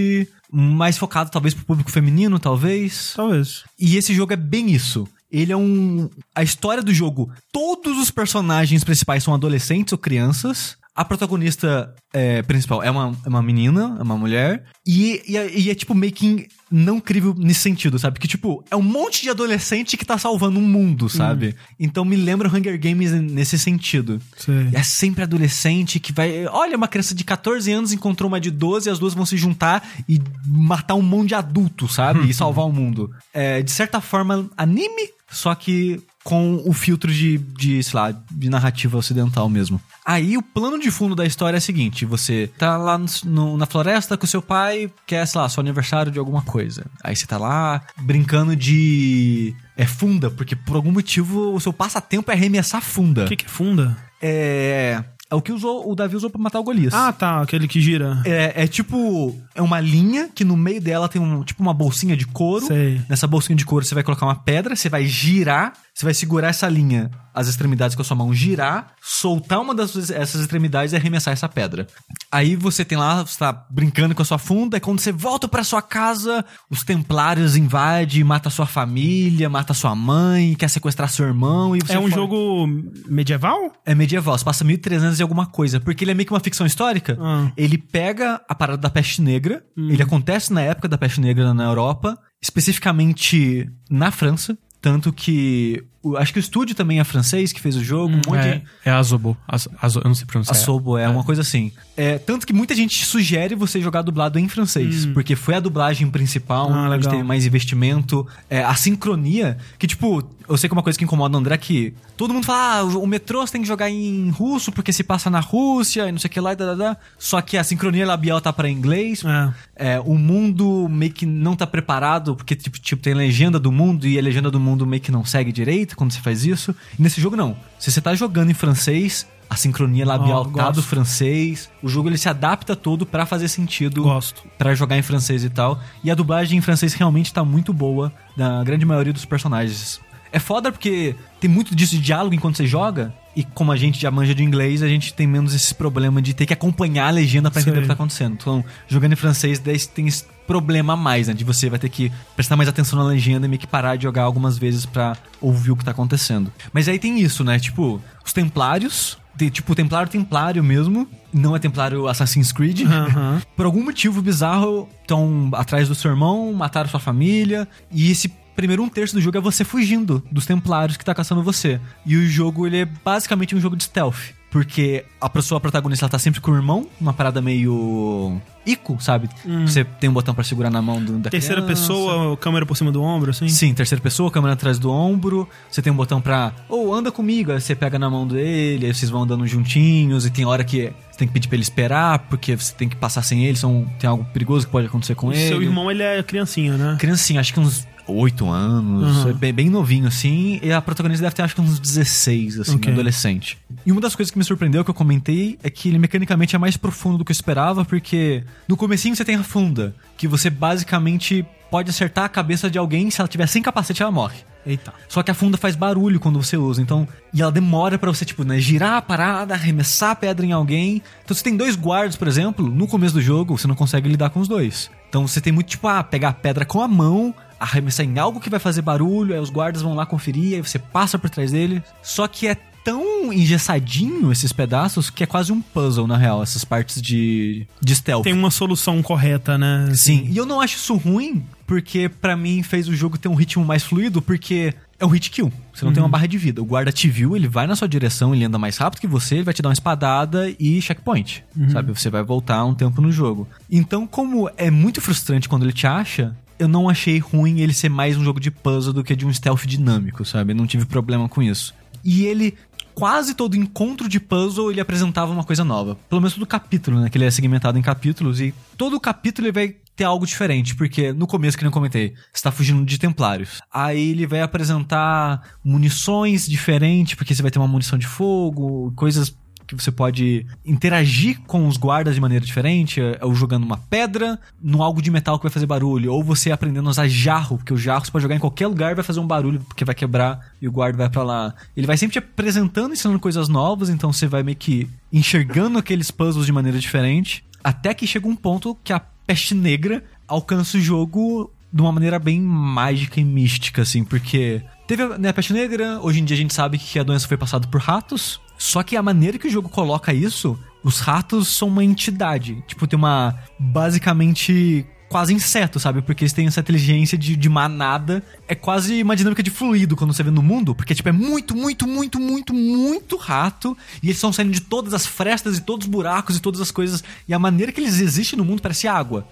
Speaker 2: mais focado talvez pro público feminino, talvez.
Speaker 1: Talvez.
Speaker 2: E esse jogo é bem isso. Ele é um. A história do jogo. Todos os personagens principais são adolescentes ou crianças. A protagonista é, principal é uma, é uma menina, é uma mulher. E, e, é- e é tipo que não crível nesse sentido, sabe? Que tipo, é um monte de adolescente que tá salvando um mundo, sabe? Então me lembra Hunger Games nesse sentido.
Speaker 1: Sei.
Speaker 2: É sempre adolescente que vai. Olha, uma criança de 14 anos encontrou uma de 12 e as duas vão se juntar e matar um monte de adulto, sabe? E salvar o mundo. É, de certa forma, anime, só que com o filtro de, de, sei lá, de narrativa ocidental mesmo. Aí o plano de fundo da história é o seguinte: você tá lá no- no- na floresta com seu pai, quer, sei lá, seu aniversário de alguma coisa. Aí você tá lá brincando de. É funda, porque por algum motivo o seu passatempo é arremessar funda.
Speaker 1: O que, que é funda?
Speaker 2: É. É o que usou, o Davi usou pra matar o Golias.
Speaker 1: Ah, tá. Aquele que gira.
Speaker 2: É, é tipo. É uma linha que no meio dela tem um, tipo uma bolsinha de couro.
Speaker 1: Sei.
Speaker 2: Nessa bolsinha de couro você vai colocar uma pedra, você vai girar, você vai segurar essa linha, as extremidades com a sua mão, girar, soltar uma dessas essas extremidades e arremessar essa pedra. Aí você tem lá, você tá brincando com a sua funda, e quando você volta pra sua casa, os templários invadem, mata sua família, mata sua mãe, quer sequestrar seu irmão e você
Speaker 1: É um
Speaker 2: foge.
Speaker 1: jogo medieval?
Speaker 2: É medieval, se passa 1300 e alguma coisa. Porque ele é meio que uma ficção histórica.
Speaker 1: Ah.
Speaker 2: Ele pega a parada da peste negra. Ele acontece na época da peste negra na Europa. Especificamente na França. Tanto que. Acho que o estúdio também é francês que fez o jogo. um monte
Speaker 3: É,
Speaker 2: de.
Speaker 3: é Azobo. Az, Azo- eu não sei pronunciar.
Speaker 2: A Sobo é, uma coisa assim. É, tanto que muita gente sugere você jogar dublado em francês. Porque foi a dublagem principal,
Speaker 1: Ah,
Speaker 2: onde teve mais investimento. É, a sincronia, que tipo, eu sei que uma coisa que incomoda o André é que todo mundo fala, ah, o metrô você tem que jogar em russo porque se passa na Rússia e não sei o que lá e da, da, da. Só que a sincronia labial tá pra inglês.
Speaker 1: É.
Speaker 2: É, o mundo meio que não tá preparado, porque tipo, tipo, tem legenda do mundo e a legenda do mundo meio que não segue direito quando você faz isso. E nesse jogo não. Se você tá jogando em francês, a sincronia labial
Speaker 1: Ó,
Speaker 2: tá
Speaker 1: gosto.
Speaker 2: do francês. O jogo ele se adapta todo pra fazer sentido
Speaker 1: Gosto.
Speaker 2: Pra jogar em francês e tal. E a dublagem em francês realmente tá muito boa da grande maioria dos personagens. É foda porque tem muito disso de diálogo enquanto você joga. E como a gente já manja de inglês, a gente tem menos esse problema de ter que acompanhar a legenda pra entender o que tá acontecendo. Então, jogando em francês, daí tem esse problema a mais, né? De você vai ter que prestar mais atenção na legenda e meio que parar de jogar algumas vezes pra ouvir o que tá acontecendo. Mas aí tem isso, né? Tipo, os templários. tem- Tipo, o templário templário mesmo. Não é templário Assassin's Creed. Por algum motivo bizarro, estão atrás do seu irmão, mataram sua família. E esse primeiro um terço do jogo é você fugindo dos templários que tá caçando você. E o jogo, ele é basicamente um jogo de stealth. Porque a pessoa protagonista ela tá sempre com o irmão, uma parada meio. Ico, sabe? Você tem um botão pra segurar na mão do, da
Speaker 1: Hum. Terceira
Speaker 2: criança.
Speaker 1: pessoa, câmera por cima do ombro, assim.
Speaker 2: Sim, terceira pessoa, câmera atrás do ombro. Você tem um botão pra. Ou anda comigo, aí você pega na mão dele, aí vocês vão andando juntinhos, e tem hora que você tem que pedir pra ele esperar, porque você tem que passar sem ele, são, tem algo perigoso que pode acontecer com
Speaker 1: O
Speaker 2: ele.
Speaker 1: seu irmão, ele é criancinha, né?
Speaker 2: Criancinha, acho que uns 8 anos,
Speaker 1: Uhum.
Speaker 2: bem, bem novinho assim, e a protagonista deve ter acho que uns 16, assim,
Speaker 1: Ok.
Speaker 2: adolescente. E uma das coisas que me surpreendeu, que eu comentei, é que ele mecanicamente é mais profundo do que eu esperava, porque no comecinho você tem a funda, que você basicamente pode acertar a cabeça de alguém, se ela tiver sem capacete ela morre.
Speaker 1: Eita.
Speaker 2: Só que a funda faz barulho quando você usa, então. E ela demora pra você, tipo, né, girar a parada, arremessar a pedra em alguém. Então você tem dois guardas, por exemplo, no começo do jogo, você não consegue lidar com os dois. Então você tem muito, tipo, ah, pegar a pedra com a mão, arremessar em algo que vai fazer barulho, aí os guardas vão lá conferir, aí você passa por trás dele. Só que é tão engessadinho esses pedaços que é quase um puzzle, na real, essas partes de, de stealth.
Speaker 1: Tem uma solução correta, né?
Speaker 2: Sim, e eu não acho isso ruim, porque pra mim fez o jogo ter um ritmo mais fluido, porque é um hit kill. Você não tem uma barra de vida. O guarda te viu, ele vai na sua direção, ele anda mais rápido que você, ele vai te dar uma espadada e checkpoint. Sabe? Você vai voltar um tempo no jogo. Então, como é muito frustrante quando ele te acha, eu não achei ruim ele ser mais um jogo de puzzle do que de um stealth dinâmico, sabe? Não tive problema com isso. E ele quase todo encontro de puzzle ele apresentava uma coisa nova. Pelo menos todo capítulo, né? Que ele é segmentado em capítulos e todo capítulo ele vai ter algo diferente, porque no começo, que eu comentei, você tá fugindo de templários. Aí ele vai apresentar munições diferentes, porque você vai ter uma munição de fogo, coisas que você pode interagir com os guardas de maneira diferente, é- ou jogando uma pedra num algo de metal que vai fazer barulho, ou você aprendendo a usar jarro, porque o jarro você pode jogar em qualquer lugar vai fazer um barulho porque vai quebrar e o guarda vai pra lá. Ele vai sempre te apresentando, ensinando coisas novas, então você vai meio que enxergando aqueles puzzles de maneira diferente, até que chega um ponto que a peste negra alcança o jogo de uma maneira bem mágica e mística, assim, porque teve né, a peste negra, hoje em dia a gente sabe que a doença foi passada por ratos, só que a maneira que o jogo coloca isso, os ratos são uma entidade. Tipo, tem uma. Basicamente. Quase inseto, sabe? Porque eles têm essa inteligência de, de manada. É quase uma dinâmica de fluido quando você vê no mundo. Porque, tipo, é muito, muito, muito, muito, muito rato. E eles estão saindo de todas as frestas e todos os buracos e todas as coisas. E a maneira que eles existem no mundo parece água.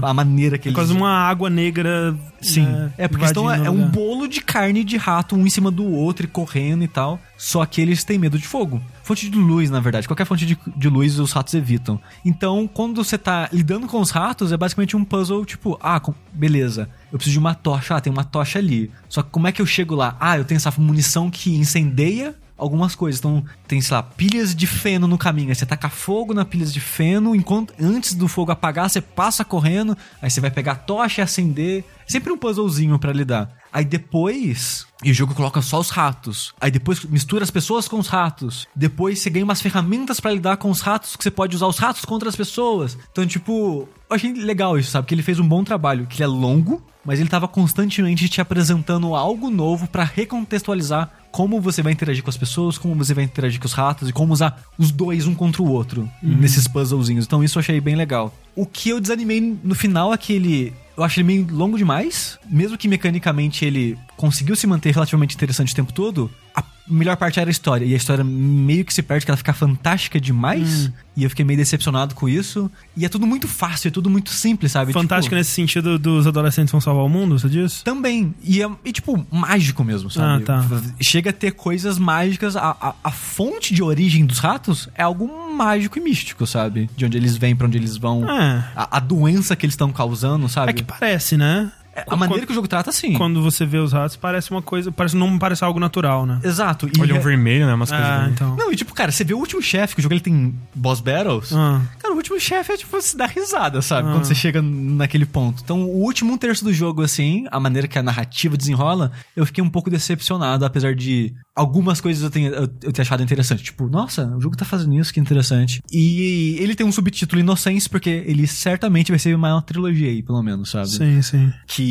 Speaker 2: A maneira que
Speaker 1: É
Speaker 2: eles.
Speaker 1: quase uma água negra.
Speaker 2: Sim.
Speaker 1: né,
Speaker 2: é porque estão,
Speaker 1: invadindo
Speaker 2: é um bolo de carne de rato, um em cima do outro e correndo e tal. Só que eles têm medo de fogo. Fonte de luz, na verdade. Qualquer fonte de, de luz os ratos evitam. Então, quando você tá lidando com os ratos, é basicamente um puzzle tipo, ah, beleza. Eu preciso de uma tocha. Ah, tem uma tocha ali. Só que como é que eu chego lá? Ah, eu tenho essa munição que incendeia algumas coisas. Então, tem, sei lá, pilhas de feno no caminho. Aí você taca fogo na pilhas de feno, enquanto antes do fogo apagar, você passa correndo, aí você vai pegar a tocha e acender. Sempre um puzzlezinho pra lidar. Aí depois, e o jogo coloca só os ratos. Aí depois mistura as pessoas com os ratos. Depois você ganha umas ferramentas pra lidar com os ratos que você pode usar os ratos contra as pessoas. Então, tipo, eu achei legal isso, sabe? Que ele fez um bom trabalho, que ele é longo, mas ele tava constantemente te apresentando algo novo pra recontextualizar como você vai interagir com as pessoas, como você vai interagir com os ratos e como usar os dois um contra o outro nesses puzzlezinhos. Então isso eu achei bem legal. O que eu desanimei no final é que ele. Eu acho ele meio longo demais. Mesmo que mecanicamente ele conseguiu se manter relativamente interessante o tempo todo, a melhor parte era a história. E a história meio que se perde, que ela fica fantástica demais. E eu fiquei meio decepcionado com isso. E é tudo muito fácil, é tudo muito simples, sabe?
Speaker 1: Fantástica
Speaker 2: Tipo,
Speaker 1: nesse sentido dos adolescentes vão salvar o mundo, você diz?
Speaker 2: também. E, é, e, tipo, mágico mesmo, sabe?
Speaker 1: Ah, tá.
Speaker 2: Chega a ter coisas mágicas. A, a, a fonte de origem dos ratos é algo mágico e místico, sabe? De onde eles vêm, pra onde eles vão.
Speaker 1: É.
Speaker 2: A, a doença que eles estão causando, sabe?
Speaker 1: É que parece, né?
Speaker 2: A maneira que o jogo trata, sim.
Speaker 1: Quando você vê os ratos, parece uma coisa. Parece, não parece algo natural, né?
Speaker 2: Exato. E
Speaker 3: Olhão vermelho, né? Umas coisas.
Speaker 1: Ah,
Speaker 3: bem-
Speaker 1: então.
Speaker 2: Não, e tipo, cara, você vê o último chefe, que o jogo ele tem boss battles.
Speaker 1: Ah.
Speaker 2: Cara, o último chefe é tipo, se dá risada, sabe?
Speaker 1: Ah.
Speaker 2: Quando você chega naquele ponto. Então, o último um terço do jogo, assim, a maneira que a narrativa desenrola, eu fiquei um pouco decepcionado, apesar de algumas coisas eu tenha, eu, eu ter achado interessante. Tipo, nossa, o jogo tá fazendo isso, que interessante. E ele tem um subtítulo Inocência, porque ele certamente vai ser uma trilogia aí, pelo menos, sabe?
Speaker 1: Sim, sim.
Speaker 2: que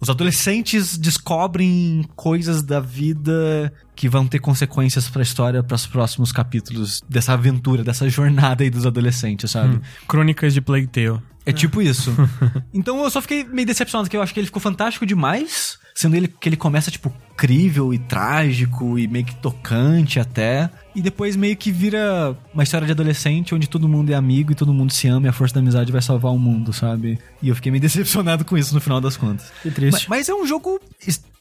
Speaker 2: os adolescentes descobrem coisas da vida que vão ter consequências pra história, para os próximos capítulos dessa aventura, dessa jornada aí dos adolescentes, sabe?
Speaker 3: Crônicas de Plague Tale.
Speaker 2: É tipo isso. então eu só fiquei meio decepcionado, porque eu acho que ele ficou fantástico demais, sendo ele que ele começa, tipo, crível e trágico e meio que tocante até. E depois meio que vira uma história de adolescente onde todo mundo é amigo e todo mundo se ama e a força da amizade vai salvar o mundo, sabe? E eu fiquei meio decepcionado com isso no final das contas.
Speaker 1: Que triste.
Speaker 2: Mas, mas é um jogo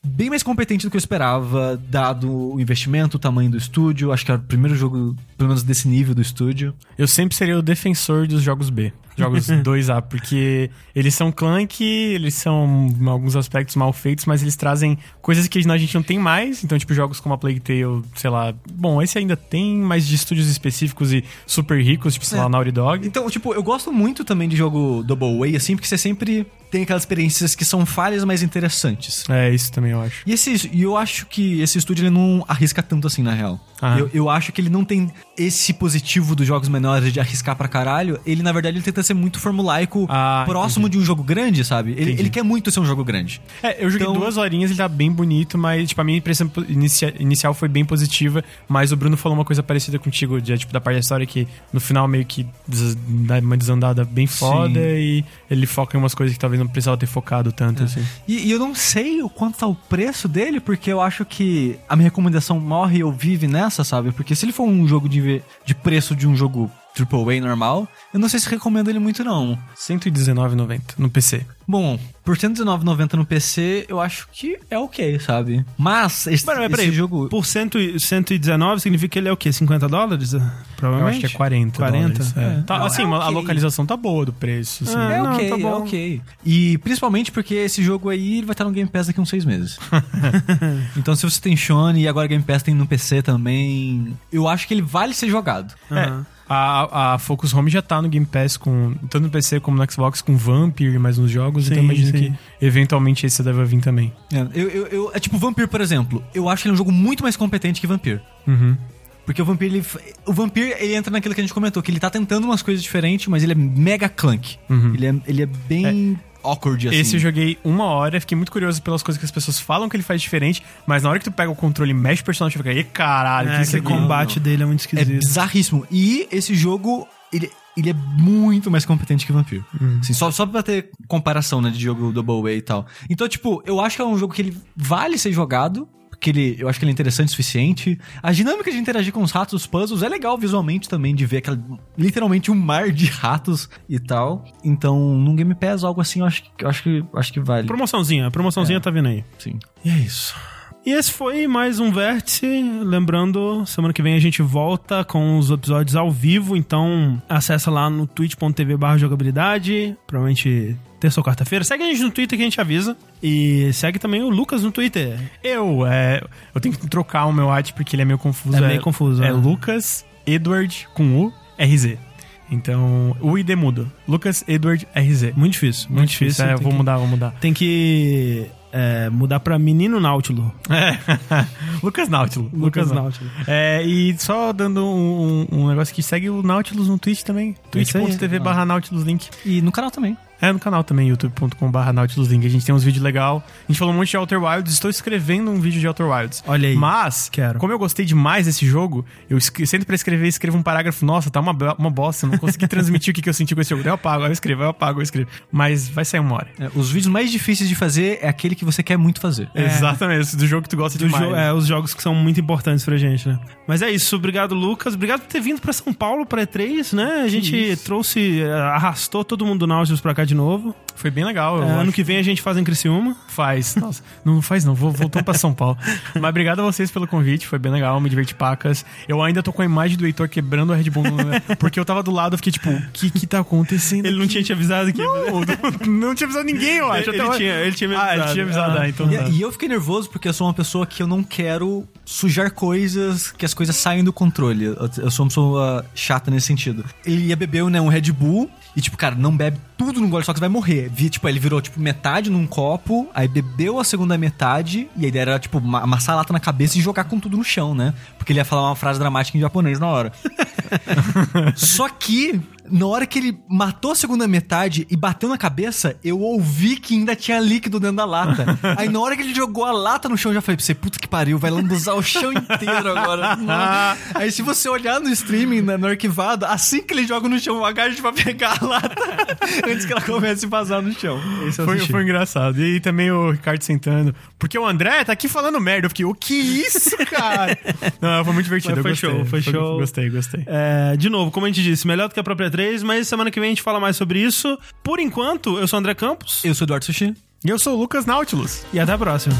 Speaker 2: bem mais competente do que eu esperava, dado o investimento, o tamanho do estúdio. Acho que é o primeiro jogo, pelo menos desse nível do estúdio.
Speaker 3: Eu sempre serei o defensor dos jogos B. Jogos 2A, porque eles são clunky, eles são em alguns aspectos mal feitos, mas eles trazem coisas que a gente não tem mais. Então, tipo, jogos como a Plague Tale, sei lá. Bom, esse ainda tem, mas de estúdios específicos e super ricos, tipo, sei
Speaker 2: É.
Speaker 3: lá, Naughty Dog.
Speaker 2: Então, tipo, eu gosto muito também de jogo Double Way, assim, porque você sempre tem aquelas experiências que são falhas, mas interessantes.
Speaker 3: É, isso também eu acho.
Speaker 2: E, esse, e eu acho que esse estúdio ele não arrisca tanto assim, na real.
Speaker 3: Ah.
Speaker 2: Eu, eu acho que ele não tem esse positivo dos jogos menores de arriscar pra caralho. Ele, na verdade, ele tenta ser muito formulaico,
Speaker 3: Ah,
Speaker 2: próximo de um jogo grande, sabe? Ele,
Speaker 3: Entendi.
Speaker 2: ele quer muito ser um jogo grande.
Speaker 3: É, eu joguei
Speaker 2: Então-
Speaker 3: duas horinhas, ele tá bem bonito, mas, tipo, a minha impressão inicia- inicial foi bem positiva, mas o Bruno falou uma coisa parecida contigo, de, tipo, da parte da história que no final meio que des- dá uma desandada bem foda
Speaker 2: Sim.
Speaker 3: e ele foca em umas coisas que talvez não precisava ter focado tanto, assim.
Speaker 2: E, e eu não sei o quanto tá o preço dele, porque eu acho que a minha recomendação morre ou vive nessa, sabe? Porque se ele for um jogo de, de preço de um jogo AAA normal, eu não sei se recomendo ele muito, não.
Speaker 3: 119,90 no PC.
Speaker 2: Bom, por R$ 119,90 no PC, eu acho que é ok, sabe? Mas esse,
Speaker 1: mas peraí,
Speaker 2: esse jogo...
Speaker 1: por cento e- 119 significa que ele é o quê? 50 dólares?
Speaker 3: Eu
Speaker 1: Provavelmente.
Speaker 3: acho que é 40
Speaker 1: 40?
Speaker 3: dólares. É.
Speaker 1: É.
Speaker 3: Tá,
Speaker 2: Não,
Speaker 3: assim,
Speaker 2: é
Speaker 3: a localização tá boa do preço, assim.
Speaker 1: É,
Speaker 2: É
Speaker 1: não,
Speaker 2: ok,
Speaker 1: tá bom.
Speaker 2: é ok. E principalmente porque esse jogo aí vai estar no Game Pass daqui a uns seis meses. então se você tem Shone e agora Game Pass tem no PC também, eu acho que ele vale ser jogado.
Speaker 3: É, a, a Focus Home já tá no Game Pass, com, tanto no PC como no Xbox, com Vampire e mais uns jogos, então
Speaker 1: Sim,
Speaker 3: imagino
Speaker 1: sim.
Speaker 3: que eventualmente esse deve vir também.
Speaker 2: É, eu, eu, eu- é tipo Vampir, por exemplo. Eu acho que ele é um jogo muito mais competente que Vampir.
Speaker 3: Uhum.
Speaker 2: Porque o Vampir, ele, o Vampir, ele entra naquilo que a gente comentou, que ele tá tentando umas coisas diferentes, mas ele é mega clunk. Ele, é, ele é bem awkward, assim.
Speaker 3: Esse eu joguei uma hora, fiquei muito curioso pelas coisas que as pessoas falam que ele faz diferente, mas na hora que tu pega o controle e mexe o personagem, tu fica, e caralho,
Speaker 1: É,
Speaker 3: que
Speaker 1: aquele
Speaker 3: aqui?
Speaker 1: combate dele é muito
Speaker 2: É
Speaker 1: esquisito.
Speaker 2: bizarríssimo. E esse jogo, ele, ele é muito mais competente que Vampir. Assim, só, só pra ter comparação, né, de jogo Double Way e tal. Então, tipo, eu acho que é um jogo que ele vale ser jogado. Porque ele, eu acho que ele é interessante o suficiente. A dinâmica de interagir com os ratos, os puzzles, é legal visualmente também, de ver aquela, literalmente um mar de ratos e tal. Então, num Game Pass, algo assim, eu acho, que- eu acho, que, eu acho que vale.
Speaker 1: Promoçãozinha, a promoçãozinha tá vindo aí.
Speaker 2: Sim.
Speaker 1: E é isso. E esse foi mais um Vértice. Lembrando, semana que vem a gente volta com os episódios ao vivo. Então, acessa lá no twitch.tv jogabilidade. Provavelmente terça ou quarta-feira. Segue a gente no Twitter que a gente avisa. E segue também o Lucas no Twitter.
Speaker 3: Eu, é, eu tenho que trocar o meu art porque ele é meio confuso.
Speaker 1: É meio confuso,
Speaker 3: É
Speaker 1: né?
Speaker 3: Lucas Edward com U, RZ. Então, o ID muda. Lucas Edward RZ.
Speaker 1: Muito difícil, muito, difícil.
Speaker 3: É, vou
Speaker 1: que-
Speaker 3: mudar, vou mudar.
Speaker 1: Tem que é, mudar pra Menino Náutilo.
Speaker 3: É. Lucas Nautilus.
Speaker 1: Lucas. Náutilo.
Speaker 3: É, e só dando um, um- negócio que segue o Nautilus no Twitch também. twitch.tv barra Nautilus Link.
Speaker 2: E no canal também.
Speaker 3: É, no canal também, youtube.com barra Nautilus Link. A gente tem uns vídeos legais. A gente falou um monte de Outer Wilds. Estou escrevendo um vídeo de Outer Wilds.
Speaker 1: Olha aí.
Speaker 3: Mas,
Speaker 1: Quero.
Speaker 3: como eu gostei demais desse jogo, eu sempre pra escrever, escrevo um parágrafo. Nossa, tá uma, uma bosta. eu Não consegui transmitir o que, que eu senti com esse jogo. Daí eu apago, aí eu escrevo, aí eu apago, eu escrevo. Mas vai sair uma hora.
Speaker 2: É, os vídeos mais difíceis de fazer é aquele que você quer muito fazer.
Speaker 3: Exatamente, do jogo que tu gosta
Speaker 1: Do
Speaker 3: demais.
Speaker 1: jo- é, os jogos que são muito importantes pra gente, né? Mas é isso, obrigado, Lucas. Obrigado por ter vindo pra São Paulo pra E3, né? A gente trouxe, arrastou todo mundo do Nautilus pra cá de
Speaker 4: de novo.
Speaker 3: Foi bem legal.
Speaker 4: É, ano
Speaker 3: acho.
Speaker 4: que vem a gente faz em Criciúma.
Speaker 3: Faz. Nossa, não faz não. Vou voltando pra São Paulo. Mas obrigado a vocês pelo convite. Foi bem legal. Me diverti pacas. Eu ainda tô com a imagem do Heitor quebrando a Red Bull. né? Porque eu tava do lado, eu fiquei tipo, o que que tá acontecendo?
Speaker 4: Ele não tinha te avisado que...
Speaker 3: Não, não, não tinha avisado ninguém, eu acho.
Speaker 4: Ele, ele tinha, ele tinha me
Speaker 3: Ah,
Speaker 4: avisado.
Speaker 3: ele tinha avisado. Ah, então tá.
Speaker 2: E, e eu fiquei nervoso porque eu sou uma pessoa que eu não quero sujar coisas, que as coisas saem do controle. Eu, eu sou uma pessoa chata nesse sentido. Ele ia beber né, um Red Bull e, tipo, cara, não bebe tudo num gole só que você vai morrer. Vi, tipo, ele virou, tipo, metade num copo, aí bebeu a segunda metade, e a ideia era, tipo, ma- amassar a lata na cabeça e jogar com tudo no chão, né? Porque ele ia falar uma frase dramática em japonês na hora. Só que, na hora que ele matou a segunda metade e bateu na cabeça, eu ouvi que ainda tinha líquido dentro da lata. Aí na hora que ele jogou a lata no chão, eu já falei pra você, puta que pariu, vai lambuzar o chão inteiro agora. Aí se você olhar no streaming, no arquivado, assim que ele joga no chão, o Agard vai pegar a lata antes que ela comece a vazar no chão.
Speaker 3: Foi, foi engraçado. E também o Ricardo sentando. Porque o André tá aqui falando merda. Eu fiquei, o que isso, cara? Não, foi muito divertido.
Speaker 4: Foi
Speaker 3: gostei.
Speaker 4: show, foi show.
Speaker 3: Gostei, gostei.
Speaker 4: É, de novo, como a gente disse, melhor do que a própria 3, mas semana que vem a gente fala mais sobre isso. Por enquanto, eu sou o André Campos
Speaker 2: Eu sou o Eduardo Sushi.
Speaker 3: E eu sou o Lucas Nautilus.
Speaker 4: e até a próxima.